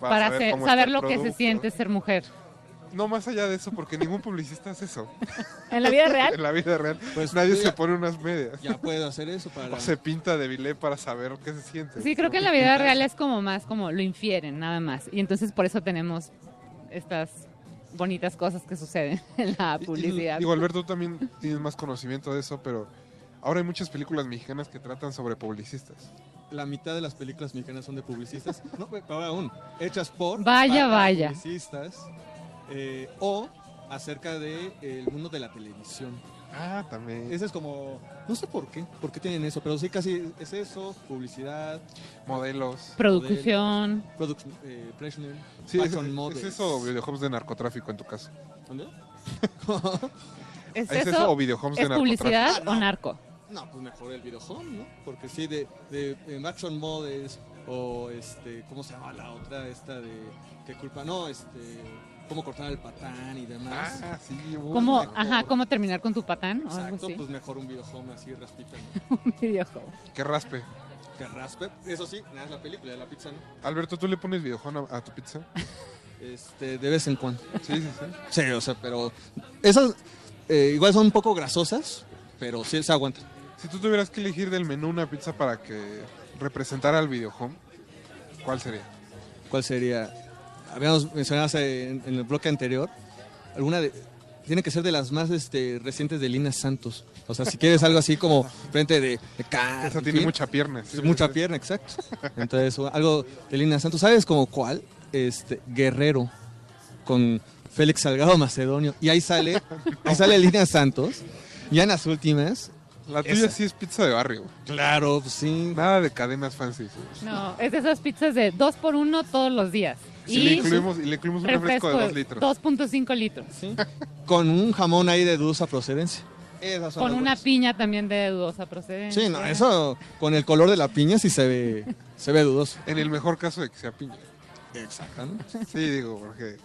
Para, saber saber lo que se siente ser mujer. No más allá de eso, porque ningún publicista hace eso. ¿En la vida real? en la vida real. Pues Nadie se ya- pone unas medias. Ya puedo hacer eso para... O se pinta de bilé para saber qué se siente. Sí, creo que en la vida real es como más como lo infieren, nada más. Y entonces por eso tenemos estas bonitas cosas que suceden en la Y- y- publicidad. Digo, Alberto, tú también tienes más conocimiento de eso, pero ahora hay muchas películas mexicanas que tratan sobre publicistas. La mitad de las películas mexicanas son de publicistas. No, ahora aún. Hechas por... Vaya, vaya. Publicistas. Eh, o acerca del mundo de la televisión. Ah, también. Ese es como... No sé por qué. ¿Por qué tienen eso? Pero sí casi es eso. Publicidad. Modelos. Producción. Product, eh, Sí, es, es eso o videojuegos de narcotráfico en tu caso. ¿Dónde? ¿Es, ¿Es eso? eso o videojuegos de ¿Es publicidad narcotráfico? o narco? No, pues mejor el videohome, ¿no? Porque sí, de, de, de Action o este, ¿cómo se llama la otra? Esta de, ¿qué culpa? No, este, cómo cortar el patán y demás. Ah, sí, ¿Cómo, ajá, ¿Cómo terminar con tu patán? O algo Exacto, así. pues mejor un videohome así, raspita. Un videojuego. Que raspe. Que raspe. Eso sí, nada es la película de la pizza, ¿no? Alberto, ¿tú le pones videojuego a, a tu pizza? Este, de vez en cuando. Sí, sí, sí. Sí, o sea, pero esas eh, igual son un poco grasosas, pero sí se aguantan. Si tú tuvieras que elegir del menú una pizza para que representara al videohome, ¿cuál sería? ¿Cuál sería? Habíamos mencionado en, en el bloque anterior, alguna de, tiene que ser de las más este, recientes de Lina Santos. O sea, si quieres algo así como frente de, de en tiene fin. mucha pierna. sí, Es mucha sí, pierna, exacto. Entonces, algo de Lina Santos. ¿Sabes como cuál? Este, Guerrero, con Félix Salgado Macedonio. Y ahí sale, ahí sale Lina Santos. Ya en las últimas. La tuya esa- sí es pizza de barrio. Claro, pues sí. Nada de cadenas fancy. No, es de esas pizzas de dos por uno todos los días. Y le incluimos, y le incluimos un refresco de dos litros. 2.5 litros. Con un jamón ahí de dudosa procedencia. Esas son Con una buenas. piña también de dudosa procedencia. Sí, no, eso con el color de la piña sí se ve, se ve dudoso. En el mejor caso de que sea piña. Exactamente. Sí, digo, porque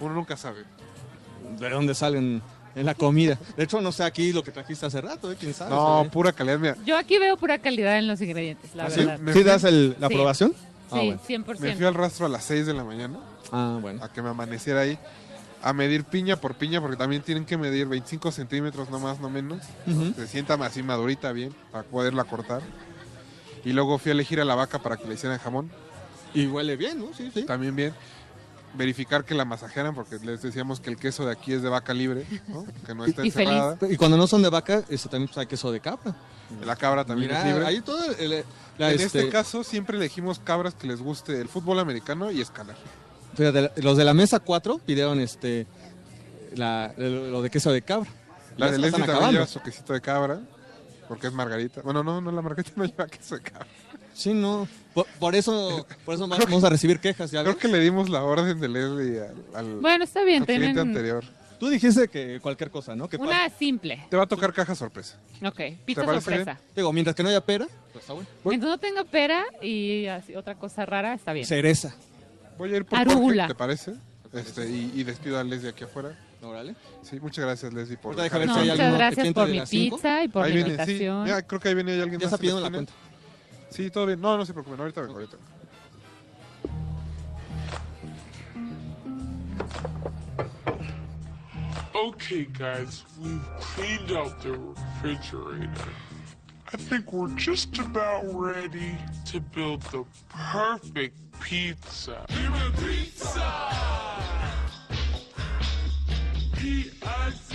uno nunca sabe. ¿De dónde salen en la comida? De hecho, no sé aquí lo que trajiste hace rato, ¿eh? ¿Quién sabe? No, pura calidad. Mira, Yo aquí veo pura calidad en los ingredientes, la ¿Ah, sí? verdad. Me ¿Sí fui- das el- la Sí. aprobación? Ah, Sí, bueno. 100%. me fui al rastro a las 6 de la mañana Ah, bueno. a que me amaneciera ahí. A medir piña por piña, porque también tienen que medir 25 centímetros, no más, no menos. Se sienta así madurita bien, para poderla cortar. Y luego fui a elegir a la vaca para que le hicieran jamón. Y huele bien, ¿no? Sí, sí. También bien. Verificar que la masajearan, porque les decíamos que el queso de aquí es de vaca libre, ¿no? que no está Y feliz. encerrada. Y cuando no son de vaca, este, también pues, hay queso de cabra. La cabra también Mira, es libre. ahí todo el- el- la, en este, este, caso siempre elegimos cabras que les guste el fútbol americano y escalar. fíjate, los de la mesa 4 pidieron este la- lo de queso de cabra. La Ya de Leslie también acabando. lleva su quesito de cabra, porque es margarita. Bueno, no, no, la margarita no lleva queso de cabra. Sí, no. Por, por eso, por eso vamos a recibir quejas, ¿ya Creo ves? que le dimos la orden de Leslie al, al- Bueno, está bien, al cliente tienen anterior. Tú dijiste que cualquier cosa, ¿no? Que Una simple. Te va a tocar caja sorpresa. Ok, pizza sorpresa. bien? Digo, mientras que no haya pera, pues está bueno. Voy- Mientras no tenga pera y así, otra cosa rara, está bien. Cereza. Voy a ir por Arugula. Jorge, ¿te parece? Este, y, y despido a Leslie aquí afuera. Órale. Sí, muchas gracias, Leslie, por... Muchas gracias por mi pizza y por Ahí la invitación. Creo que ahí viene alguien Ya más. está pidiendo la cuenta. Sí, todo bien. No, no se preocupen. Ahorita vengo, ahorita vengo. Okay, guys, we've cleaned out the refrigerator. I think we're just about ready to build the perfect pizza. pizza! P-I-C-C-A.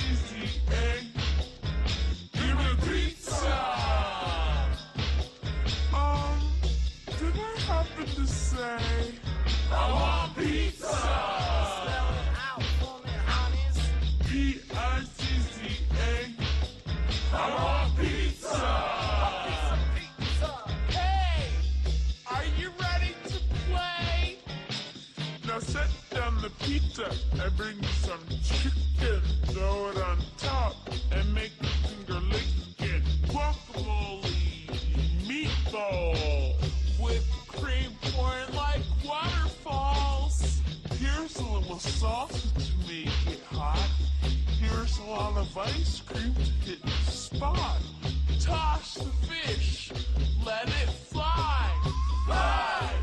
And bring me some chicken. Throw it on top and make the finger licking. Guacamole, meatball, whipped cream pouring like waterfalls. Here's a little salsa to make it hot. Here's a lot of ice cream to hit the spot. Toss the fish, let it. Fly, fly.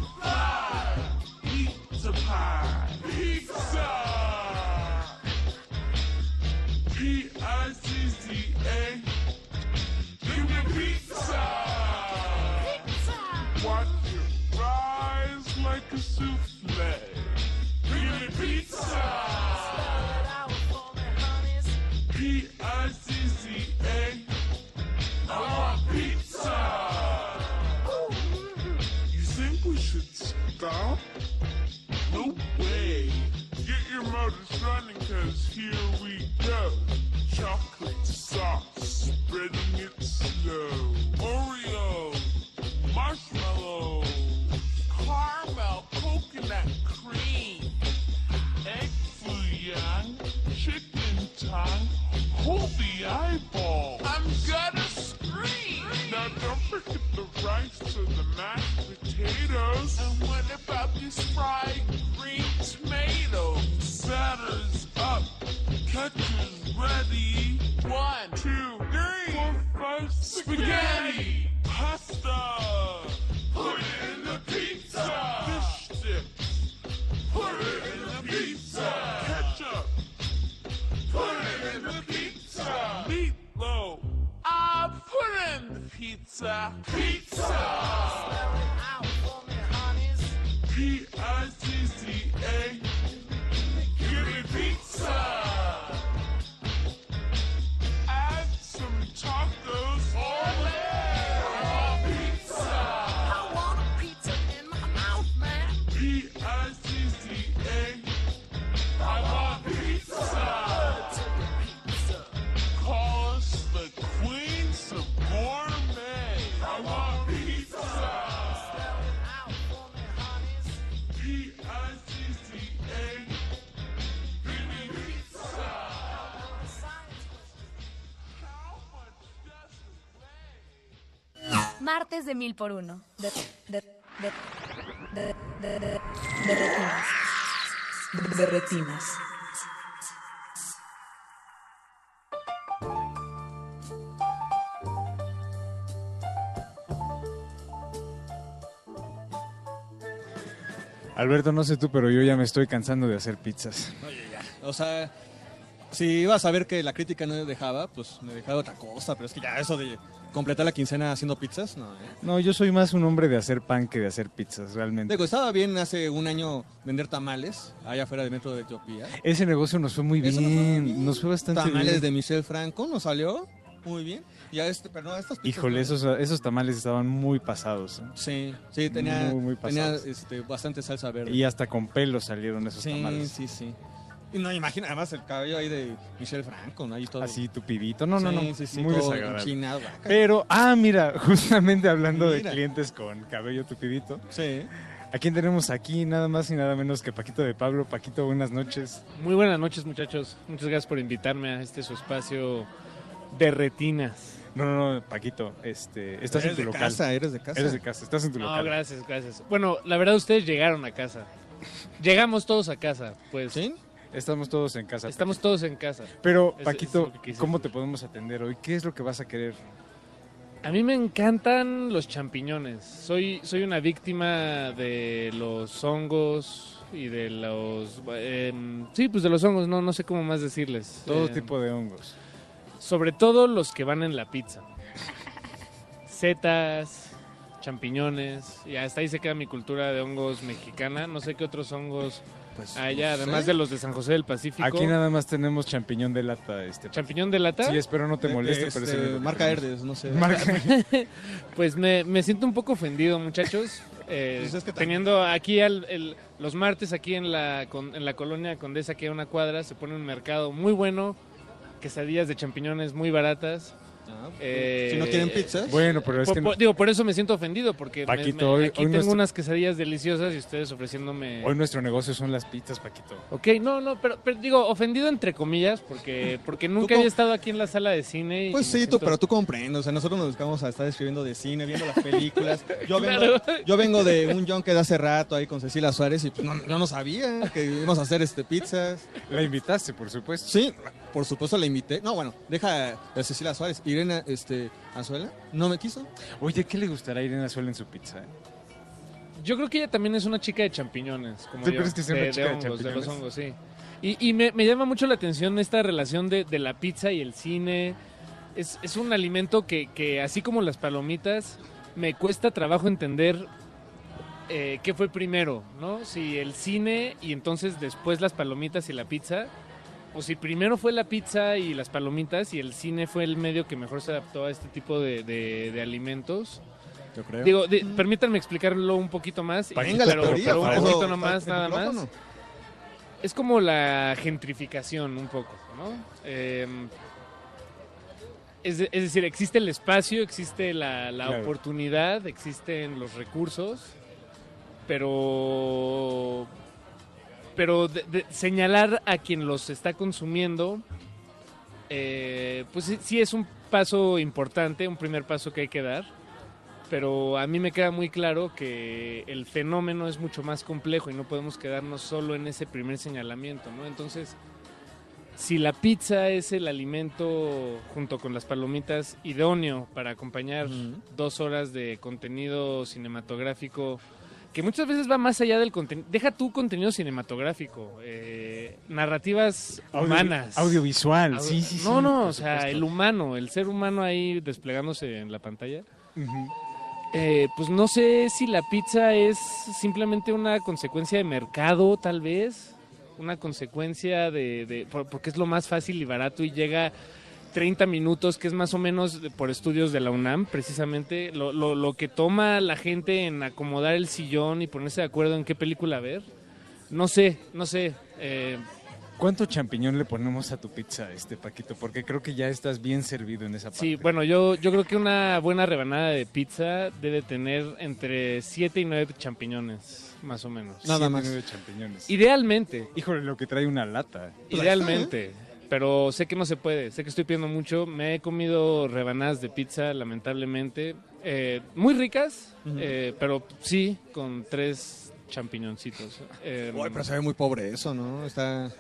Fried green tomato? Batter's up, catcher's ready. One, two, three, four, five, spaghetti, pasta. Put it in the pizza. Fish sticks. Put it in the pizza. Ketchup. Put it in the pizza. Meatloaf. Ah, put in the pizza. Pizza. G-I-T Martes de mil por uno. De, de, de, de, de, de, de retinas. De retinas. Alberto, no sé tú, pero yo ya me estoy cansando de hacer pizzas. Oye, ya. O sea, si ibas a ver que la crítica no me dejaba, pues me dejaba otra cosa, pero es que ya eso de completar la quincena haciendo pizzas, no. ¿eh? No, yo soy más un hombre de hacer pan que de hacer pizzas, realmente. Digo, estaba bien hace un año vender tamales allá afuera del metro de Etiopía. Ese negocio nos fue muy bien, nos fue nos fue bastante Tamales bien. de Michelle Franco nos salió muy bien. Ya este, pero no, estas pizzas Híjole, no. esos, esos tamales estaban muy pasados. ¿eh? Sí, sí, tenía, Muy, muy tenía pasados. este, bastante salsa verde. Y hasta con pelo salieron esos Sí, tamales. sí, sí. Y no, imagina, además el cabello ahí de Michelle Franco, ¿no? Ahí todo. Así tupidito. No, no, Sí, no. sí, sí, muy desagradable. enchinado, guácala. Pero, ah, mira, justamente hablando Mira. de clientes con cabello tupidito. Sí. ¿A quién tenemos aquí? Nada más y nada menos que Paquito de Pablo. Paquito, buenas noches. Muy buenas noches, muchachos. Muchas gracias por invitarme a este su espacio de retinas. No, no, no, Paquito, este, estás Eres en tu de local. casa, eres de casa. Eres de casa, estás en tu No, local. gracias, gracias. Bueno, la verdad ustedes llegaron a casa. Llegamos todos a casa, pues. ¿Sí? Estamos todos en casa. Estamos Paquito. todos en casa. Pero, Es- Paquito, ¿cómo decir. te podemos atender hoy? ¿Qué es lo que vas a querer? A mí me encantan los champiñones. Soy, soy una víctima de los hongos y de los... em, sí, pues de los hongos, no, no sé cómo más decirles. Todo Em, tipo de hongos. Sobre todo los que van en la pizza. Setas, champiñones, y hasta ahí se queda mi cultura de hongos mexicana. No sé qué otros hongos hay allá, no sé. además de los de San José del Pacífico. Aquí nada más tenemos champiñón de lata. Este, ¿Champiñón de lata? Sí, espero no te De- moleste, de pero es este, marca. Herdes, no sé. Marca- Pues me, me siento un poco ofendido, muchachos. Eh, Pues es que teniendo aquí al- el- los martes aquí en la, con- en la colonia Condesa, que a una cuadra, se pone un mercado muy bueno, quesadillas de champiñones muy baratas. Eh, si no quieren pizzas. Bueno, pero es por- que- por- digo, por eso me siento ofendido, porque Paquito, me- hoy- aquí hoy tengo nuestro- unas quesadillas deliciosas y ustedes ofreciéndome... Hoy nuestro negocio son las pizzas, Paquito. Ok, no, no, pero, pero digo, ofendido entre comillas, porque, porque nunca había estado aquí en la sala de cine. y Pues sí, tú, pero tú comprendes. O sea, nosotros nos buscamos a estar escribiendo de cine, viendo las películas. Yo, vengo, Claro. yo vengo de un John que de hace rato ahí con Cecilia Suárez y pues no, yo no sabía que íbamos a hacer este pizzas. La invitaste, por supuesto. Sí, por supuesto la invité. No, bueno, deja a Cecilia Suárez. Irene este, Azuela no me quiso. Oye, ¿qué le gustará a Irene Azuela en su pizza? Yo creo que ella también es una chica de champiñones. Como ¿Tú yo, crees que sea una de, chica de hongos, de los champiñones? hongos, sí. Y, y me, me llama mucho la atención esta relación de, de la pizza y el cine. Es, es un alimento que, que, así como las palomitas, me cuesta trabajo entender eh, qué fue primero, ¿no? Si el cine y entonces después las palomitas y la pizza. O si primero fue la pizza y las palomitas y el cine fue el medio que mejor se adaptó a este tipo de, de- de alimentos. Yo creo. Digo, di- permítanme explicarlo un poquito más. Venga, la pero, teoría, pero un poquito nomás, nada más. Es como la gentrificación un poco, ¿no? Eh, es, de- es decir, existe el espacio, existe la, la Claro. oportunidad, existen los recursos, pero pero de- de señalar a quien los está consumiendo, eh, pues sí, sí es un paso importante, un primer paso que hay que dar, pero a mí me queda muy claro que el fenómeno es mucho más complejo y no podemos quedarnos solo en ese primer señalamiento, ¿no? Entonces, si la pizza es el alimento junto con las palomitas idóneo para acompañar dos horas de contenido cinematográfico que muchas veces va más allá del contenido. Deja tu contenido cinematográfico, eh, narrativas Audio- humanas. audiovisual, Au- sí, sí, sí, No, no, o sea, supuesto. el humano, el ser humano ahí desplegándose en la pantalla. Eh, pues no sé si la pizza es simplemente una consecuencia de mercado, tal vez. Una consecuencia de, de- por- porque es lo más fácil y barato y llega 30 minutos, que es más o menos por estudios de la UNAM, precisamente, lo, lo- lo que toma la gente en acomodar el sillón y ponerse de acuerdo en qué película ver. No sé, no sé. eh, ¿Cuánto champiñón le ponemos a tu pizza, este Paquito? Porque creo que ya estás bien servido en esa parte. Sí, bueno, yo, yo creo que una buena rebanada de pizza debe tener entre 7 y 9 champiñones, más o menos. Siete, nueve champiñones. Idealmente. Híjole, lo que trae una lata. Idealmente. Pero sé que no se puede, sé que estoy pidiendo mucho. Me he comido rebanadas de pizza, lamentablemente. eh, muy ricas, eh, pero sí, con tres champiñoncitos. Eh, Uy, pero se ve muy pobre eso, ¿no? Está...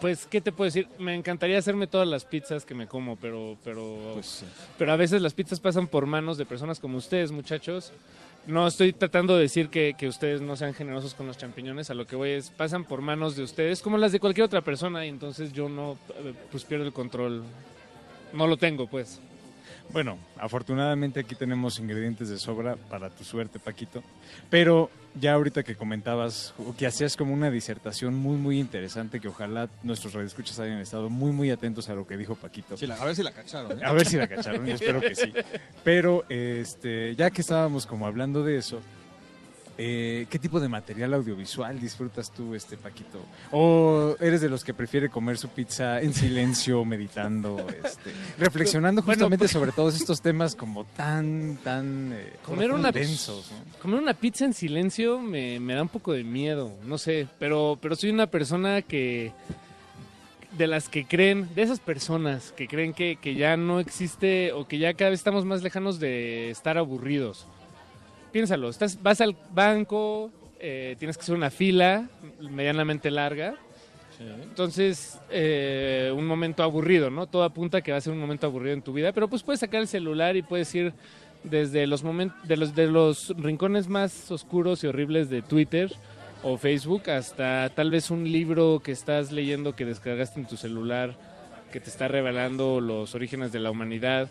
Pues, ¿qué te puedo decir? Me encantaría hacerme todas las pizzas que me como, pero, pero, Pues pero a veces las pizzas pasan por manos de personas como ustedes, muchachos. No estoy tratando de decir que, que ustedes no sean generosos con los champiñones, a lo que voy es, pasan por manos de ustedes como las de cualquier otra persona y entonces yo no, eh, pues pierdo el control. No lo tengo, pues. Bueno, afortunadamente aquí tenemos ingredientes de sobra para tu suerte, Paquito. Pero ya ahorita que comentabas o que hacías como una disertación muy, muy interesante, que ojalá nuestros radioescuchas hayan estado muy, muy atentos a lo que dijo Paquito. Sí, a ver si la cacharon. ¿eh? A ver si la cacharon, y espero que sí. Pero este, ya que estábamos como hablando de eso, eh, ¿qué tipo de material audiovisual disfrutas tú, este Paquito? ¿O eres de los que prefiere comer su pizza en silencio, meditando, este, reflexionando Bueno, justamente sobre todos estos temas como tan, tan eh, Comer una, densos? ¿no? comer una pizza en silencio me, me da un poco de miedo, no sé, pero, pero soy una persona que de las que creen, de esas personas que creen que, que ya no existe o que ya cada vez estamos más lejanos de estar aburridos. Piénsalo, estás, vas al banco, eh, tienes que hacer una fila medianamente larga. Entonces, eh, un momento aburrido, ¿no? Todo apunta a que va a ser un momento aburrido en tu vida, pero pues puedes sacar el celular y puedes ir desde los de los, de los rincones más oscuros y horribles de Twitter o Facebook hasta tal vez un libro que estás leyendo que descargaste en tu celular que te está revelando los orígenes de la humanidad.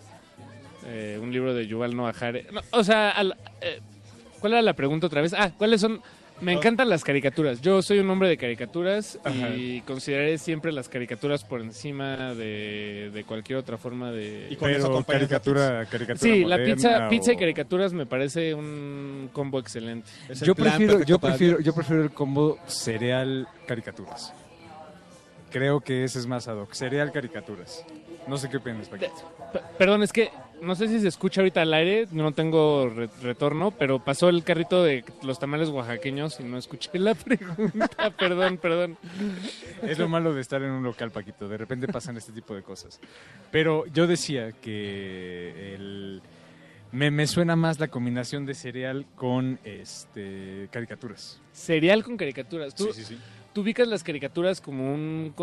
Eh, un libro de Yuval Noah Harari. No, o sea, al- eh, ¿cuál era la pregunta otra vez? Ah, ¿cuáles son? Me encantan las caricaturas. Yo soy un hombre de caricaturas y consideraré siempre las caricaturas por encima de, de cualquier otra forma de... Y con eso Pero caricatura- caricatura Sí, la pizza, pizza y caricaturas me parece un combo excelente. Yo prefiero, yo, prefiero, yo prefiero el combo cereal caricaturas. Creo que ese es más ad hoc. Cereal caricaturas. No sé qué opinas, Paquito. Perdón, es que no sé si se escucha ahorita al aire, no tengo re- retorno, pero pasó el carrito de los tamales oaxaqueños y no escuché la pregunta. perdón, perdón. Es lo malo de estar en un local, Paquito. De repente pasan este tipo de cosas. Pero yo decía que el... me, me suena más la combinación de cereal con este caricaturas. Cereal con caricaturas. ¿Tú, Sí, sí, sí. tú ubicas las caricaturas como un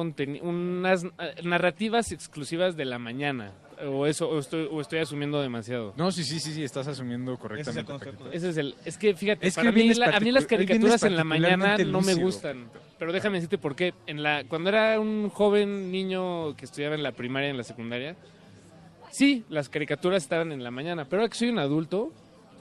unas eh, narrativas exclusivas de la mañana. O eso, o estoy, o estoy asumiendo demasiado. No, sí, sí, sí, sí, estás asumiendo correctamente. Ese es el. Es que fíjate, Es que para mí, la- a mí las caricaturas en la mañana no me gustan. Pero déjame decirte por qué. En la, cuando era un joven niño que estudiaba en la primaria, en la secundaria, sí, las caricaturas estaban en la mañana. Pero ahora que soy un adulto,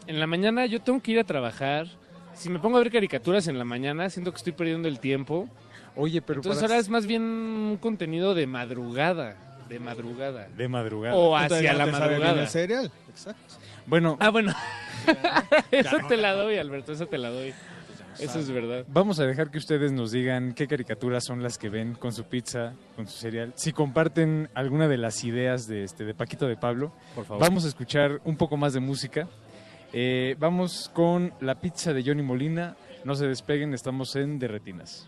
en la mañana yo tengo que ir a trabajar. Si me pongo a ver caricaturas en la mañana, siento que estoy perdiendo el tiempo. Oye, pero Entonces para- ahora es más bien un contenido de madrugada. De madrugada. De madrugada. O hacia la madrugada. el cereal. Exacto. Bueno. Ah, bueno. Eso te la doy, Alberto, eso te la doy. Eso es verdad. Vamos a dejar que ustedes nos digan qué caricaturas son las que ven con su pizza, con su cereal. Si comparten alguna de las ideas de este de Paquito de Pablo, Por favor. vamos a escuchar un poco más de música. Eh, vamos con la pizza de Johnny Molina. No se despeguen, estamos en Derretinas.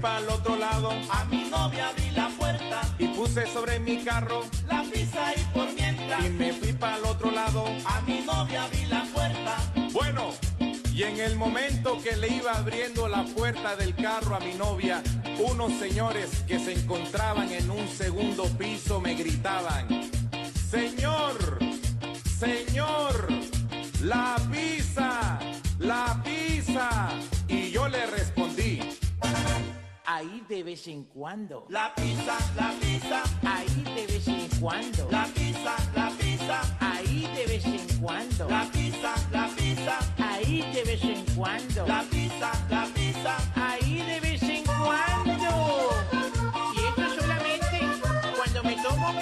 Para el otro lado. A mi novia abrí la puerta. Y puse sobre mi carro la pizza y por mientras. Y me fui para el otro lado. A mi novia abrí la puerta. Bueno. Y en el momento que le iba abriendo la puerta del carro a mi novia, unos señores que se encontraban en un segundo piso me gritaban, Señor, Señor, la ahí de vez en cuando. La pizza, la pizza, ahí de vez en cuando. La pizza, la pizza, ahí de vez en cuando. La pizza, la pizza, ahí de vez en cuando. La pizza, la pizza, ahí de vez en cuando. Y eso solamente cuando me tomo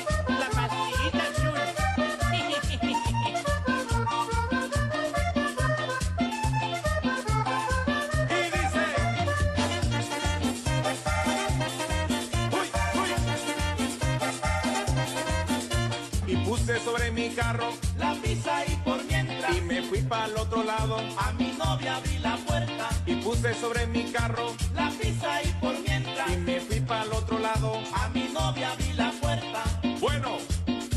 carro la pizza y por mientras. Y me fui para el otro lado. A mi novia abrí la puerta. Y puse sobre mi carro. La pizza y por mientras. Y me fui para el otro lado. A mi novia abrí la puerta. Bueno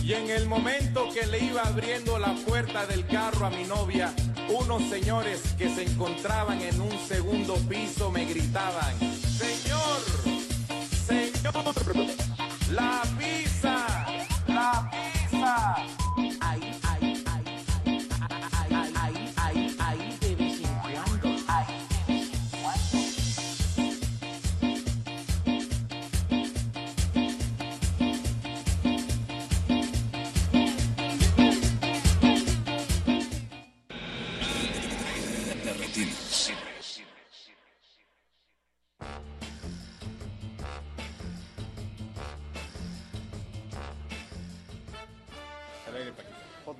y en el momento que le iba abriendo la puerta del carro a mi novia unos señores que se encontraban en un segundo piso me gritaban señor señor la pizza la pizza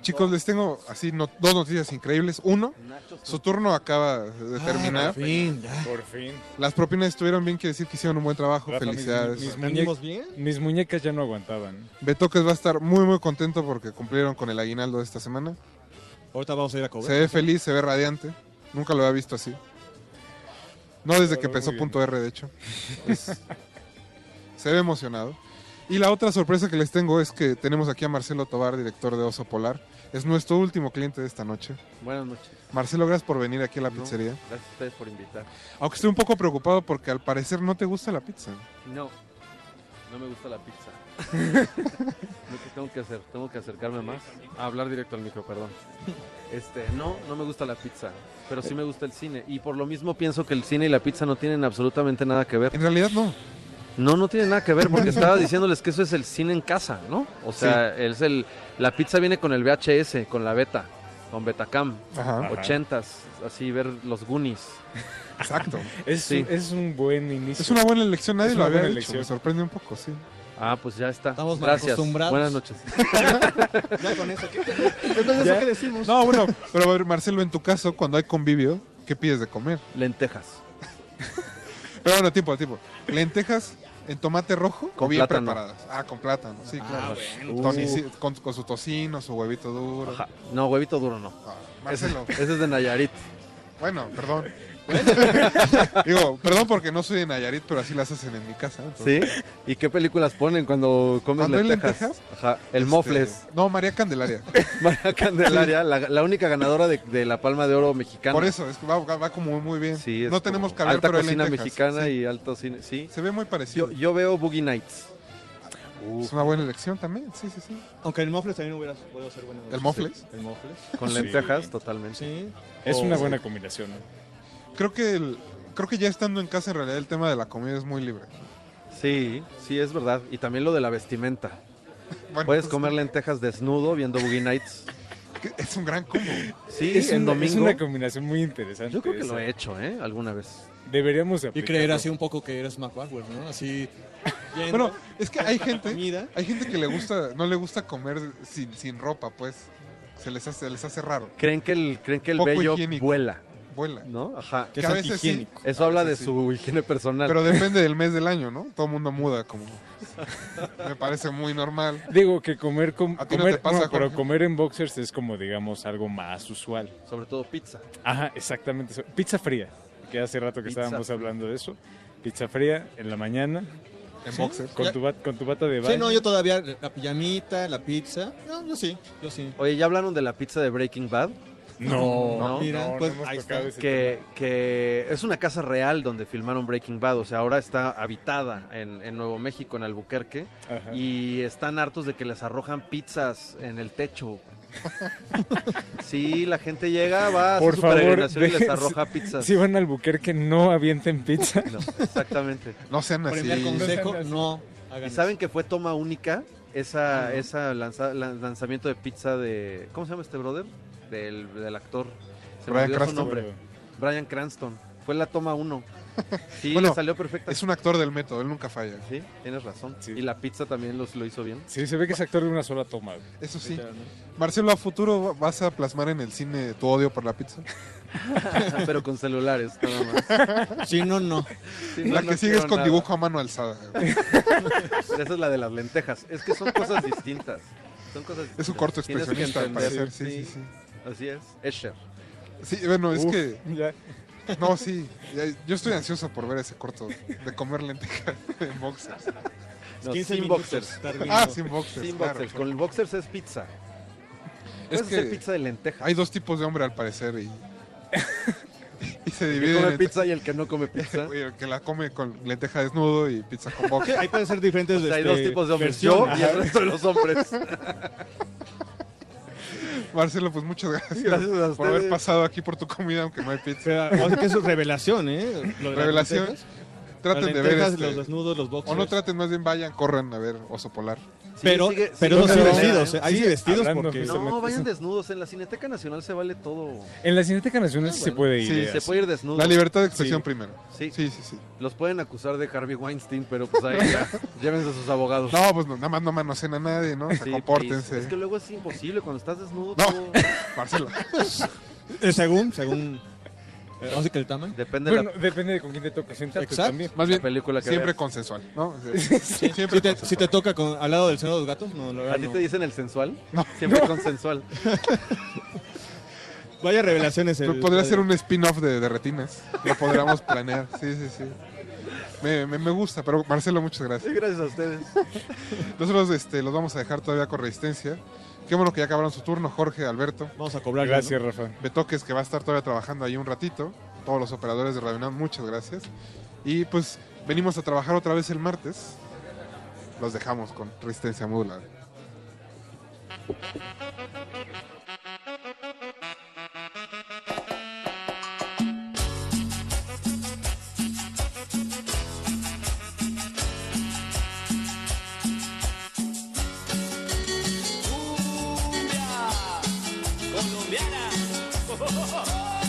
Chicos, les tengo así no- dos noticias increíbles. Uno, su turno acaba de Ah, terminar. por fin, ya. Por fin. Las propinas estuvieron bien, quiere decir que hicieron un buen trabajo. Rafa, mis- Felicidades. Mis, ¿Venimos muñe- bien? mis muñecas ya no aguantaban. Betoques va a estar muy, muy contento porque cumplieron con el aguinaldo de esta semana. Ahorita vamos a ir a cobrar. Se ve feliz, se ve radiante. Nunca lo había visto así. No desde que empezó punto R, de hecho. Es- se ve emocionado. Y la otra sorpresa que les tengo es que tenemos aquí a Marcelo Tobar, director de Oso Polar. Es nuestro último cliente de esta noche. Buenas noches. Marcelo, gracias por venir aquí a la No, pizzería. gracias a ustedes por invitar. Aunque estoy un poco preocupado porque al parecer no te gusta la pizza. No, no me gusta la pizza. Lo que tengo que hacer, tengo que acercarme más. A hablar directo al micro, perdón. Este, no, no me gusta la pizza, pero sí me gusta el cine. Y por lo mismo pienso que el cine y la pizza no tienen absolutamente nada que ver. En realidad no. No, no tiene nada que ver porque estaba diciéndoles que eso es el cine en casa, ¿no? O sea, es el la pizza viene con el VHS, con la beta, con Betacam, Ajá. ochentas, así ver los Goonies. Exacto. Es, Sí. un, es un buen inicio. Es una buena elección, nadie Es lo había hecho. Me sorprende un poco, sí. Ah, pues ya está. Estamos Gracias. acostumbrados. Buenas noches. Ya con eso. ¿qué? Entonces, Ya. ¿eso qué decimos? No, bueno, pero a ver, Marcelo, en tu caso, cuando hay convivio, ¿qué pides de comer? Lentejas. Pero bueno, tiempo, tiempo. ¿Lentejas en tomate rojo Con o bien plátano. preparadas? Ah, con plátano, sí, Ah, claro. bueno. Tonici- con, con su tocino, su huevito duro. Ajá. No, huevito duro no. Ah, ese es de Nayarit. bueno, perdón. Digo, perdón porque no soy de Nayarit, pero así las hacen en mi casa. ¿Sí? ¿Y qué películas ponen cuando comes ¿Cuando hay lentejas? lentejas? Ajá. El Este, Mofles. No, María Candelaria. María Candelaria, la, la única ganadora de, de la Palma de Oro mexicana. Por eso, es que va, va como muy bien. Sí, es no tenemos como que hablar, Alta pero hay cocina lentejas, mexicana sí. y alto cine. Sí. Se ve muy parecido. Yo, yo veo Boogie Nights. Es una buena elección también, sí, sí, sí. Aunque el Mofles también hubiera podido ser bueno. ¿El Mofles? El Mofles. Con Sí. lentejas, totalmente. Sí. Es una buena combinación. ¿no? Creo que el- creo que ya estando en casa en realidad el tema de la comida es muy libre. Sí, sí, es verdad. Y también lo de la vestimenta. Bueno, Puedes pues, comer lentejas desnudo viendo Boogie Nights. es un gran combo. Sí, es, en una, domingo. es una combinación muy interesante. Yo creo que esa. lo he hecho, ¿eh? Alguna vez. Deberíamos de Y aplicarlo. creer así un poco que eres Mark Wahlberg, ¿no? Así. yendo Bueno, es que hay gente, comida. hay gente que le gusta, no le gusta comer sin, sin ropa, pues. Se les hace, les hace raro. Creen que el, creen que el Poco bello higiénico. vuela, Vuela. ¿no? Ajá. Que a veces sí, Eso habla de Sí, sí. su higiene personal. pero depende del mes del año, ¿no? Todo el mundo muda, como. Me parece muy normal. Digo que comer, com- ¿A ti no comer te pasa, no, pero comer en boxers es como, digamos, algo más usual. Sobre todo pizza. Ajá, exactamente. Pizza fría, que hace rato que Pizza estábamos fría. hablando de eso. Pizza fría en la mañana, En Sí. boxers. con tu, bat- con tu bata de baño. Sí, no, yo todavía la pijamita, la pizza. No, yo sí, yo sí. Oye, ¿ya hablaron de la pizza de Breaking Bad? No, No, mira, no, pues no hemos ahí está. Que, que es una casa real donde filmaron Breaking Bad. O sea, ahora está habitada en, en Nuevo México, en Albuquerque. Ajá. Y están hartos de que les arrojan pizzas en el techo. Sí, la gente llega, va a hacer Por su favor, peregrinación y les arroja pizzas. Si van al Albuquerque, no avienten pizza. No, exactamente. No sean así. Primer consejo, no hagan ¿Y saben que fue toma única esa, esa lanza- lan- lanzamiento de pizza de... ¿Cómo se llama este brother? Del, del actor. Se me Bryan olvidó su Cranston. nombre. Brian Cranston. Fue la toma uno. Sí, Bueno, le salió perfecta. Es un actor del método, él nunca falla. Sí, tienes razón. Sí. Y la pizza también los, lo hizo bien. Sí, se ve que es actor de una sola toma. Eso sí. Marcelo, a futuro vas a plasmar en el cine tu odio por la pizza. Pero con celulares, nada más. Sí, no, no. Sí, no, la no que sigue es quiero con nada. dibujo a mano alzada. Esa es la de las lentejas. Es que son cosas distintas. Son cosas Es un distintas. corto expresionista, al parecer. Sí, sí, sí. Así es. Escher. Sí, bueno, es Uf, que. ya. No, sí. ya- Yo estoy ansioso por ver ese corto de comer lentejas en boxers. No, 15 sin boxers. Ah, sin boxers. Sin claro. boxers. Con el boxers es pizza. Es hacer que pizza de lentejas. hay dos tipos de hombre al parecer y. y se El que dividen. come pizza y el que no come pizza. el que la come con lenteja desnudo y pizza con boxers. ahí pueden ser diferentes O sea, hay este, dos tipos de hombres. Yo y el resto de los hombres. Marcelo, pues muchas gracias, Gracias a por haber pasado aquí por tu comida, aunque no hay pizza. Pero, o sea, que es revelación, ¿eh? Lo de Revelación. Traten de ver este, los desnudos, los boxers. O no traten, más bien vayan, corran a ver Oso Polar. Pero- sigue- pero sigue no sí vestidos, ¿eh? Ahí sí vestidos porque- No, vayan desnudos. En la Cineteca Nacional se vale todo. En la Cineteca Nacional sí se puede ir. Sí, eh, se puede ir desnudo. La libertad de expresión Sí. primero. Sí. Sí, sí, sí. Los pueden acusar de Harvey Weinstein, pero pues ahí ya, llévense a sus abogados. No, pues no, nada más no manosean a nadie, ¿no? O sea, Sí, compórtense. Es que luego es imposible cuando estás desnudo. No, todo- Marcelo. Eh, según, según. Que el tamaño. Depende Bueno, de depende de con quién te toque sentarte Exacto. también. Más bien, película que siempre veas. consensual, ¿no? Sí, Siempre si, te, consensual. si te toca con, al lado del seno de los gatos, no, la verdad ¿A ti no. te dicen el sensual? No. Siempre No. consensual. Vaya revelaciones. el- Podría ser un spin-off de, de Retinas. Lo podríamos planear. Sí, sí, sí. Me, me, me gusta, pero Marcelo, muchas gracias. Sí, gracias a ustedes. Nosotros este, los vamos a dejar todavía con resistencia. Qué bueno que ya acabaron su turno, Jorge, Alberto. Vamos a cobrar. Gracias, ¿no? Rafa. Betoques, que va a estar todavía trabajando ahí un ratito. Todos los operadores de Radio UNAM, muchas gracias. Y pues venimos a trabajar otra vez el martes. Los dejamos con resistencia modulada. Llamaron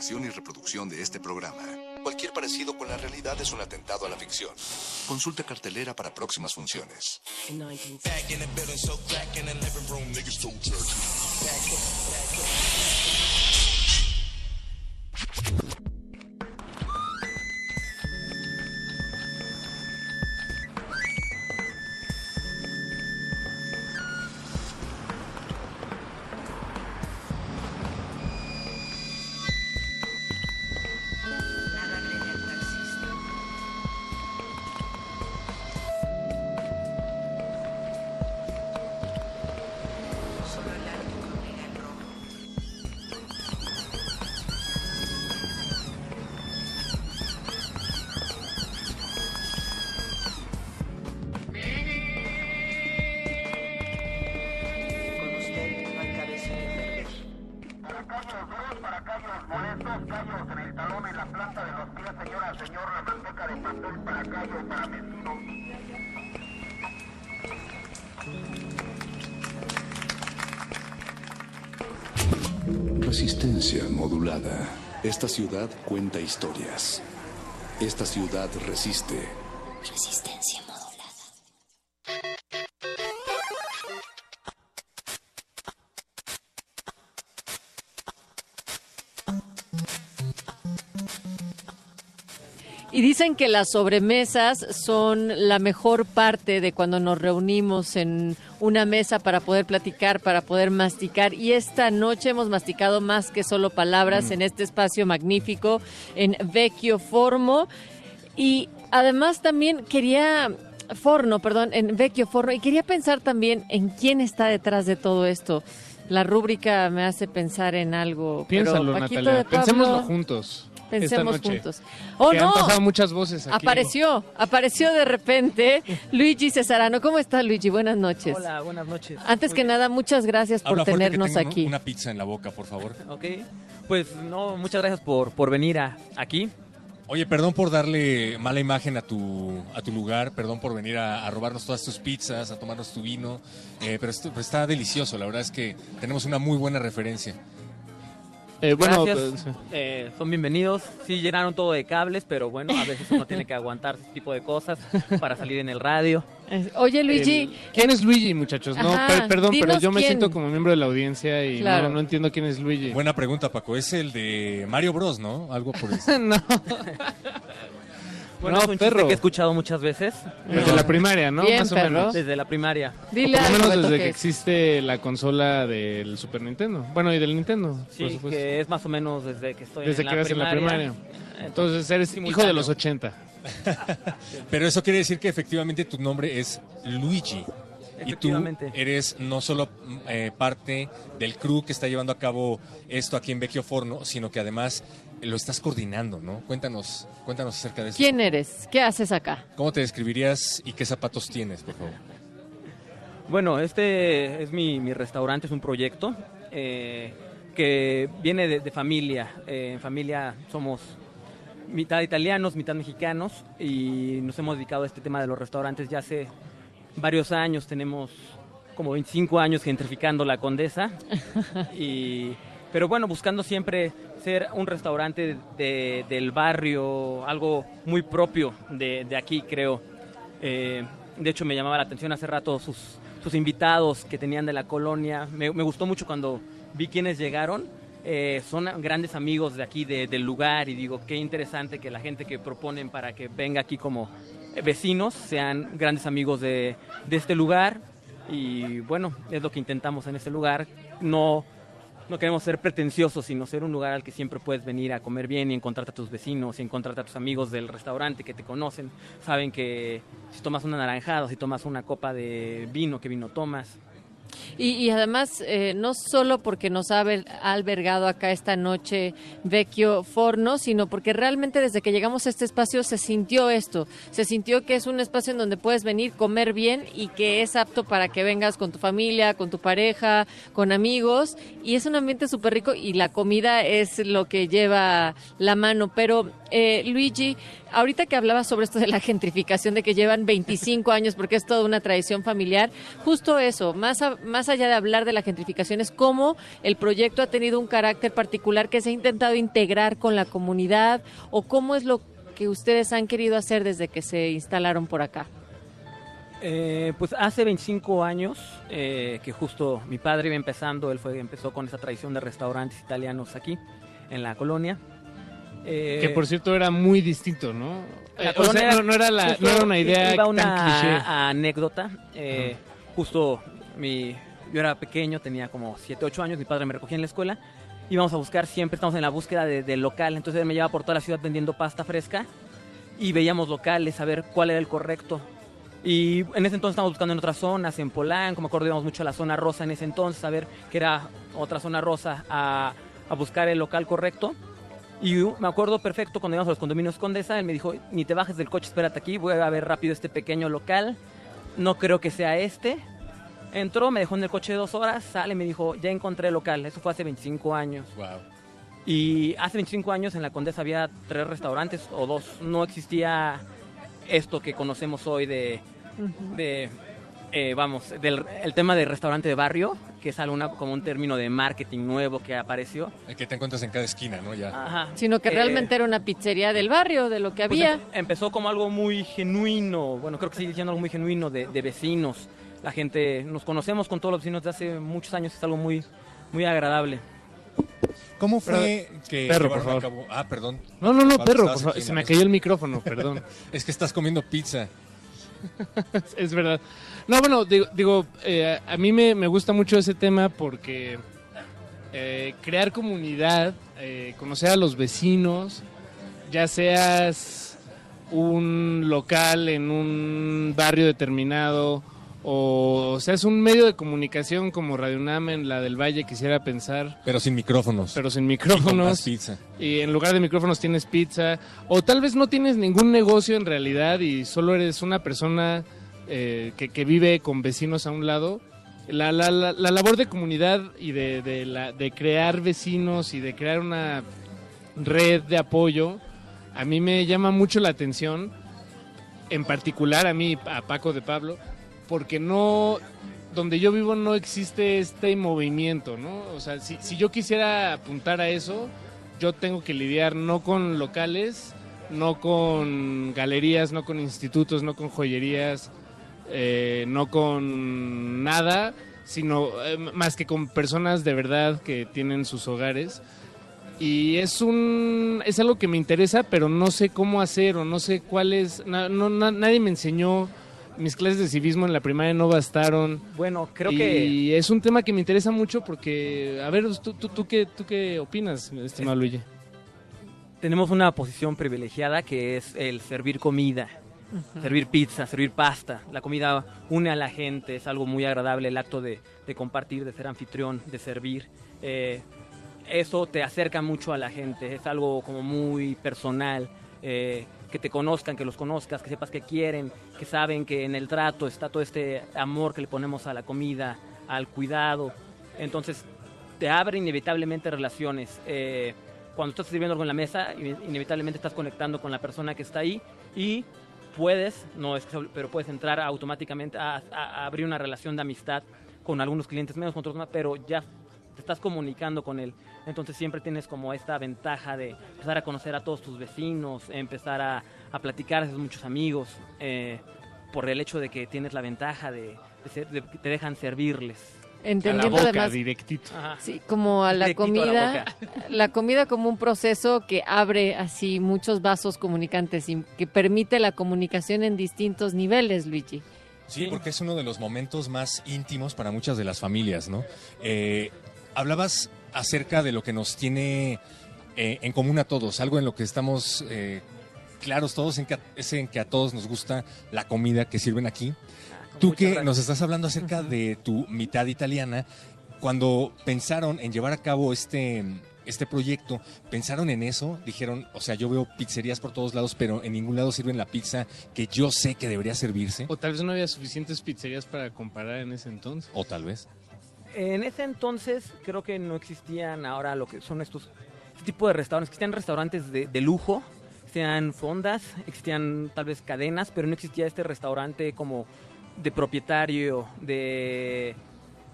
filmación y reproducción de este programa. Cualquier parecido con la realidad es un atentado a la ficción. Consulta cartelera para próximas funciones. Esta ciudad cuenta historias. Esta ciudad resiste. Resistencia Y dicen que las sobremesas son la mejor parte de cuando nos reunimos en una mesa para poder platicar, para poder masticar. Y esta noche hemos masticado más que solo palabras Mm. en este espacio magnífico en Vecchio Formo. Y además también quería Forno, perdón, en Vecchio Forno. Y quería pensar también en quién está detrás de todo esto. La rúbrica me hace pensar en algo. Piénsalo, pero Paquito Natalia. de Pablo, Pensémoslo juntos. Pensemos esta noche. juntos. Oh, Que no. Han pasado muchas voces aquí. Apareció, apareció de repente Luigi Cesarano. ¿Cómo está Luigi? Buenas noches. Hola, buenas noches. Antes que nada, muchas gracias por Habla fuerte que tenernos tengo aquí. Una pizza en la boca, por favor. Ok. Pues no, muchas gracias por, por venir a, aquí. Oye, perdón por darle mala imagen a tu, a tu lugar, perdón por venir a, a robarnos todas tus pizzas, a tomarnos tu vino, eh, pero esto pues, está delicioso, la verdad es que tenemos una muy buena referencia. Eh, bueno, Gracias. pues, Eh, son bienvenidos. Sí, llenaron todo de cables, pero bueno, a veces uno tiene que aguantar ese tipo de cosas para salir en el radio. Oye, Luigi. el- ¿Quién es Luigi, muchachos? No, Ajá, per- perdón, pero yo me quién. siento como miembro de la audiencia y Claro. no, no entiendo quién es Luigi. Buena pregunta, Paco. Es el de Mario Bros, ¿no? Algo por eso. no. Bueno, No, es un perro. que he escuchado muchas veces. Desde la primaria, ¿no? Bien, Más o perro. menos. Desde la primaria. O por lo menos desde que existe la consola del Super Nintendo. Bueno, y del Nintendo, por Sí, supuesto. que es más o menos desde que estoy Desde en que la eras en la primaria. primaria. Entonces eres hijo de los 80. Pero eso quiere decir que efectivamente tu nombre es Luigi. Y tú eres no solo eh, parte del crew que está llevando a cabo esto aquí en Vecchio Forno, sino que además lo estás coordinando, ¿no? Cuéntanos, cuéntanos acerca de eso. ¿Quién eres? ¿Qué haces acá? ¿Cómo te describirías y qué zapatos tienes, por favor? Bueno, este es mi, mi restaurante, es un proyecto eh, que viene de, de familia. Eh, en familia somos mitad italianos, mitad mexicanos y nos hemos dedicado a este tema de los restaurantes ya hace varios años. Tenemos como 25 años gentrificando la Condesa. y, pero bueno, buscando siempre ser un restaurante de- del barrio, algo muy propio de, de aquí, creo. Eh, de hecho, me llamaba la atención hace rato sus, sus invitados que tenían de la colonia. Me, me gustó mucho cuando vi quienes llegaron. Eh, son grandes amigos de aquí, de- del lugar, y digo, qué interesante que la gente que proponen para que venga aquí como vecinos sean grandes amigos de, de este lugar. Y bueno, es lo que intentamos en este lugar. No, no queremos ser pretenciosos, sino ser un lugar al que siempre puedes venir a comer bien y encontrarte a tus vecinos y encontrarte a tus amigos del restaurante que te conocen. Saben que si tomas una naranjada, si tomas una copa de vino, qué vino tomas. Y, y además, eh, no solo porque nos ha alber- ha albergado acá esta noche Vecchio Forno, sino porque realmente desde que llegamos a este espacio se sintió esto. Se sintió que es un espacio en donde puedes venir, comer bien y que es apto para que vengas con tu familia, con tu pareja, con amigos. Y es un ambiente súper rico y la comida es lo que lleva la mano. Pero, eh, Luigi, ahorita que hablabas sobre esto de la gentrificación, de que llevan 25 años, porque es toda una tradición familiar, justo eso, más, a- más allá de hablar de la gentrificación, es cómo el proyecto ha tenido un carácter particular que se ha intentado integrar con la comunidad o cómo es lo que ustedes han querido hacer desde que se instalaron por acá. Eh, pues hace 25 años eh, que justo mi padre iba empezando, él fue empezó con esa tradición de restaurantes italianos aquí en la colonia. Eh, Que por cierto era muy distinto, ¿no? la Eh, o sea, no, no era la, no era una idea iba tan una cliché. anécdota. eh, Justo yo era pequeño, tenía como 7, 8 años, mi padre me recogía en la escuela. Íbamos a buscar, siempre estamos en la búsqueda de- del local. Entonces él me llevaba por toda la ciudad vendiendo pasta fresca y veíamos locales a ver cuál era el correcto. Y en ese entonces estábamos buscando en otras zonas, en Polanco, me acuerdo íbamos mucho a la zona rosa en ese entonces, a ver que era otra zona rosa, a, a buscar el local correcto. Y me acuerdo perfecto cuando íbamos a los condominios Condesa, él me dijo, ni te bajes del coche, espérate aquí, voy a ver rápido este pequeño local, no creo que sea este. Entró, me dejó en el coche dos horas, sale, me dijo, ya encontré el local, eso fue hace 25 años. Y hace 25 años en la Condesa había tres restaurantes o dos, no existía esto que conocemos hoy de, de eh, vamos, del el tema de restaurante de barrio, que es algo una- como un término de marketing nuevo que apareció. El que te encuentras en cada esquina, ¿no? Ya. Ajá. Sino que Eh, realmente era una pizzería del barrio, de lo que Pues había. empe- empezó como algo muy genuino, bueno, creo que sigue siendo algo muy genuino de, de vecinos. La gente, nos conocemos con todos los vecinos de hace muchos años, es algo muy, muy agradable. ¿Cómo fue que Perro, por a favor. cabo- Ah, perdón. No, no, no, Pablo, perro, por favor. Se me cayó el micrófono, perdón. es que estás comiendo pizza. es verdad. No, bueno, digo, digo, eh, a mí me, me gusta mucho ese tema porque eh, crear comunidad, eh, conocer a los vecinos, ya seas un local en un barrio determinado o seas un medio de comunicación como Radio UNAM en la del Valle, quisiera pensar. Pero sin micrófonos. Pero sin micrófonos. pizza. Y en lugar de micrófonos tienes pizza. O tal vez no tienes ningún negocio en realidad y solo eres una persona eh, que, que vive con vecinos a un lado. La, la, la, la labor de comunidad y de, de, la, de crear vecinos y de crear una red de apoyo, a mí me llama mucho la atención. En particular a mí, a Paco de Pablo, porque no donde yo vivo no existe este movimiento, ¿no? O sea, si, si yo quisiera apuntar a eso, yo tengo que lidiar no con locales, no con galerías, no con institutos, no con joyerías, eh, no con nada, sino eh, más que con personas de verdad que tienen sus hogares. Y es un es algo que me interesa, pero no sé cómo hacer o no sé cuál es. na- no, na- nadie me enseñó. Mis clases de civismo en la primaria no bastaron. Bueno, creo y que- es un tema que me interesa mucho porque, a ver, ¿tú, tú, tú qué, tú qué opinas, estimado Luigi? Tenemos una posición privilegiada que es el servir comida. Servir pizza, servir pasta. La comida une a la gente, es algo muy agradable el acto de, de compartir, de ser anfitrión, de servir. Eh, eso te acerca mucho a la gente, es algo como muy personal. eh, que te conozcan, que los conozcas, que sepas que quieren, que saben que en el trato está todo este amor que le ponemos a la comida, al cuidado. Entonces, te abre inevitablemente relaciones. Eh, cuando estás sirviendo algo en la mesa, ine- inevitablemente estás conectando con la persona que está ahí y puedes, no es pero puedes entrar automáticamente a abrir una relación de amistad con algunos clientes menos, con otros más, pero ya te estás comunicando con él. Entonces siempre tienes como esta ventaja de empezar a conocer a todos tus vecinos, empezar a, a platicar, haces muchos amigos, eh, por el hecho de que tienes la ventaja de, de ser- de que te dejan servirles. Entendiendo además, sí, como a la Directito a la comida, la, comida como un proceso que abre así muchos vasos comunicantes y que permite la comunicación en distintos niveles, Luigi. Sí, porque es uno de los momentos más íntimos para muchas de las familias, ¿no? Eh, hablabas acerca de lo que nos tiene eh, en común a todos, algo en lo que estamos eh, claros todos, en que, a- es en que a todos nos gusta la comida que sirven aquí. Tú que nos estás hablando acerca de tu mitad italiana, cuando pensaron en llevar a cabo este, este proyecto, pensaron en eso, dijeron, o sea, yo veo pizzerías por todos lados, pero en ningún lado sirven la pizza que yo sé que debería servirse. O tal vez no había suficientes pizzerías para comparar en ese entonces. O tal vez. En ese entonces creo que no existían ahora lo que son estos este tipo de restaurantes. Existían restaurantes de, de lujo, existían fondas, existían tal vez cadenas, pero no existía este restaurante como de propietario, de...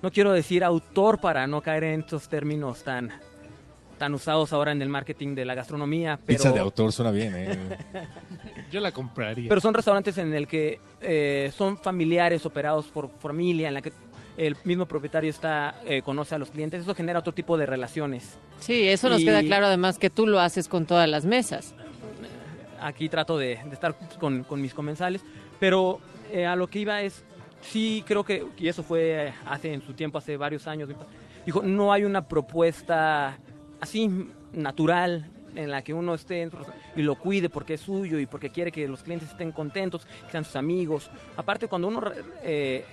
no quiero decir autor para no caer en estos términos tan, tan usados ahora en el marketing de la gastronomía. Pero, Pizza de autor suena bien, ¿eh? Yo la compraría. Pero son restaurantes en el que eh, son familiares operados por familia, en la que el mismo propietario está eh, conoce a los clientes. Eso genera otro tipo de relaciones. Sí, eso nos Y- queda claro además que tú lo haces con todas las mesas. aquí trato de, de estar con, con mis comensales, pero eh, a lo que iba es, sí creo que, y eso fue hace en su tiempo, hace varios años, dijo, no hay una propuesta así natural en la que uno esté y lo cuide porque es suyo y porque quiere que los clientes estén contentos, que sean sus amigos. Aparte, cuando uno eh,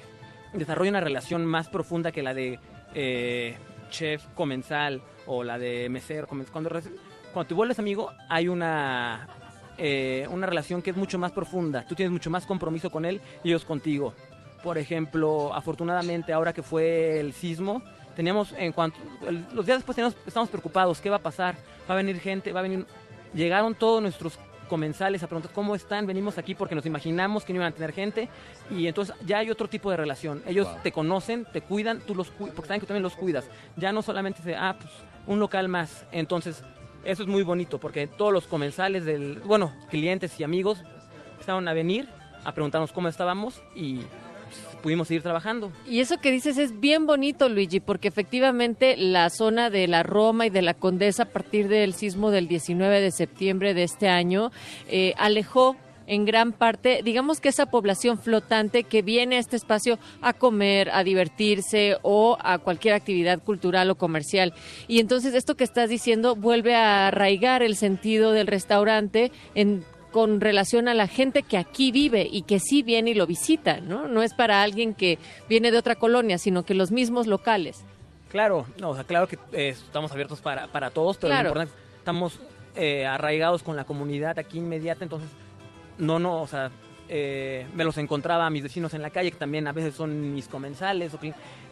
desarrolla una relación más profunda que la de eh, chef comensal o la de mesero, comen- cuando, cuando te vuelves amigo hay una, eh, una relación que es mucho más profunda. Tú tienes mucho más compromiso con él y ellos contigo. Por ejemplo, afortunadamente ahora que fue el sismo, teníamos en cuanto los días después teníamos, estábamos preocupados, ¿qué va a pasar? Va a venir gente, va a venir llegaron todos nuestros comensales a preguntar cómo están, venimos aquí porque nos imaginamos que no iban a tener gente y entonces ya hay otro tipo de relación. Ellos Wow. te conocen, te cuidan, tú los cu- porque saben que tú también los cuidas. Ya no solamente se, ah, pues un local más. Entonces, eso es muy bonito porque todos los comensales del, bueno, clientes y amigos empezaron a venir a preguntarnos cómo estábamos y pudimos seguir trabajando. Y eso que dices es bien bonito, Luigi, porque efectivamente la zona de la Roma y de la Condesa a partir del sismo del 19 de septiembre de este año eh, alejó en gran parte, digamos que esa población flotante que viene a este espacio a comer, a divertirse o a cualquier actividad cultural o comercial. Y entonces esto que estás diciendo vuelve a arraigar el sentido del restaurante en con relación a la gente que aquí vive y que sí viene y lo visita, ¿no? No es para alguien que viene de otra colonia, sino que los mismos locales. Claro, no, o sea, claro que eh, estamos abiertos para, para todos, pero Claro. lo importante estamos eh, arraigados con la comunidad aquí inmediata, entonces no, no, o sea, eh, me los encontraba a mis vecinos en la calle, que también a veces son mis comensales, o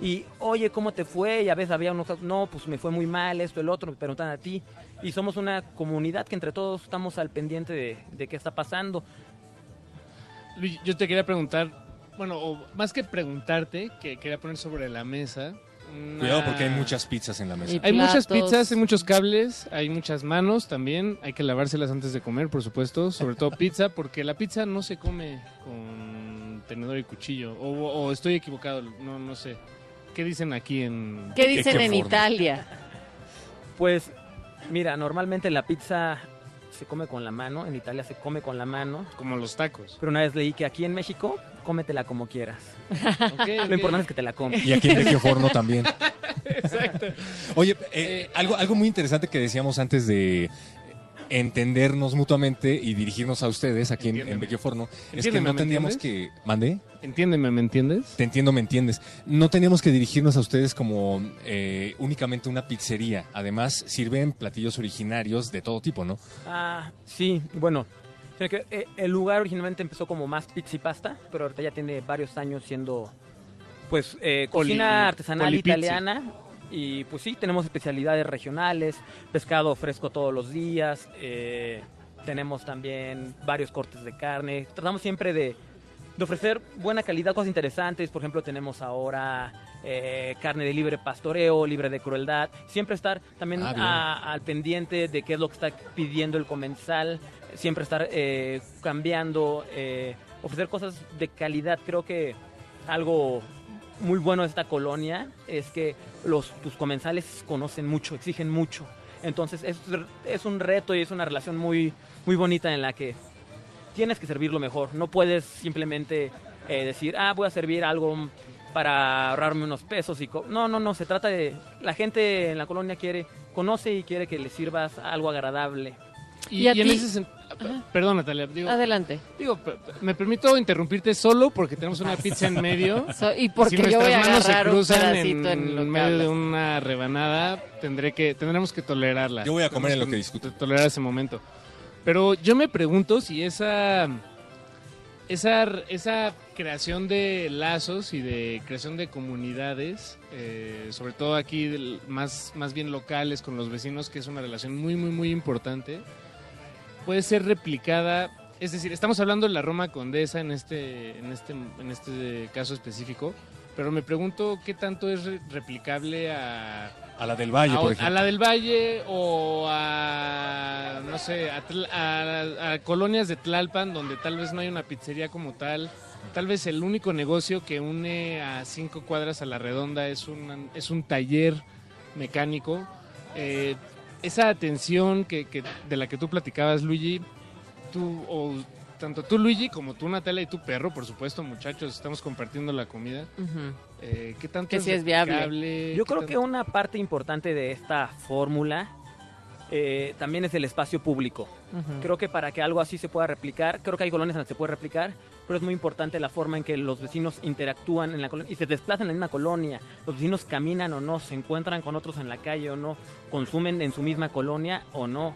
y oye, ¿cómo te fue? Y a veces había unos, no, pues me fue muy mal, esto, el otro, me preguntan a ti, y somos una comunidad que entre todos estamos al pendiente de, de qué está pasando. Luis, yo te quería preguntar, bueno, o más que preguntarte, que quería poner sobre la mesa. una- Cuidado porque hay muchas pizzas en la mesa. Hay muchas pizzas, hay muchos cables, hay muchas manos también. Hay que lavárselas antes de comer, por supuesto. Sobre todo pizza, porque la pizza no se come con tenedor y cuchillo. O, o estoy equivocado, no, no sé. ¿Qué dicen aquí en... ¿Qué dicen en Italia? Pues mira, normalmente la pizza se come con la mano, en Italia se come con la mano. Como los tacos. Pero una vez leí que aquí en México, cómetela como quieras. Lo importante es que te la comes. Y aquí en Vecchio Forno también. Exacto. Oye, eh, algo, algo muy interesante que decíamos antes de entendernos mutuamente y dirigirnos a ustedes aquí en, en Vecchio Forno es que no ¿me tendríamos que... ¿Mande? Entiéndeme, ¿me entiendes? Te entiendo, me entiendes. No teníamos que dirigirnos a ustedes como eh, únicamente una pizzería. Además, sirven platillos originarios de todo tipo, ¿no? Ah, sí, bueno. que- eh, el lugar originalmente empezó como más pizza y pasta, pero ahorita ya tiene varios años siendo, pues, eh, Poli- cocina artesanal polipizza. italiana. Y pues sí, tenemos especialidades regionales, pescado fresco todos los días, eh, tenemos también varios cortes de carne. Tratamos siempre de, de ofrecer buena calidad, cosas interesantes. Por ejemplo, tenemos ahora eh, carne de libre pastoreo, libre de crueldad. Siempre estar también Ah, a- al pendiente de qué es lo que está pidiendo el comensal. Siempre estar eh, cambiando, eh, ofrecer cosas de calidad. Creo que algo muy bueno de esta colonia es que los, tus comensales conocen mucho, exigen mucho. Entonces es, es un reto y es una relación muy, muy bonita en la que tienes que servirlo mejor. No puedes simplemente eh, decir, ah, voy a servir algo para ahorrarme unos pesos. y co-". No, no, no, se trata de... La gente en la colonia quiere, conoce y quiere que le sirvas algo agradable. Y, y en ese sen- Perdón, Natalia. Digo, Adelante. Digo, me permito interrumpirte solo porque tenemos una pizza en medio. So- y porque si yo voy a se agarrar un cruzan en en, lo que medio de una rebanada, tendré que, tendremos que tolerarla. Yo voy a comer en lo que discuto. Tolerar ese momento. Pero yo me pregunto si esa, esa, esa creación de lazos y de creación de comunidades, eh, sobre todo aquí del- más, más bien locales con los vecinos, que es una relación muy, muy, muy importante, puede ser replicada. Es decir, estamos hablando de la Roma Condesa en este, en este, en este caso específico, pero me pregunto qué tanto es re- replicable a... A la del Valle, a, por a ejemplo. la del Valle o a, no sé, a, a- a colonias de Tlalpan donde tal vez no hay una pizzería como tal. Tal vez el único negocio que une a cinco cuadras a la redonda es un, es un taller mecánico. Eh, esa atención que, que- de la que tú platicabas, Luigi, tú, o tanto tú, Luigi, como tú, Natalia, y tu perro, por supuesto, muchachos, estamos compartiendo la comida. Eh, ¿Qué tanto Que sí es viable. Yo ¿Qué creo tan- que una parte importante de esta fórmula eh, también es el espacio público. Creo que para que algo así se pueda replicar, creo que hay colonias donde se puede replicar, pero es muy importante la forma en que los vecinos interactúan en la colonia y se desplazan en la misma colonia. Los vecinos caminan o no, se encuentran con otros en la calle o no, consumen en su misma colonia o no.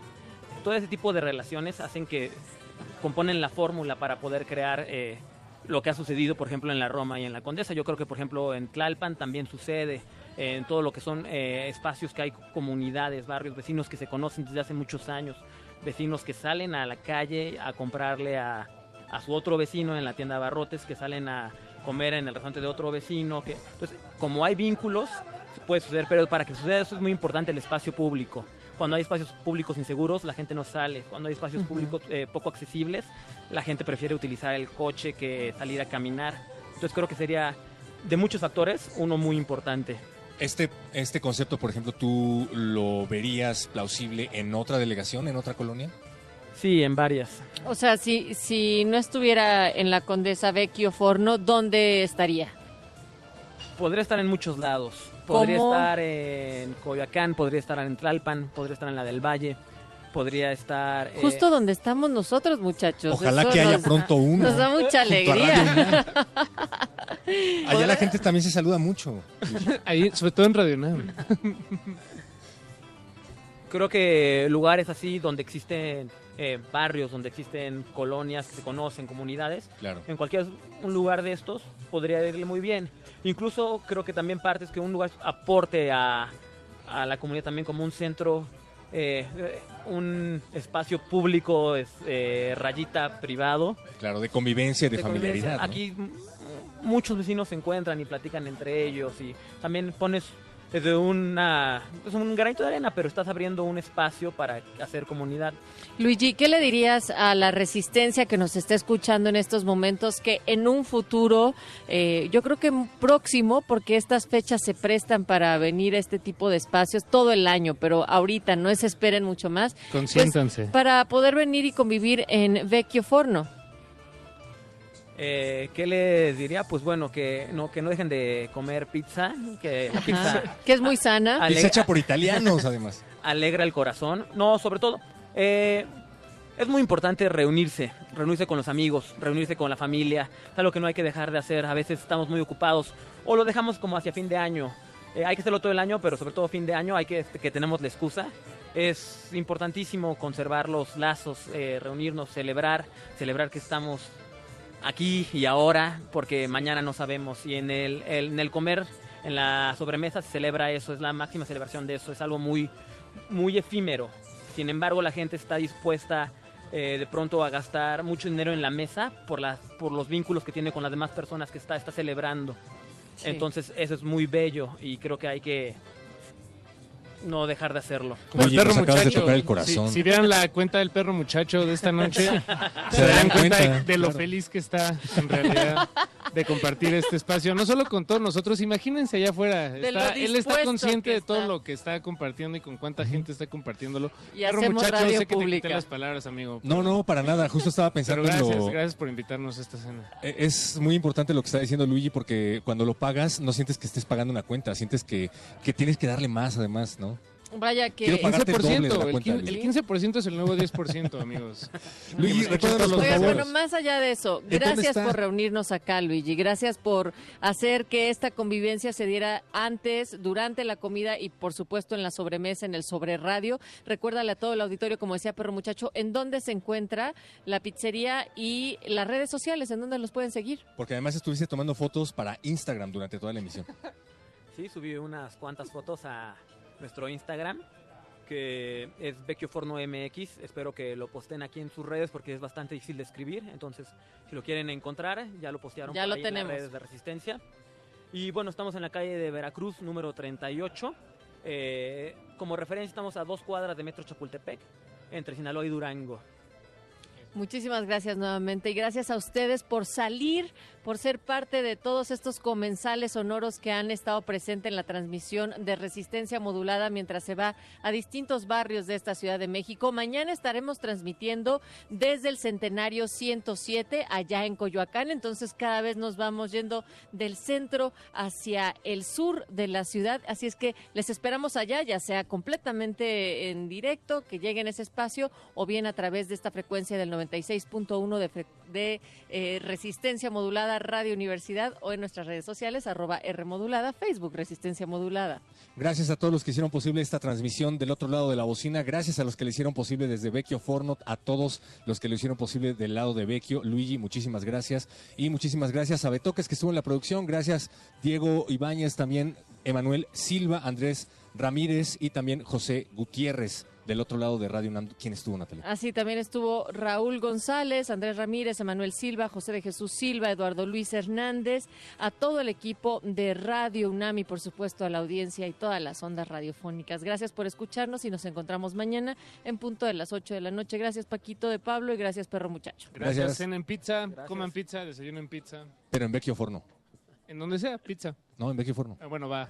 Todo ese tipo de relaciones hacen que componen la fórmula para poder crear eh, lo que ha sucedido, por ejemplo, en la Roma y en la Condesa. Yo creo que, por ejemplo, en Tlalpan también sucede, en todo lo que son eh, espacios que hay comunidades, barrios, vecinos que se conocen desde hace muchos años, vecinos que salen a la calle a comprarle a, a su otro vecino en la tienda de Barrotes, que salen a comer en el restaurante de otro vecino. Que, entonces, como hay vínculos, puede suceder, pero para que suceda eso es muy importante el espacio público. Cuando hay espacios públicos inseguros, la gente no sale. Cuando hay espacios públicos eh, poco accesibles, la gente prefiere utilizar el coche que salir a caminar. Entonces creo que sería de muchos factores uno muy importante. Este, este concepto, por ejemplo, ¿tú lo verías plausible en otra delegación, en otra colonia? Sí, en varias. O sea, si, si no estuviera en la Condesa Vecchio Forno, ¿dónde estaría? Podría estar en muchos lados. Podría ¿Cómo? estar en Coyoacán, podría estar en Tlalpan, podría estar en la del Valle, podría estar... eh, Justo donde estamos nosotros, muchachos. Ojalá Eso que haya nos- pronto uno. Nos da mucha alegría. Allá la gente también se saluda mucho. Ahí, sobre todo en Radio Nam. Creo que lugares así donde existen eh, barrios, donde existen colonias que se conocen, comunidades, Claro. en cualquier un lugar de estos podría irle muy bien. Incluso creo que también partes que un lugar aporte a, a la comunidad también como un centro, eh, un espacio público, es, eh, rayita privado. Claro, de convivencia, de, de familiaridad. convivencia. ¿no? Aquí muchos vecinos se encuentran y platican entre ellos y también pones desde una es un granito de arena, pero estás abriendo un espacio para hacer comunidad. Luigi, ¿qué le dirías a la resistencia que nos está escuchando en estos momentos que en un futuro, eh, yo creo que próximo, porque estas fechas se prestan para venir a este tipo de espacios todo el año, pero ahorita no se esperen mucho más, pues, Consiéntanse. para poder venir y convivir en Vecchio Forno? Eh, ¿Qué les diría? Pues bueno, que no que no dejen de comer pizza, que la pizza. Que es muy sana. Pizza alegra- hecha por italianos, además. alegra el corazón. No, sobre todo, eh, es muy importante reunirse, reunirse con los amigos, reunirse con la familia. Es algo que no hay que dejar de hacer. A veces estamos muy ocupados o lo dejamos como hacia fin de año. Eh, hay que hacerlo todo el año, pero sobre todo fin de año hay que que tenemos la excusa. Es importantísimo conservar los lazos, eh, reunirnos, celebrar, celebrar que estamos aquí y ahora, porque mañana no sabemos. Y en el, el- en el comer, en la sobremesa se celebra eso, es la máxima celebración de eso, es algo muy, muy efímero. Sin embargo, la gente está dispuesta eh, de pronto a gastar mucho dinero en la mesa por, las, por los vínculos que tiene con las demás personas que está, está celebrando. Sí. Entonces, eso es muy bello y creo que hay que no dejar de hacerlo. Como Oye, el perro de muchacho. tocar el corazón. Si, si vieran la cuenta del perro muchacho de esta noche, se Se darán cuenta de, lo claro. feliz que está en realidad de compartir este espacio. No solo con todos nosotros, imagínense allá afuera. Está- él está consciente de todo está. lo que está compartiendo y con cuánta gente está compartiéndolo. Y perro hacemos muchacho, radio sé que te quité pública. las palabras, amigo. No, no, para nada. Justo estaba Pero pensando en gracias, lo... gracias por invitarnos a esta cena. Eh, Es muy importante lo que está diciendo Luigi porque cuando lo pagas no sientes que estés pagando una cuenta, sientes que, que tienes que darle más además, ¿no? Vaya que... Quiero pagarte el doble de la el, el 15% es el nuevo 10%, amigos. Luigi, recuérdanos, por Oigan, bueno, más allá de eso, gracias por reunirnos acá, Luigi. Gracias por hacer que esta convivencia se diera antes, durante la comida y, por supuesto, en la sobremesa, en el sobre radio. Recuérdale a todo el auditorio, como decía Perro Muchacho, en dónde se encuentra la pizzería y las redes sociales, en dónde los pueden seguir. Porque además estuviste tomando fotos para Instagram durante toda la emisión. Sí, subí unas cuantas fotos a nuestro Instagram, que es Vecchio Forno MX. Espero que lo posten aquí en sus redes porque es bastante difícil de escribir. Entonces, si lo quieren encontrar, ya lo postearon Ya por lo ahí en las tenemos. redes de Resistencia. Y bueno, estamos en la calle de Veracruz, número 38. Eh, como referencia estamos a dos cuadras de Metro Chapultepec, entre Sinaloa y Durango. Muchísimas gracias nuevamente y gracias a ustedes por salir, por ser parte de todos estos comensales sonoros que han estado presentes en la transmisión de resistencia modulada mientras se va a distintos barrios de esta Ciudad de México. Mañana estaremos transmitiendo desde el Centenario 107 allá en Coyoacán, entonces cada vez nos vamos yendo del centro hacia el sur de la ciudad, así es que les esperamos allá, ya sea completamente en directo, que lleguen a ese espacio o bien a través de esta frecuencia del 96.1 de, de eh, Resistencia Modulada Radio Universidad o en nuestras redes sociales, arroba R Modulada, Facebook Resistencia Modulada. Gracias a todos los que hicieron posible esta transmisión del otro lado de la bocina. Gracias a los que le hicieron posible desde Vecchio Forno, a todos los que lo hicieron posible del lado de Vecchio. Luigi, muchísimas gracias. Y muchísimas gracias a Betoques que estuvo en la producción. Gracias Diego Ibáñez, también Emanuel Silva, Andrés Ramírez y también José Gutiérrez del otro lado de Radio UNAM. ¿Quién estuvo, Natalia? Así también estuvo Raúl González, Andrés Ramírez, Emanuel Silva, José de Jesús Silva, Eduardo Luis Hernández, a todo el equipo de Radio UNAM y por supuesto a la audiencia y todas las ondas radiofónicas. Gracias por escucharnos y nos encontramos mañana en punto de las 8 de la noche. Gracias Paquito de Pablo y gracias Perro Muchacho. Gracias. Gracias. Cenen pizza, coman pizza, desayunen pizza. Pero en Vecchio Forno. En donde sea, pizza. No, en Vecchio Forno. Ah, bueno, va.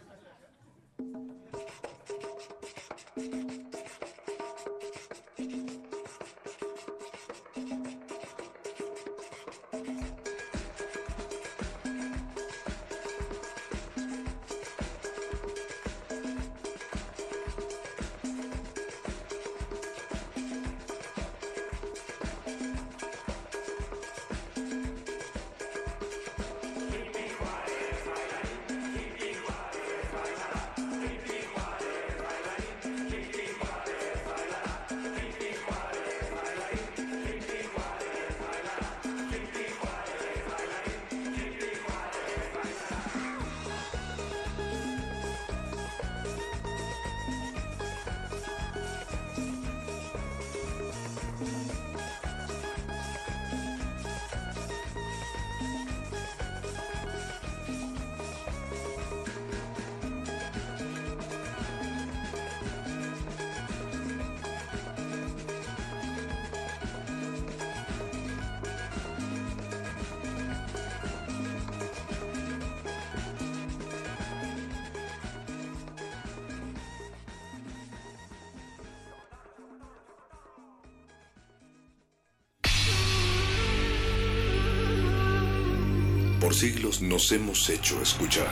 Siglos nos hemos hecho escuchar.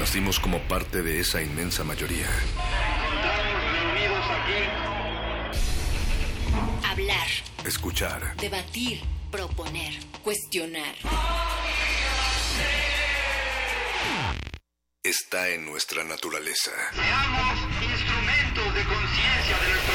Nacimos como parte de esa inmensa mayoría. Hablar, Escuchar. debatir, proponer, cuestionar. Está en nuestra naturaleza. instrumentos de conciencia de nuestro